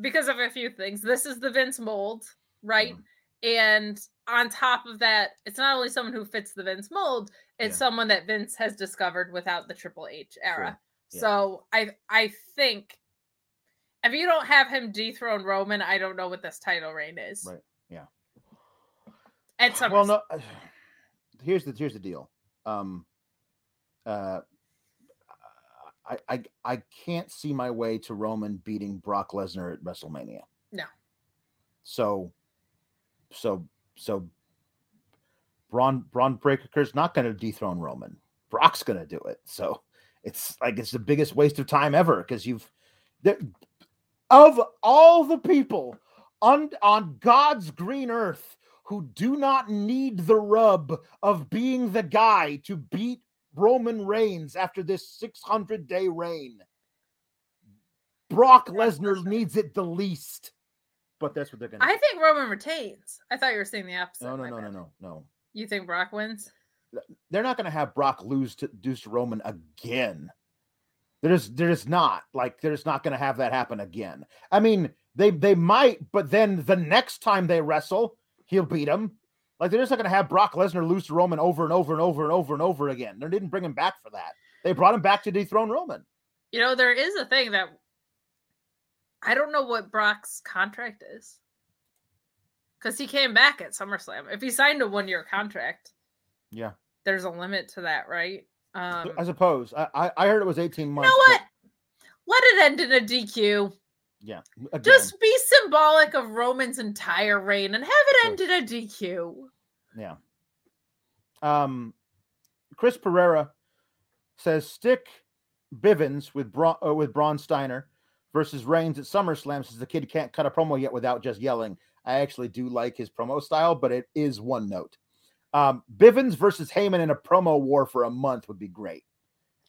because of a few things. This is the Vince mold, right? And on top of that, it's not only someone who fits the Vince mold, it's
Yeah.
someone that Vince has discovered without the Triple H era.
Yeah.
So I I think If you don't have him dethrone Roman, I don't know what this title reign is.
Right. Yeah.
At some
Well, no. Here's the here's the deal. Um. Uh. I, I I can't see my way to Roman beating Brock Lesnar at WrestleMania.
No.
So, so so. Braun Bron Breakker's not going to dethrone Roman. Brock's going to do it. So it's like it's the biggest waste of time ever because you've of all the people on on God's green earth who do not need the rub of being the guy to beat Roman Reigns after this 600 day reign. Brock Lesnar needs it the least. But that's what they're going to
I think Roman retains. I thought you were saying the opposite.
No, no, no, no, no, no.
You think Brock wins?
They're not going to have Brock lose to lose to Roman again. They're just they're just not like they're just not going to have that happen again. I mean, they they might, but then the next time they wrestle, he'll beat him. Like they're just not going to have Brock Lesnar lose to Roman over and over and over and over and over again. They didn't bring him back for that. They brought him back to dethrone Roman.
You know, there is a thing that I don't know what Brock's contract is. Because he came back at SummerSlam. If he signed a one year contract,
Yeah,
there's a limit to that, right? Um,
I suppose. I I, I heard it was eighteen months.
you know
but
what? Let it end in a DQ.
Yeah, again,
Just be symbolic of Roman's entire reign and have it end in a DQ.
Yeah. Um, Chris Pereira says stick Bivens with Bra- uh, with Braun Steiner versus Reigns at SummerSlam since the kid can't cut a promo yet without just yelling. I actually do like his promo style, but it is one note. Um, Bivens versus Heyman in a promo war for a month would be great,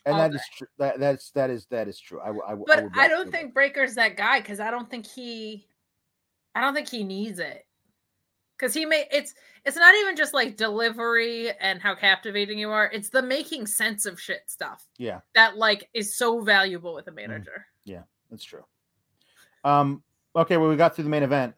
and
All
that is true. That that's that is that is true. I, I
But
would
I don't
do
think Breakker's that guy because I don't think he, I don't think he needs it. Because he may, it's it's not even just like delivery and how captivating you are. It's the making sense of shit stuff.
Yeah,
that like is so valuable
Mm.
with a manager.
Yeah, that's true. Um, okay, well, we got through the main event.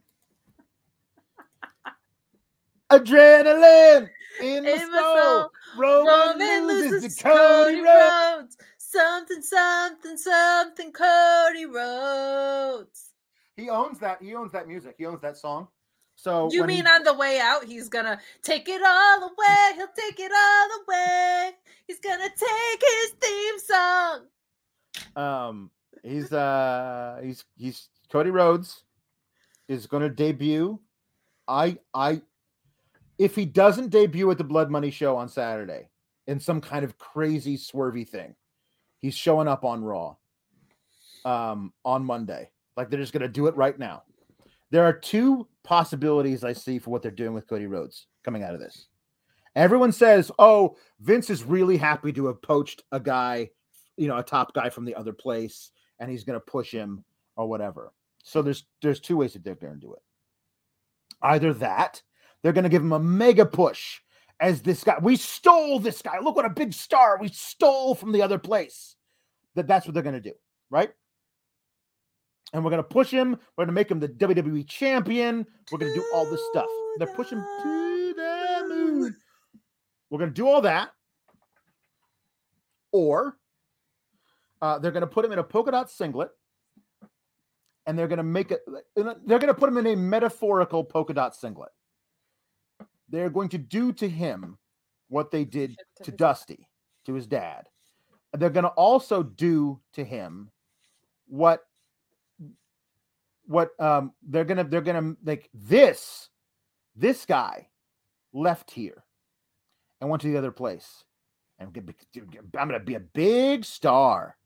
Adrenaline in the
In
soul.
soul,
Roman,
Roman
loses,
loses
to Cody Rhodes.
Rhodes. Something, something, something. Cody Rhodes.
He owns that. He owns that music. He owns that song. So
You mean
he-
on the way out, he's gonna take it all away. He'll take it all away. He's gonna take his theme song.
um he's uh he's he's Cody Rhodes is going to debut. I I if he doesn't debut at the Blood Money show on Saturday in some kind of crazy swervy thing, he's showing up on Raw um on Monday. Like they're just going to do it right now. There are two possibilities I see for what they're doing with Cody Rhodes coming out of this. Everyone says, "Oh, Vince is really happy to have poached a guy, you know, a top guy from the other place, and he's going to push him or whatever." So there's there's two ways that they're going to do it. Either that, they're going to give him a mega push as this guy. We stole this guy. Look what a big star we stole from the other place. That that's what they're going to do, right? And we're going to push him. We're going to make him the WWE champion. We're going to do all this stuff. They're pushing to the moon. We're going to do all that. Or uh, they're going to put him in a polka dot singlet and they're going to make it, they're going to put him in a metaphorical polka dot singlet. They're going to do to him what they did to Dusty, to his dad. And They're going to also do to him what what um they're gonna they're gonna like this this guy left here and went to the other place and i'm gonna be a big star.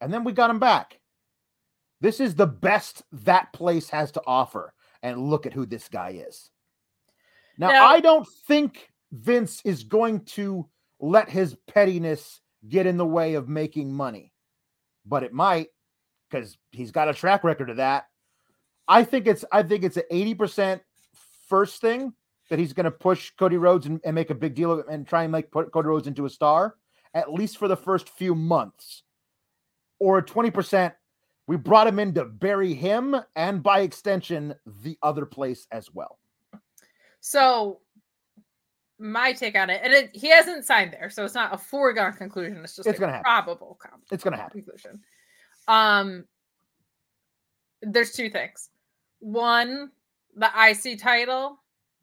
And then we got him back. This is the best that place has to offer. And look at who this guy is now,
Now-
i don't think vince is going to let his pettiness get in the way of making money but it might because he's got a track record of that I think it's I think it's an 80% first thing that he's going to push Cody Rhodes and, and make a big deal of it and try and make put Cody Rhodes into a star, at least for the first few months. Or 20%, we brought him in to bury him and by extension, the other place as well.
So my take on it, and it, he hasn't signed there, so it's not a foregone conclusion. It's just
It's
a
gonna happen.
probable com-
It's going to happen.
conclusion. Um, there's two things. One, the IC title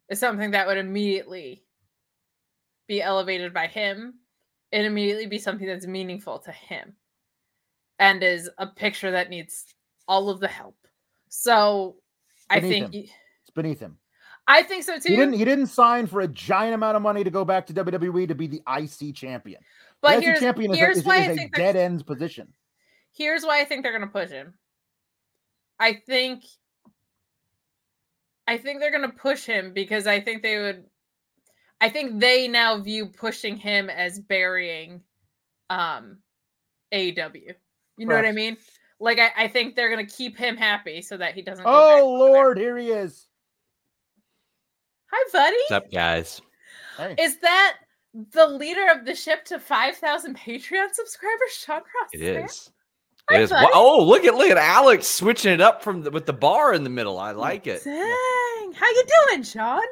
is something that would immediately be elevated by him and immediately be something that's meaningful to him and is a picture that needs all of the help. So I think
him. It's beneath him.
I think so too.
He didn't. He didn't sign for a giant amount of money to go back to WWE to be the IC champion.
but
the IC
here's,
champion is a,
here's
is,
why
is
I
a
think
dead ends position.
here's why I think they're gonna push him. I think I think they're gonna push him because I think they would I think they now view pushing him as burying um AEW. You know what I mean? Like I, I think they're gonna keep him happy so that he doesn't
Oh
back over there.
Lord, here he is.
Hi buddy.
What's up, guys?
Hey,
Is that the leader of the ship to 5,000 Patreon subscribers, Sean Ross?
It
Sapp?
is.
Hi,
It is.
buddy.
Oh, look at look at Alex switching it up from the, with the bar in the middle. I like it.
Dang. How you doing, Sean?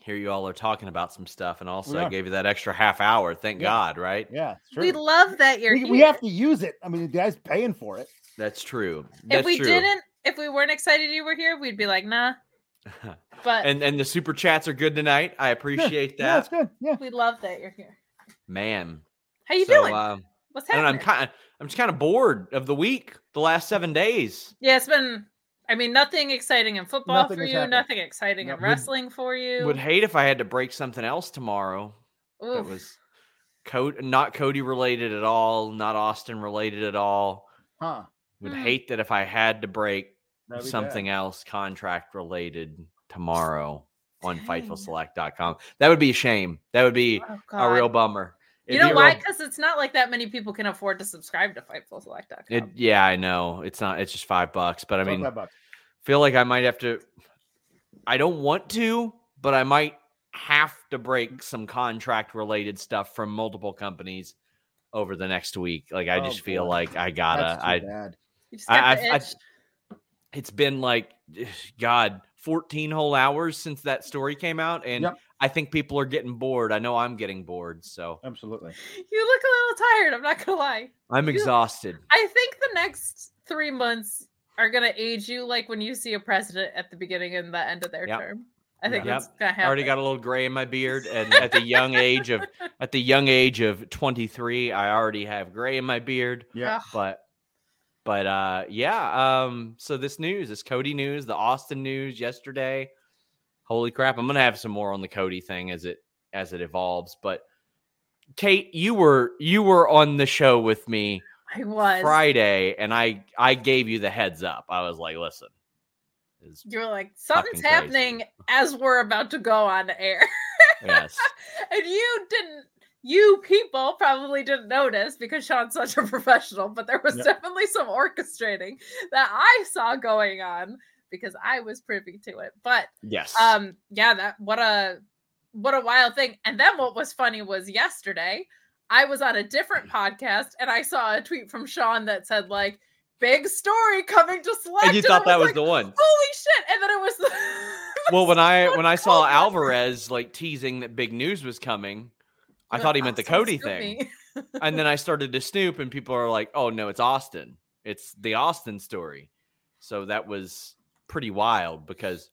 Here you all are talking about some stuff, and also
We
I gave you that extra half hour. Thank
Yeah.
God, right?
yeah, true.
We love that you're
we,
here.
we have to use it. I mean, the guy's paying for it.
That's true. That's
if we
true.
didn't, if we weren't excited you were here, we'd be like, nah. But
and and the super chats are good tonight. I appreciate
Yeah, it's
that,
good. Yeah.
we love that you're here.
man.
How you
so,
doing?
Um,
What's
I don't I'm
happening?
kind of I'm just kind of bored of the week, the last seven days.
yeah, it's been. I mean, nothing exciting in football
Nothing
for you.
happened.
Nothing exciting
No.
in
Would-
wrestling for you.
Would hate if I had to break something else tomorrow. That was Cody, not Cody related at all, not Austin related at all.
Huh.
Would
Hmm.
hate that if I had to break Something else contract related tomorrow on
Dang.
fightfulselect.com. That would be a shame. That would be
Oh,
a real bummer.
You
It'd
know
be a
why?
real-
Because it's not like that many people can afford to subscribe to FightfulSelect.com.
It, yeah, I know. It's not. It's just five bucks. But I mean, feel like I might have to. I don't want to, but I might have to break mm-hmm. some contract related stuff from multiple companies over the next week. Like I
Oh,
just feel like I gotta. I
bad.
You
I- I-. it's been like God, 14 whole hours since that story came out, and
Yep.
I think people are getting bored. I know I'm getting bored, so
Absolutely.
You look a little tired. I'm not gonna lie.
I'm
You-
exhausted.
I think the next three months are gonna age you like when you see a president at the beginning and the end of their
Yep.
term. I think
Yep.
that's gonna happen.
I already got a little gray in my beard, and at the young age of at the young age of 23, I already have gray in my beard.
Yeah.
But but uh yeah um so this news this cody news the austin news yesterday holy crap i'm gonna have some more on the cody thing as it as it evolves but kate you were you were on the show with me
I was.
friday and i i gave you the heads up i was like listen
You were like, something's
crazy.
happening as we're about to go on air.
yes
and you didn't you people probably didn't notice because Sean's such a professional, but there was
Yep.
definitely some orchestrating that I saw going on because I was privy to it. But
yes
um yeah, that what a what a wild thing. And then what was funny was yesterday I was on a different podcast and I saw a tweet from Sean that said like big story coming to select.
and you thought that was
like,
the one
holy shit and then it was
well when i when i saw alvarez like teasing that big news was coming i thought he meant the cody thing and then I started to snoop, and people are like, "Oh no, it's Austin. It's the Austin story." So that was pretty wild because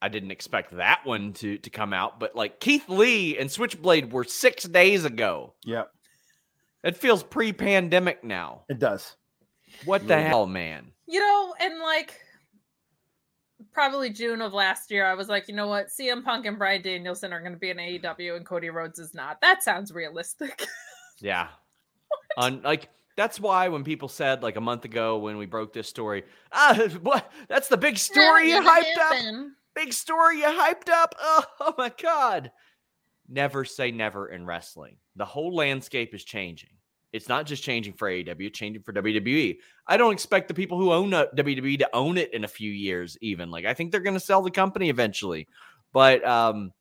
I didn't expect that one to to come out. But like Keith Lee and Switchblade were six days ago.
Yeah.
It feels pre-pandemic now.
It does.
What the
Really does.
hell, man?
you know, and like probably June of last year, I was like, you know what, CM Punk and Bryan Danielson are going to be in AEW, and Cody Rhodes is not. That sounds realistic.
Yeah. On like that's why when people said like a month ago when we broke this story, ah, what? That's the big story you hyped up. big story you hyped up. Oh, oh my god. Never say never in wrestling. The whole landscape is changing. It's not just changing for AEW, changing for WWE. I don't expect the people who own WWE to own it in a few years, even. Like I think they're gonna sell the company eventually. But um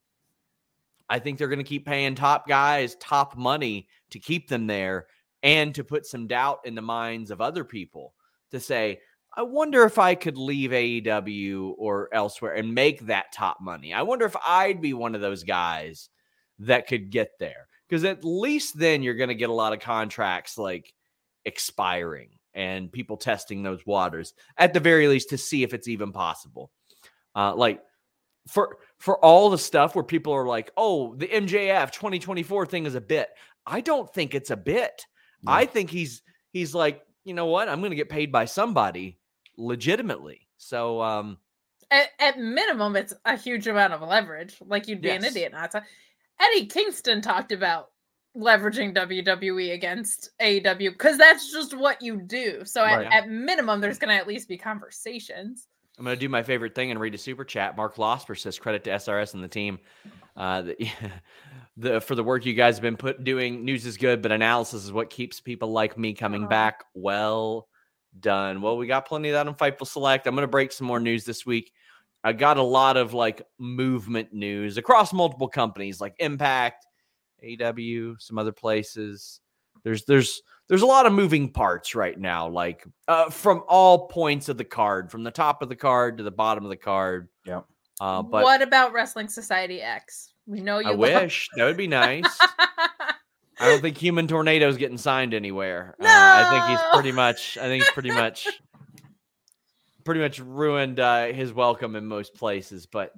I think they're gonna keep paying top guys top money to keep them there and to put some doubt in the minds of other people to say, I wonder if I could leave AEW or elsewhere and make that top money. I wonder if I'd be one of those guys that could get there. Because at least then you're going to get a lot of contracts like expiring and people testing those waters at the very least to see if it's even possible. Uh, like for for all the stuff where people are like, "Oh, the MJF 2024 thing is a bit." I don't think it's a bit.
Yeah.
I think he's he's like, you know what? I'm going to get paid by somebody legitimately. So, um,
At, at minimum, it's a huge amount of leverage. Like you'd be an
Yes.
idiot not to. Eddie Kingston talked about leveraging WWE against AEW because that's just what you do. So at,
Right.
at minimum, there's going to at least be conversations.
I'm going to do my favorite thing and read a super chat. Mark Losper says credit to SRS and the team. Uh, the, the for the work you guys have been put doing. News is good, but analysis is what keeps people like me coming
Aw.
back. Well done. Well, we got plenty of that on Fightful Select. I'm going to break some more news this week. I got a lot of like movement news across multiple companies like Impact, AEW, some other places. There's there's there's a lot of moving parts right now, like uh, from all points of the card, from the top of the card to the bottom of the card.
Yep.
Uh, but
what about Wrestling Society X? We know you
I
love-
wish that would be nice. I don't think Human Tornado's getting signed anywhere. Uh, I think he's pretty much. I think he's pretty much, pretty much ruined uh, his welcome in most places. But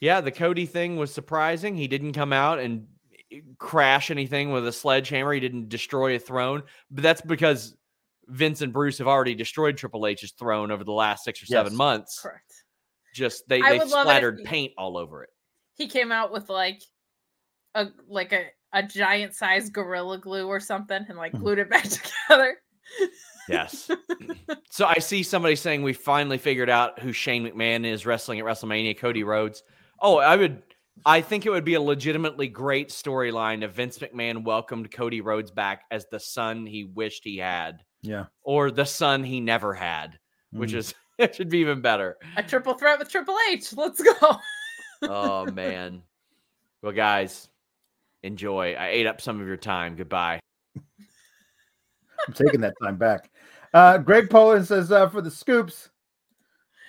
yeah, the Cody thing was surprising. He didn't come out and eh, crash anything with a sledgehammer. He didn't destroy a throne, but that's because Vince and Bruce have already destroyed Triple H's throne over the last six or seven months.
Correct.
Just they
I
they
would love it if
splattered
he-
paint all over it.
He came out with like a like a, a giant size gorilla glue or something and like
Hmm.
glued it back together.
Yes. so I see somebody saying we finally figured out who Shane McMahon is wrestling at WrestleMania, Cody Rhodes. Oh, I would I think it would be a legitimately great storyline if Vince McMahon welcomed Cody Rhodes back as the son he wished he had
Yeah.
or the son he never had, which
Mhm.
is it should be even better.
A triple threat with Triple H. Let's go.
Oh man. Well guys, enjoy. I ate up some of your time. Goodbye.
I'm taking that time back. Uh, Greg Poland says uh, for the scoops.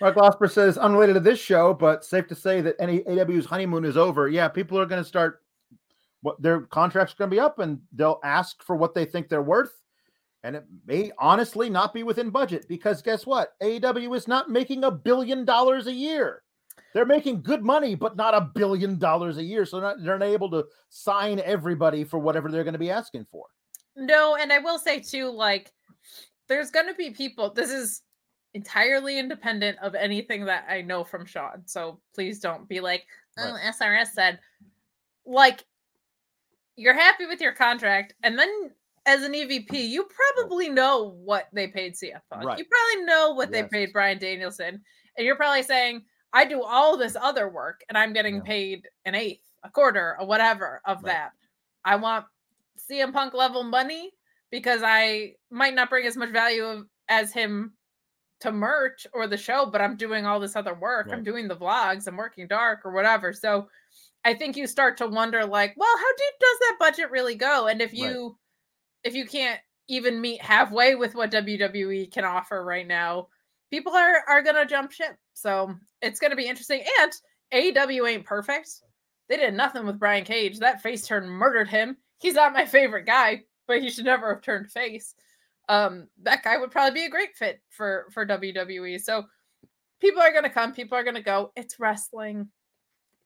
Mark Losper says unrelated to this show, but safe to say that any AEW's honeymoon is over. Yeah, people are going to start. What their contracts going to be up, and they'll ask for what they think they're worth, and it may honestly not be within budget because guess what? AEW is not making a billion dollars a year. They're making good money, but not a billion dollars a year, so not, they're not able to sign everybody for whatever they're going to be asking for.
No, and I will say too, like, there's gonna be people. This is entirely independent of anything that I know from Sean. So please don't be like, oh, SRS said. Like, you're happy with your contract, and then as an EVP, you probably know what they paid CM Punk.
Right.
You probably know what they paid Bryan Danielson, and you're probably saying, I do all this other work, and I'm getting
Yeah.
paid an eighth, a quarter, or whatever of
Right.
that. I want CM Punk level money because I might not bring as much value of, as him to merch or the show, but I'm doing all this other work. I'm doing the vlogs, I'm working dark or whatever. So I think you start to wonder like, well, how deep does that budget really go? And if
Right.
you if you can't even meet halfway with what WWE can offer right now, people are are going to jump ship. So it's going to be interesting and AEW ain't perfect. They did nothing with Brian Cage. That face turn murdered him. He's not my favorite guy, but he should never have turned face. Um, that guy would probably be a great fit for for WWE. So people are gonna come, people are gonna go. It's wrestling.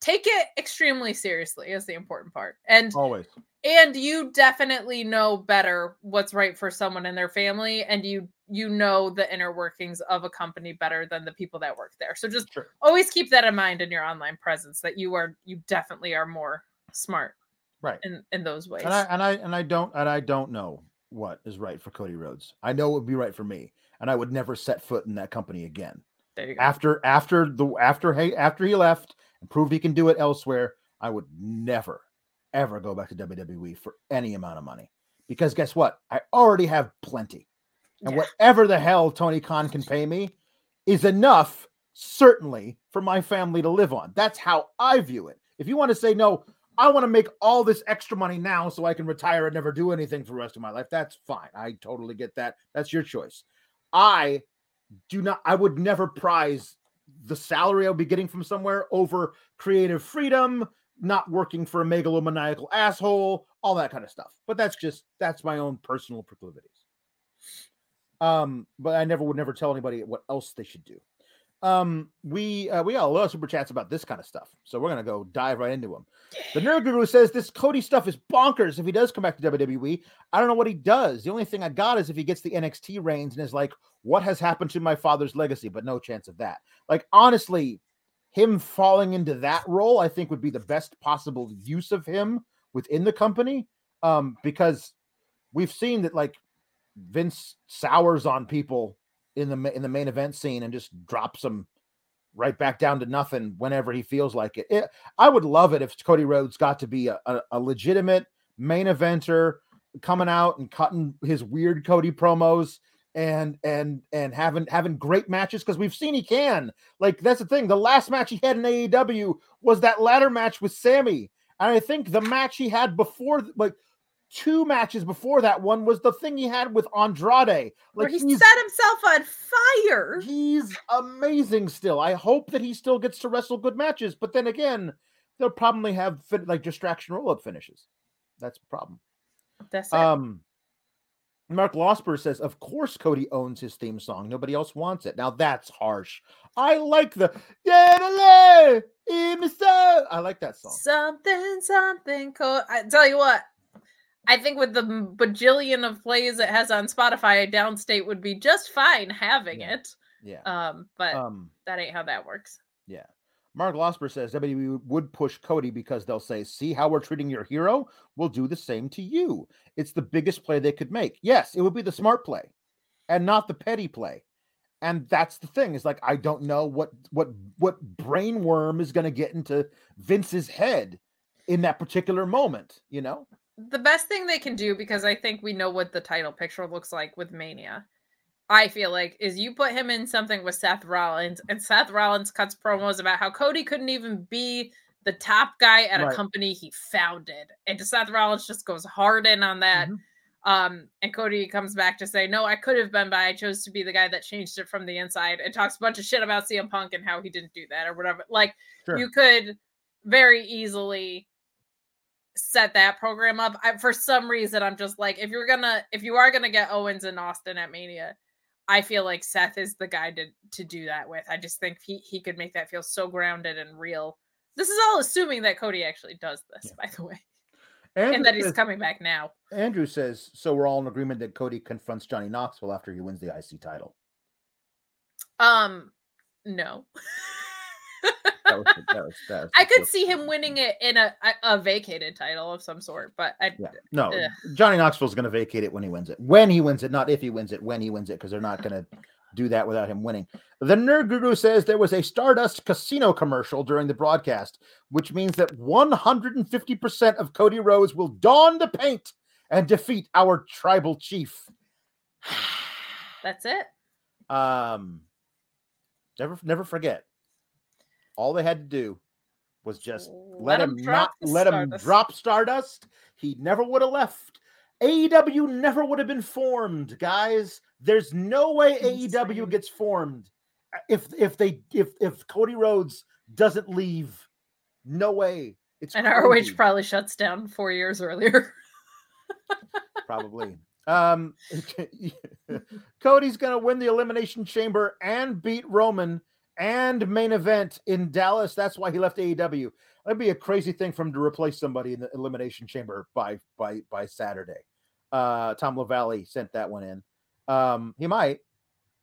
Take it extremely seriously is the important part. And
Always.
and you definitely know better what's right for someone in their family and you you know the inner workings of a company better than the people that work there so just
Sure.
always keep that in mind in your online presence that you are you definitely are more smart
Right.
in in those ways
and I and I and I don't and I don't know what is right for Cody Rhodes. I know it would be right for me, and I would never set foot in that company again.
there you go
After after the after he after he left and proved he can do it elsewhere, I would never ever go back to WWE for any amount of money. Because guess what? I already have plenty. And
Yeah.
whatever the hell Tony Khan can pay me is enough, certainly, for my family to live on. That's how I view it. If you want to say, no, I want to make all this extra money now so I can retire and never do anything for the rest of my life, that's fine. I totally get that. That's your choice. I do not, I would never prize the salary I'll be getting from somewhere over creative freedom, not working for a megalomaniacal asshole, all that kind of stuff. But that's just, that's my own personal proclivities. Um, but I never would never tell anybody what else they should do. Um, we uh, we got a lot of super chats about this kind of stuff, so we're gonna go dive right into them. The Nerd Guru says this Cody stuff is bonkers. If he does come back to WWE, I don't know what he does. The only thing I got is if he gets the NXT reigns and is like, "What has happened to my father's legacy?" But no chance of that. Like honestly, him falling into that role, I think would be the best possible use of him within the company. Um, because we've seen that like Vince sours on people in the in the main event scene and just drops them right back down to nothing whenever he feels like it. it I would love it if Cody Rhodes got to be a, a, a legitimate main eventer coming out and cutting his weird Cody promos and and and having having great matches because we've seen he can. Like that's the thing. The last match he had in AEW was that ladder match with Sammy, and I think the match he had before, like two matches before that one, was the thing he had with Andrade.
Where
Like
he set himself on fire.
he's amazing still. I hope that he still gets to wrestle good matches, but then again, they'll probably have like distraction roll up finishes. That's the problem.
That's it.
Um, Mark Losper says, "Of course, Cody owns his theme song. Nobody else wants it. Now that's harsh. I like the yeah, the. I like that song.
Something, something. Co- I tell you what, I think with the bajillion of plays it has on Spotify, Downstait would be just fine having
Yeah.
it.
Yeah.
Um, but
Um,
that ain't how that works.
yeah. Mark Losper says WWE would push Cody because they'll say, "See how we're treating your hero? We'll do the same to you." It's the biggest play they could make. Yes, it would be the smart play, and not the petty play. And that's the thing is like I don't know what what what brain worm is going to get into Vince's head in that particular moment. You know?
The best thing they can do, because I think we know what the title picture looks like with Mania. I feel like is you put him in something with Seth Rollins, and Seth Rollins cuts promos about how Cody couldn't even be the top guy at
Right.
a company he founded, and Seth Rollins just goes hard in on that.
Mhm.
Um, and Cody comes back to say, "No, I could have been, but I chose to be the guy that changed it from the inside." And talks a bunch of shit about CM Punk and how he didn't do that or whatever. Like
Sure.
you could very easily set that program up. I, for some reason, I'm just like, if you're gonna, if you are gonna get Owens and Austin at Mania, I feel like Seth is the guy to to do that with. I just think he he could make that feel so grounded and real. This is all assuming that Cody actually does this, by the way,
Andrew
and that he's
says-
coming back now.
Andrew says, "So we're all in agreement that Cody confronts Johnny Knoxville after he wins the IC title."
Um, no.
That was, that was, that was
I could see him winning it in a, a vacated title of some sort, but I
Yeah. No,
Ugh.
Johnny Knoxville's going to vacate it when he wins it. When he wins it, not if he wins it, when he wins it, because they're not going to do that without him winning. The Nerd Guru says there was a Stardust casino commercial during the broadcast, which means that 150% of Cody Rhodes will don the paint and defeat our tribal chief.
that's it.
Um, never, never forget. All they had to do was just let, him,
drop
not let him
Stardust.
drop Stardust. He never would have left. AEW never would have been formed, guys. There's no way AEW
Insane.
gets formed if if they if if Cody Rhodes doesn't leave. No way. It's
And ROH
crazy.
probably shuts down four years earlier.
probably. Um, Cody's gonna win the Elimination Chamber and beat Roman and main event in Dallas. That's why he left AEW. That'd be a crazy thing for him to replace somebody in the Elimination Chamber by by by Saturday. Uh, Tom Lavalley sent that one in. Um, he might.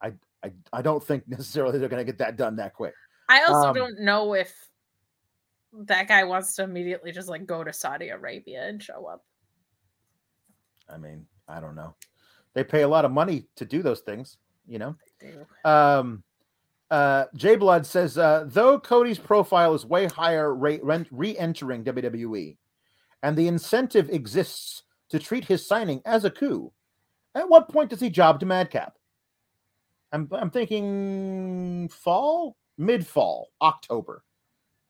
I I I don't think necessarily they're gonna get that done that quick.
I also
Um,
don't know if that guy wants to immediately just like go to Saudi Arabia and show up.
I mean, I don't know. They pay a lot of money to do those things, you know. Um, uh, J Blood says, uh, though Cody's profile is way higher re- re-entering WWE, and the incentive exists to treat his signing as a coup, at what point does he job to Madcap? I'm I'm thinking fall, mid fall, October.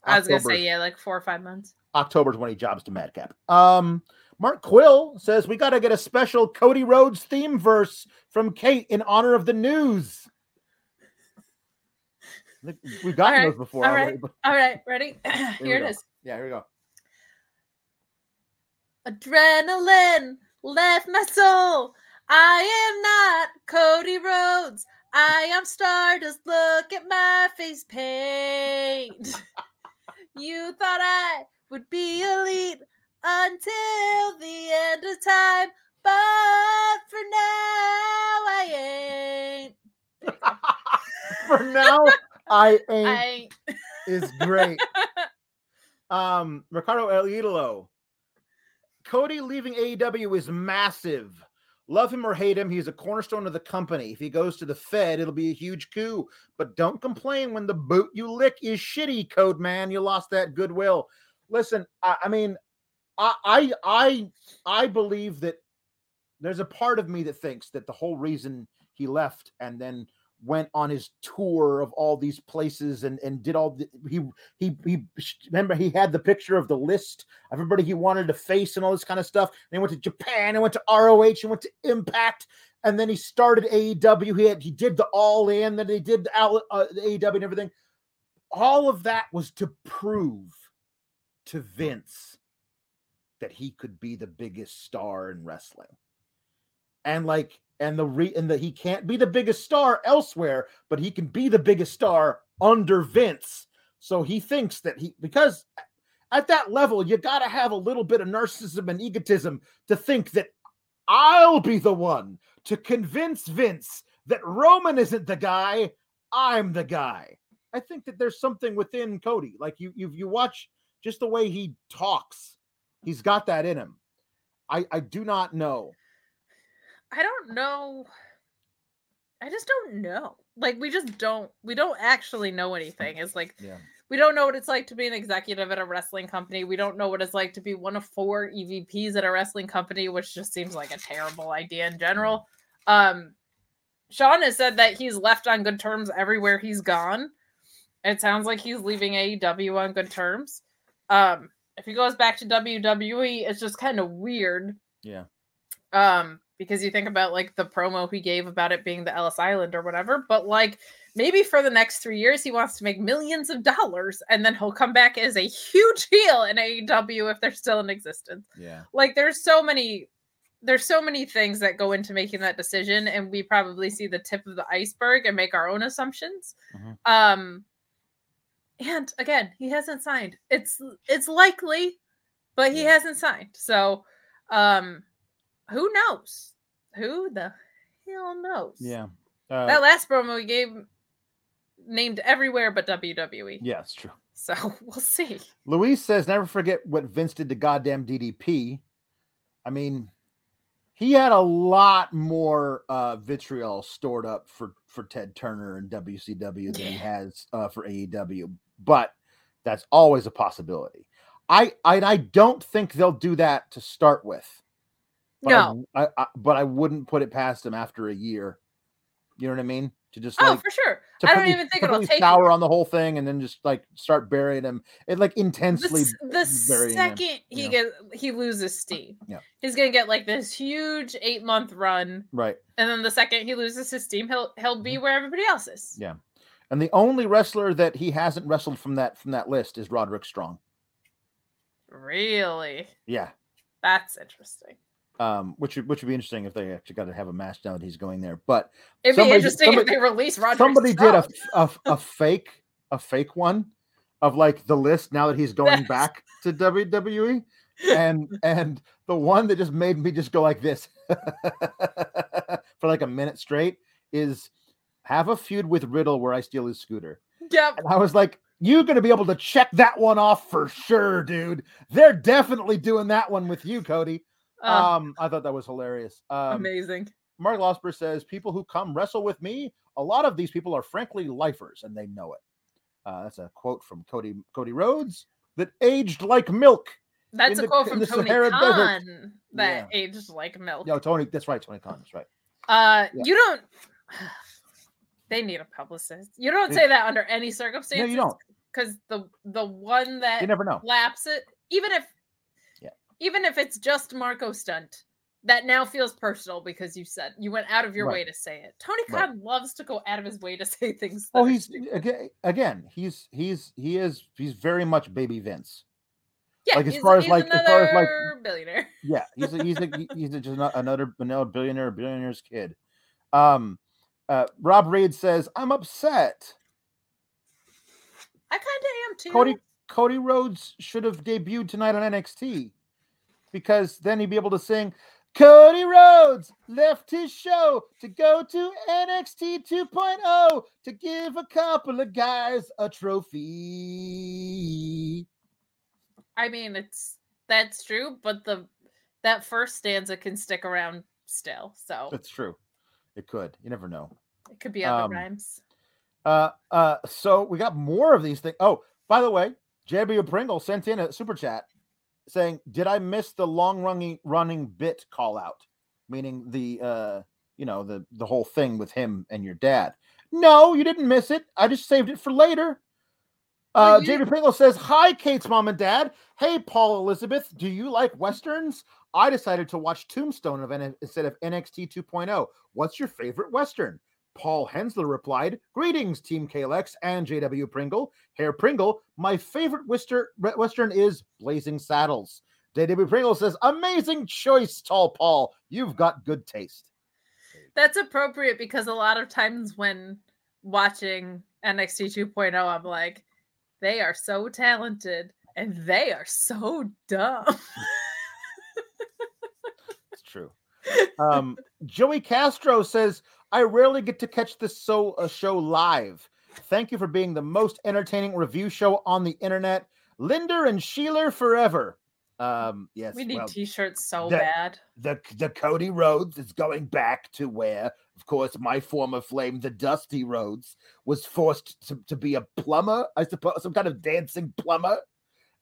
I was gonna say yeah, like four or five months.
October is when he jobs to Madcap. Um, Mark Quill says we got to get a special Cody Rhodes theme verse from Kate in honor of the news. We've gotten
right,
those before
all right.
but
All right, ready?
we
Here it is.
yeah, here we go.
Adrenaline left my soul. I am not Cody Rhodes. I am Stardust. Look at my face paint. you thought I would be elite until the end of time, but for now I ain't.
For now, I ain't
I
is great. Um, Ricardo El Idolo. Cody leaving AEW is massive. Love him or hate him, he's a cornerstone of the company. If he goes to the Fed, it'll be a huge coup. But don't complain when the boot you lick is shitty, Code Man. You lost that goodwill. Listen, I, I mean, I, I I I believe that there's a part of me that thinks that the whole reason he left and then went on his tour of all these places and and did all the, he he he remember he had the picture of the list of everybody he wanted to face and all this kind of stuff. And he went to Japan and went to ROH and went to Impact and then he started AEW. He had he did the All In, then he did the, uh, the AEW and everything. All of that was to prove to Vince that he could be the biggest star in wrestling. And like and the re and that he can't be the biggest star elsewhere, but he can be the biggest star under Vince. So he thinks that he because at that level, you got to have a little bit of narcissism and egotism to think that I'll be the one to convince Vince that Roman isn't the guy, I'm the guy. I think that there's something within Cody. Like you you you watch just the way he talks. He's got that in him. I I do not know.
I don't know. I just don't know. Like we just don't we don't actually know anything. It's like
Yeah.
we don't know what it's like to be an executive at a wrestling company. We don't know what it's like to be one of four EVPs at a wrestling company, which just seems like a terrible idea in general. Um Sean has said that he's left on good terms everywhere he's gone. It sounds like he's leaving AEW on good terms. Um if he goes back to WWE, it's just kind of weird
Yeah.
um because you think about like the promo he gave about it being the Ellis Island or whatever but like maybe for the next 3 years he wants to make millions of dollars and then he'll come back as a huge heel in AEW if they're still in existence
Yeah.
like there's so many there's so many things that go into making that decision and we probably see the tip of the iceberg and make our own assumptions
Mhm.
um and again he hasn't signed it's it's likely but he
Yeah.
hasn't signed so um who knows who the hell knows
Yeah. Uh,
that last promo we gave named everywhere but wwe
yeah, it's true.
so we'll see
Luis says, never forget what Vince did to goddamn DDP. I mean, he had a lot more uh, vitriol stored up for, for Ted Turner and WCW than he has uh, for AEW, but that's always a possibility. I, I I don't think they'll do that to start with. But
no
I, I, but I wouldn't put it past him after a year. You know what I mean? To just
oh
like
for sure
to
i don't even think it'll take
sour on the whole thing and then just like start burying him. It like intensely
s- the
burying him.
second he
Yeah.
gets he loses steam
Yeah.
he's gonna get like this huge eight month run
Right.
and then the second he loses his steam he'll he'll be where everybody else is
Mm-hmm. Yeah. And the only wrestler that he hasn't wrestled from that from that list is Roderick Strong.
really
Yeah.
that's interesting
Um, which would which would be interesting if they actually got to have a match now that he's going there. But
it'd
Somebody-
be interesting
somebody-
if they release Roger
somebody did a, a a fake a fake one of like the list now that he's going back to WWE. And and the one that just made me just go like this for like a minute straight is have a feud with Riddle where I steal his scooter.
yep
And I was like, you're going to be able to check that one off for sure, dude. They're definitely doing that one with you, Cody.
Oh,
Um, I thought that was hilarious. Um,
amazing
Mark Losper says, people who come wrestle with me, a lot of these people are frankly lifers and they know it. Uh, that's a quote from Cody Cody Rhodes that aged like milk.
that's a
the-
quote from Tony
Sahara Desert.
Khan that
Yeah.
aged like milk
No, Tony, that's right. Tony Khan, that's right.
uh
Yeah.
you don't they need a publicist you don't say that under any circumstances you
don't.
because the the one that
You never know.
laps it, even if. Even if it's just Marko Stunt, that now feels personal because you said you went out of your way to say it. Tony
Right.
Khan loves to go out of his way to say things.
Oh, he's again, again, he's he's he is he's very much baby Vince.
Yeah,
Like, as far as, like- as far as, like-
billionaire.
Yeah, he's a, he's a, he's a, just ano- another vanilla billionaire, billionaire's kid. Um, uh, Rob Reed says, "I'm upset.
I kind of am too.
Cody Cody Rhodes should have debuted tonight on NXT because then he'd be able to sing." Cody Rhodes left his show to go to NXT 2.0 to give a couple of guys a trophy.
I mean, it's that's true, but the that first stanza can stick around still, so
That's true. It could. You never know.
it could be other
um,
rhymes.
Uh, uh, so we got more of these things. Oh, by the way, JB Pringle sent in a super chat saying, "Did I miss the long running running bit call out?" Meaning the uh, you know, the the whole thing with him and your dad. No, you didn't miss it. I just saved it for later. Uh,
you-
JW Pringle says, "Hi, Kate's mom and dad. Hey, Paul Elizabeth, do you like westerns? I decided to watch Tombstone of N- instead of NXT 2.0. oh. What's your favorite western?" Paul Hensler replied, Greetings, Team Kalex and JW Pringle. Herr Pringle, my favorite Western, Western is Blazing Saddles. JW Pringle says, Amazing choice, Tall Paul. You've got good taste.
That's appropriate because a lot of times when watching NXT 2.0, I'm like, they are so talented and they are so dumb.
It's true. Um, Joey Castro says, I rarely get to catch this so uh, show live. Thank you for being the most entertaining review show on the internet. Linder and Sheeler forever. Um, yes,
we need
well,
t-shirts so
that-
bad.
the the Cody Rhodes is going back to where, of course, my former flame, the Dusty Rhodes, was forced to, to be a plumber, I suppose, some kind of dancing plumber.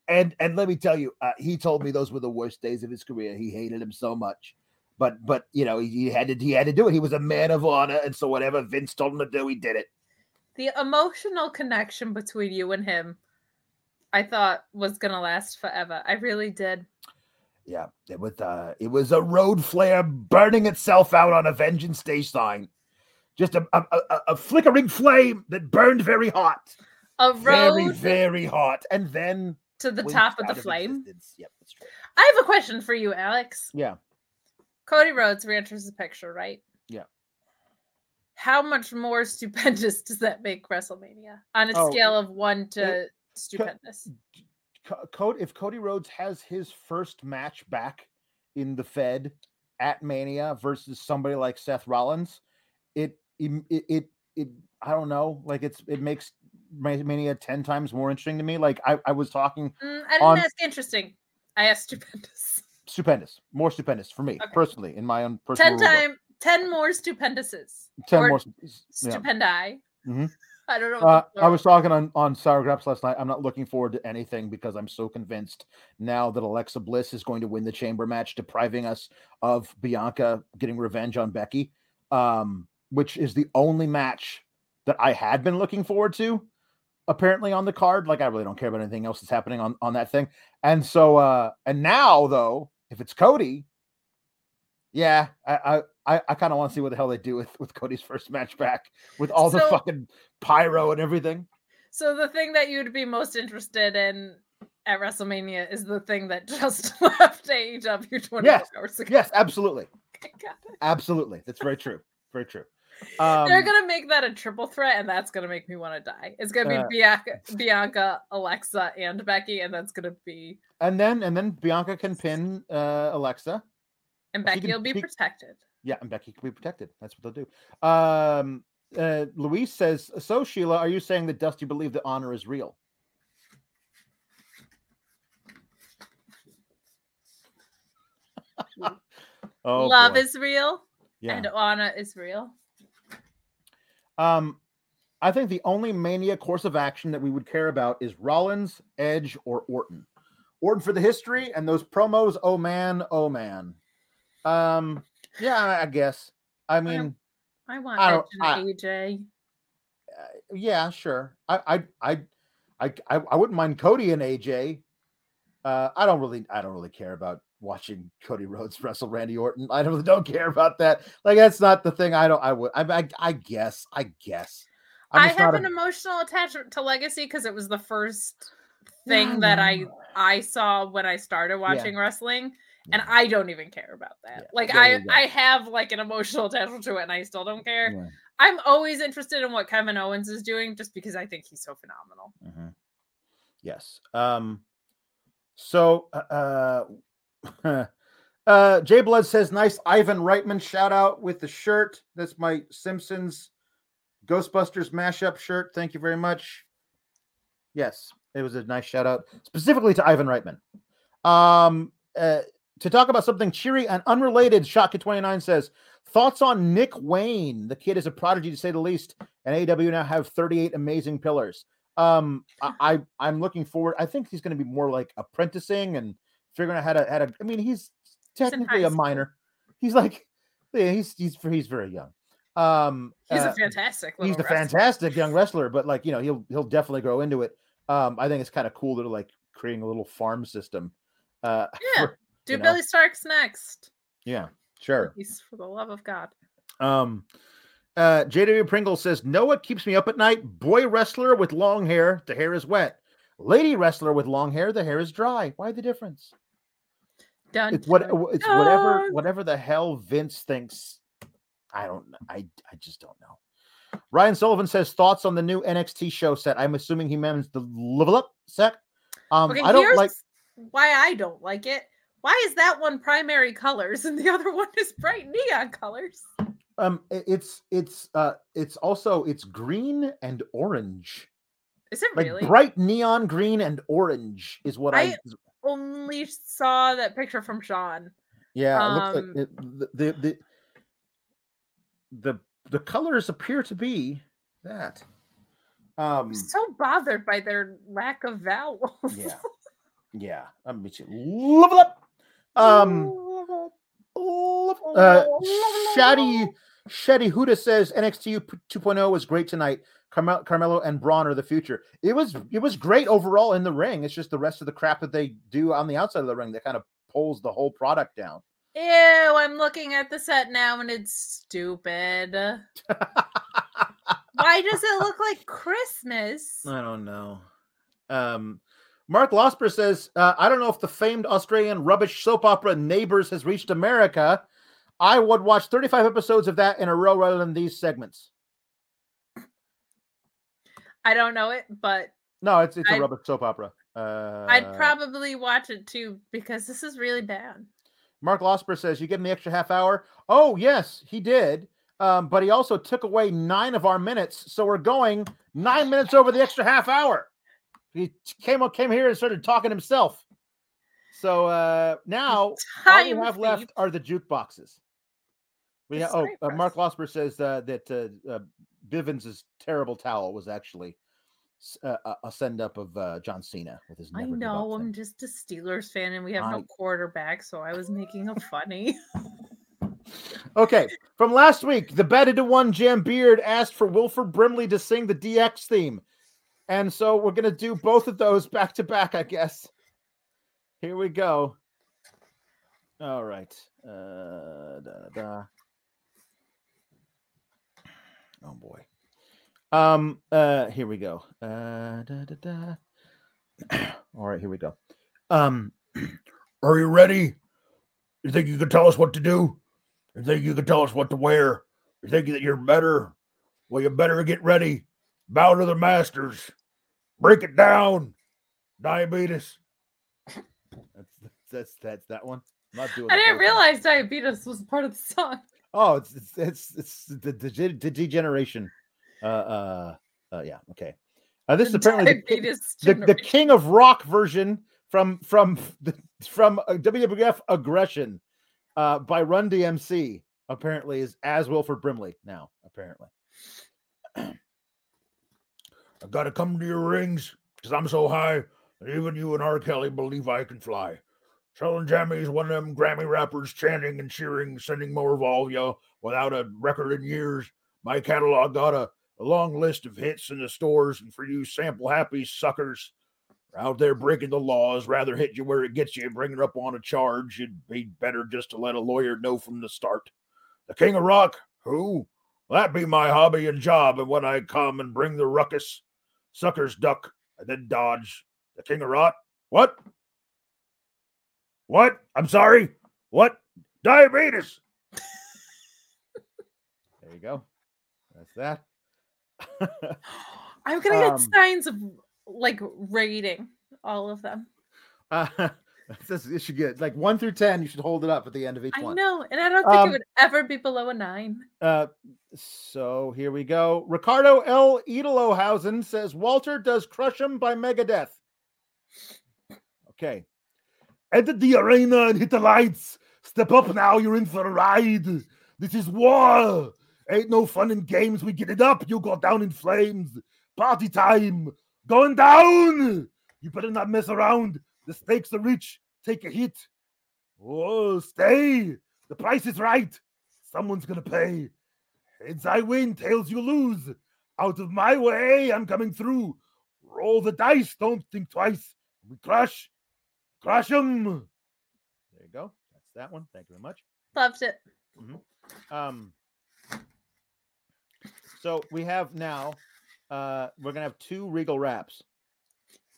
And and let me tell you, uh, he told me those were the worst days of his career. He hated him so much, but but you know he, he had to he had to do it. He was a man of honor, and so whatever Vince told him to do, he did it.
The emotional connection between you and him, I thought was gonna last forever. I really did.
Yeah, it was uh it was a road flare burning itself out on a vengeance day sign. Just a, a, a, a flickering flame that burned very hot.
A
Very,
road
very very hot. And then
to the top of the flame.
existence. Yep, that's true.
I have a question for you, Alex.
Yeah.
Cody Rhodes re-enters the picture, right?
Yeah.
How much more stupendous does that make WrestleMania on a
Oh,
scale of one to stupendous?
Co- Cody, if Cody Rhodes has his first match back in the Fed at Mania versus somebody like Seth Rollins, it it it, it, it I don't know, like it's it makes Mania ten times more interesting to me. Like I, I was talking
Mm, I didn't
on-
ask interesting. I asked stupendous.
Stupendous, more stupendous for me
Okay.
personally in my own personal
Ten
book.
time, ten more stupenduses.
ten
or
more. stu- yeah.
Stupendi.
Mhm.
I don't know.
Uh, I was talking on on Sour Graps last night. I'm not looking forward to anything because I'm so convinced now that Alexa Bliss is going to win the chamber match, depriving us of Bianca getting revenge on Becky, um, which is the only match that I had been looking forward to. Apparently on the card, like I really don't care about anything else that's happening on on that thing. And so, uh, and now though, if it's Cody, yeah, I I I, kind of want to see what the hell they do with with Cody's first match back with all the fucking pyro and everything.
So the thing that you'd be most interested in at WrestleMania is the thing that just left AEW 24
Yes,
hours ago.
Yes, absolutely.
Okay, got it.
Absolutely. That's very true. Very true. Um,
They're gonna make that a triple threat, and that's gonna make me want to die. It's gonna be
Uh,
Bianca, Bianca, Alexa, and Becky, and that's gonna be
and then and then Bianca can pin uh, Alexa.
and Becky
can
will be
peek-
protected.
Yeah, and Becky can be protected. That's what they'll do. Um, uh, Luis says, "So Sheila, are you saying that Dusty believe that honor is real?" oh,
Love
boy.
is real,
yeah.
and honor is real.
Um, I think the only Mania course of action that we would care about is Rollins, Edge, or Orton. Orton for the history and those promos. Oh man, oh man. Um, yeah, I- I guess. I mean,
I want
I
Edge
I-
and AJ.
uh, yeah, sure. I, I, I, I, I, I wouldn't mind Cody and AJ. Uh, I don't really, I don't really care about watching Cody Rhodes wrestle Randy Orton. I don't, don't care about that. Like that's not the thing. I don't. I would. I, I, I guess. I guess. I'm
have an
a-
emotional attachment to Legacy because it was the first thing that I I saw when I started watching wrestling, and
Yeah.
I don't even care about that.
Yeah,
Like I. I have like an emotional attachment to it, and I still don't care.
Yeah.
I'm always interested in what Kevin Owens is doing, just because I think he's so phenomenal.
Mhm. Yes. Um. So, uh, uh, Jay Blood says, "Nice Ivan Reitman shout out with the shirt. That's my Simpsons Ghostbusters mashup shirt. Thank you very much. Yes, it was a nice shout out specifically to Ivan Reitman. Um, uh, to talk about something cheery and unrelated, Shotkin29 says, thoughts on Nick Wayne? The kid is a prodigy to say the least, and AEW now have 38 amazing pillars. Um, I, I I'm looking forward. I think he's going to be more like apprenticing and figuring out how to how to. I mean, he's technically a minor. He's like, yeah, he's he's he's very young. Um,
He's
uh,
a fantastic.
he's a fantastic young wrestler, but like you know, he'll he'll definitely grow into it. Um, I think it's kind of cool that they're like creating a little farm system. Uh,
Yeah.
for-
Do
you know.
Billy Starks next.
yeah, sure.
He's for the love of God.
Um, uh, JW Pringle says, "Know what keeps me up at night? Boy wrestler with long hair, the hair is wet. Lady wrestler with long hair, the hair is dry. Why the difference?
Done.
It's what it's whatever
dun.
whatever the hell Vince thinks. I don't. I I just don't know." Ryan Sullivan says thoughts on the new NXT show set. I'm assuming he means the level up set. Um,
Okay,
I don't
here's
like.
why I don't like it. Why is that one primary colors and the other one is bright neon colors?
Um, it's it's uh it's also it's green and orange.
Is it
like
really?
bright neon green and orange is what I,
I- Only saw that picture from Sean.
yeah it looks
um,
like it, the, the the the the colors appear to be that um
I'm so bothered by their lack of vowels.
yeah yeah i'm level up um uh Shaddy Shaddy Huda says NXT 2.0 was great tonight. Carmel, Carmelo and Bron are the future. It was it was great overall in the ring. It's just the rest of the crap that they do on the outside of the ring that kind of pulls the whole product down.
Ew, I'm looking at the set now and it's stupid. Why does it look like Christmas?
I don't know. Um, Mark Losper says, uh, I don't know if the famed Australian rubbish soap opera Neighbors has reached America. I would watch 35 episodes of that in a row rather than these segments.
I don't know it, but
No, it's it's a
I'd-
rubbish soap opera. Uh,
I'd probably watch it too because this is really bad.
Mark Losper says, You give him the extra half hour. Oh, yes, he did. Um, but he also took away nine of our minutes. So we're going nine minutes over the extra half hour. He came up, came here and started talking himself. So uh, now all we have left are the jukeboxes. We
This
ha- oh, uh, Mark. Losper says uh, that uh, uh, Bivens' terrible towel was actually uh, a- send up of uh, John Cena with his.
I know. I'm just a Steelers fan and we have
I-
no quarterback, so I was making a funny.
Okay, from last week, the batted to one Jam Beard asked for Wilford Brimley to sing the DX theme. And so we're going to do both of those back to back, I guess. Here we go. All right. Uh, da, da, da. Oh boy. Um. Uh. Here we go. Uh. Da, da, da. All right. Here we go. Um.
Are you ready? You think you can tell us what to do? You think you can tell us what to wear? You think that you're better? Well, you better get ready. Bow to the masters. Break it down. Diabetes.
That's that's that's that one. I'm not doing.
I didn't realize diabetes was part of the song.
Oh, it's it's it's, it's the, the, the degeneration. Uh, uh, uh, yeah. Okay. Uh, this is apparently the, the, the. King of Rock version from from the, from uh, WWF Aggression uh, by Run DMC. Apparently, is as Wilford Brimley now. Apparently,
I gotta come to your rings because I'm so high that even you and R. Kelly believe I can fly. Selling Jammy's one of them Grammy rappers chanting and cheering, sending more Volvia without a record in years. My catalog got a, a long list of hits in the stores, and for you sample happy suckers out there breaking the laws, rather hit you where it gets you, and bring it up on a charge. It'd be better just to let a lawyer know from the start. The King of Rock, who? That be my hobby and job, and when I come and bring the ruckus, suckers duck and then dodge.
The king of Rock, What? What? I'm sorry. What? Diabetes.
There you go. That's that.
I'm gonna get
Um,
signs of like rating all of them.
uh, this, this should get like one through ten. You should hold it up at the end of each
I
one.
know, and I don't think
Um,
it would ever be below a nine.
Uh, so here we go. Ricardo L. Edelohausen says Walter does Crush 'Em by Megadeth. Okay.
Enter the arena and hit the lights. Step up now, you're in for a ride. This is war. Ain't no fun in games. We get it up, you go down in flames. Party time. Going down. You better not mess around. The stakes are rich. Take a hit. Oh, stay. The price is right. Someone's gonna pay. Heads I win, tails you lose. Out of my way, I'm coming through. Roll the dice, don't think twice. We crush. Crush 'em.
There you go. That's that one. Thank you very much.
Loved it.
Um, so we have now, uh, we're gonna have two Regal raps,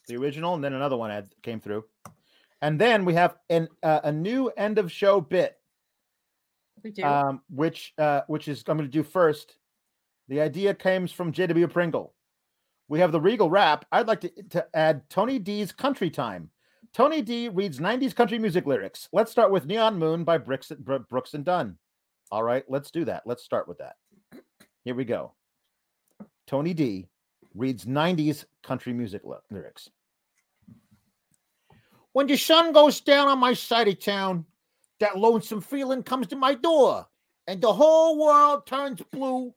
the original, and then another one had came through, and then we have an uh, a new end of show bit,
We do.
um, which uh, which is I'm gonna do first. The idea comes from JW Pringle. We have the Regal rap. I'd like to, to add Tony D's Country Time. Tony D reads 90s country music lyrics. Let's start with Neon Moon by Brooks, Brooks and Dunn. All right, let's do that. Let's start with that. Here we go. Tony D reads 90s country music lyrics. When the sun goes down on my side of town, that lonesome feeling comes to my door, and the whole world turns blue.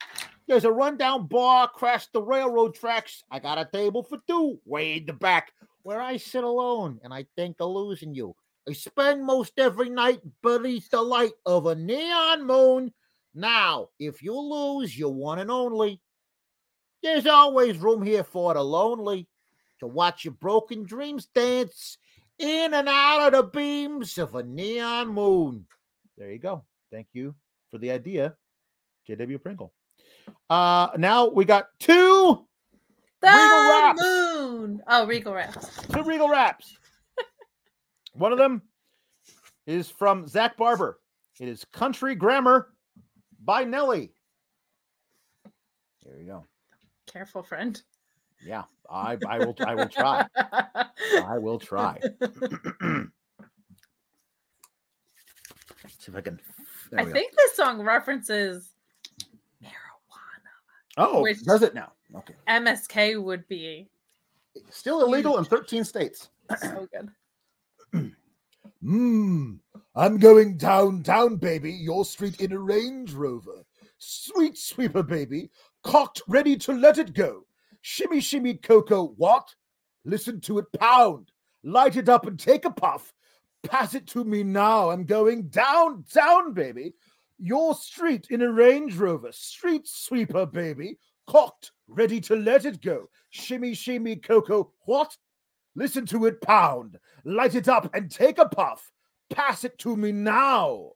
There's a rundown bar across the railroad tracks. I got a table for two way in the back where I sit alone and I think of losing you. I spend most every night beneath the light of a neon moon. Now, if you lose, you're one and only. There's always room here for the lonely to watch your broken dreams dance in and out of the beams of a neon moon. There you go. Thank you for the idea, JW Pringle. Uh now we got two
the
Raps.
moon. Oh, Regal Raps.
two Regal Raps. One of them is from Zach Barber. It is Country Grammar by Nelly. Here you go.
Careful, friend.
Yeah, I, I will I will try. I will try. See if I can.
I
go.
think this song references marijuana.
Oh,
which-
does it now? Okay.
MSK would be
Still illegal in 13 states.
so good.
Mmm, I'm going downtown, baby. Your street in a Range Rover. Sweet sweeper, baby. Cocked, ready to let it go. Shimmy, shimmy, cocoa. What? Listen to it pound. Light it up and take a puff. Pass it to me now. I'm going down, down, baby. Your street in a Range Rover. Street sweeper, baby. Cocked, ready to let it go. Shimmy, shimmy, cocoa. What? Listen to it pound. Light it up and take a puff. Pass it to me now.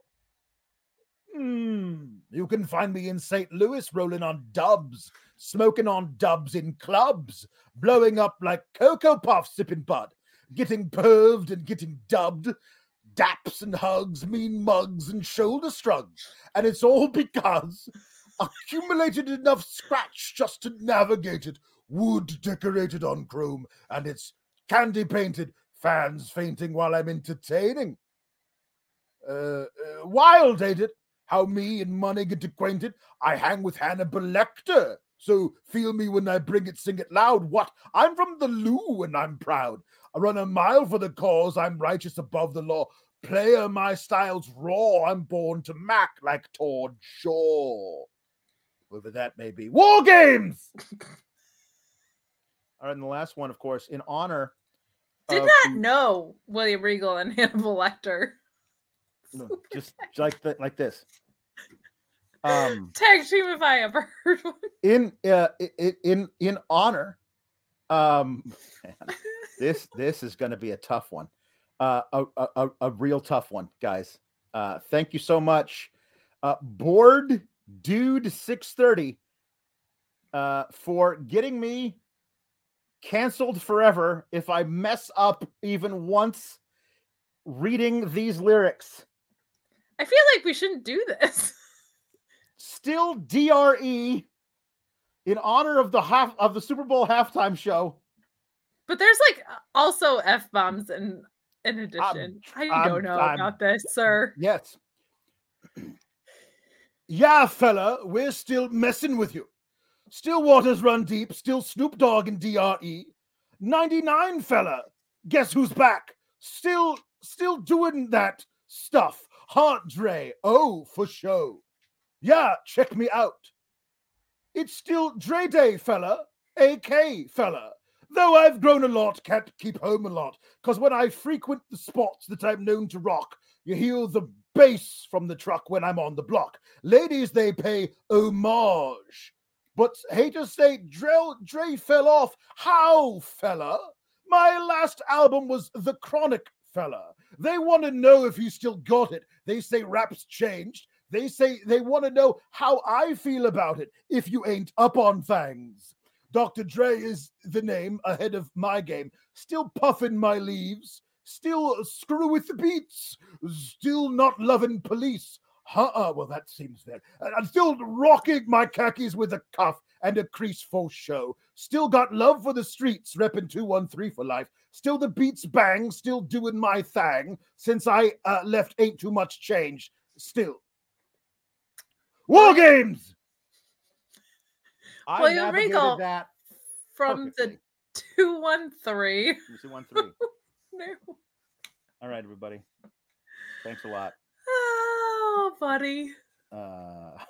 Hmm. You can find me in St. Louis rolling on dubs, smoking on dubs in clubs, blowing up like Cocoa Puffs sipping bud, getting perved and getting dubbed, daps and hugs, mean mugs and shoulder shrugs. And it's all because accumulated enough scratch just to navigate it, wood decorated on chrome, and it's candy painted, fans fainting while I'm entertaining. Uh, uh, wild, ain't it? How me and money get acquainted. I hang with Hannibal Lecter. So feel me when I bring it, sing it loud. What? I'm from the loo and I'm proud. I run a mile for the cause. I'm righteous above the law. Player, my style's raw. I'm born to mac like Todd Shaw. Whoever that may be. War games!
All right, and the last one, of course, in honor.
Did
of
not
the-
know William Regal and Hannibal Lecter.
no, just like the, like this. Um,
Tag team if I ever heard one.
in uh, i- i- in in honor, um, man, this this is going to be a tough one, uh, a, a a- a real tough one, guys. Uh, thank you so much, uh, board dude six thirty, uh, for getting me
canceled forever if I mess up even once reading these lyrics.
I feel like we shouldn't do this.
Still DRE in honor of the half of the Super Bowl halftime show.
But there's like also F bombs in in addition. I
I'm-
don't know
I'm-
about this, sir.
Yes.
Yeah, fella, we're still messing with you. Still waters run deep, still Snoop Dogg and DRE. 99, fella. Guess who's back? Still, still doing that stuff. Heart Dre, oh, for show. Yeah, check me out. It's still Dre Day, fella. AK, fella. Though I've grown a lot, can't keep home a lot. Cause when I frequent the spots that I'm known to rock, you hear the bass from the truck when I'm on the block. Ladies, they pay homage. But haters say Dre, Dre fell off. How, fella? My last album was The Chronic, fella. They want to know if you still got it. They say rap's changed. They say they want to know how I feel about it if you ain't up on things. Dr. Dre is the name ahead of my game. Still puffing my leaves. Still screw with the beats. Still not loving police. Uh-uh, well, that seems fair. And I'm still rocking my khakis with a cuff and a crease for show. Still got love for the streets, repping 213 for life. Still the beats bang, still doing my thing. Since I uh, left, ain't too much change. Still. War games!
I
Play a Regal.
that.
From the
perfectly.
213.
Let me see one three.
No.
All right, everybody. Thanks a lot.
Oh, buddy.
Uh,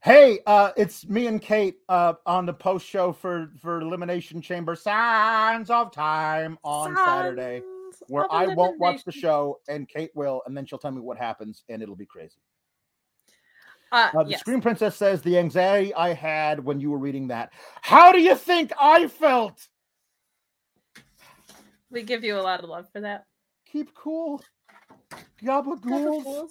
hey, uh, it's me and Kate uh, on the post show for for Elimination Chamber Signs of Time on Saturday, where I won't watch the show and Kate will, and then she'll tell me what happens, and it'll be crazy.
Uh,
Uh, the
yes.
Screen Princess says the anxiety I had when you were reading that. How do you think I felt?
We give you a lot of love for that.
Keep cool. Gabagools.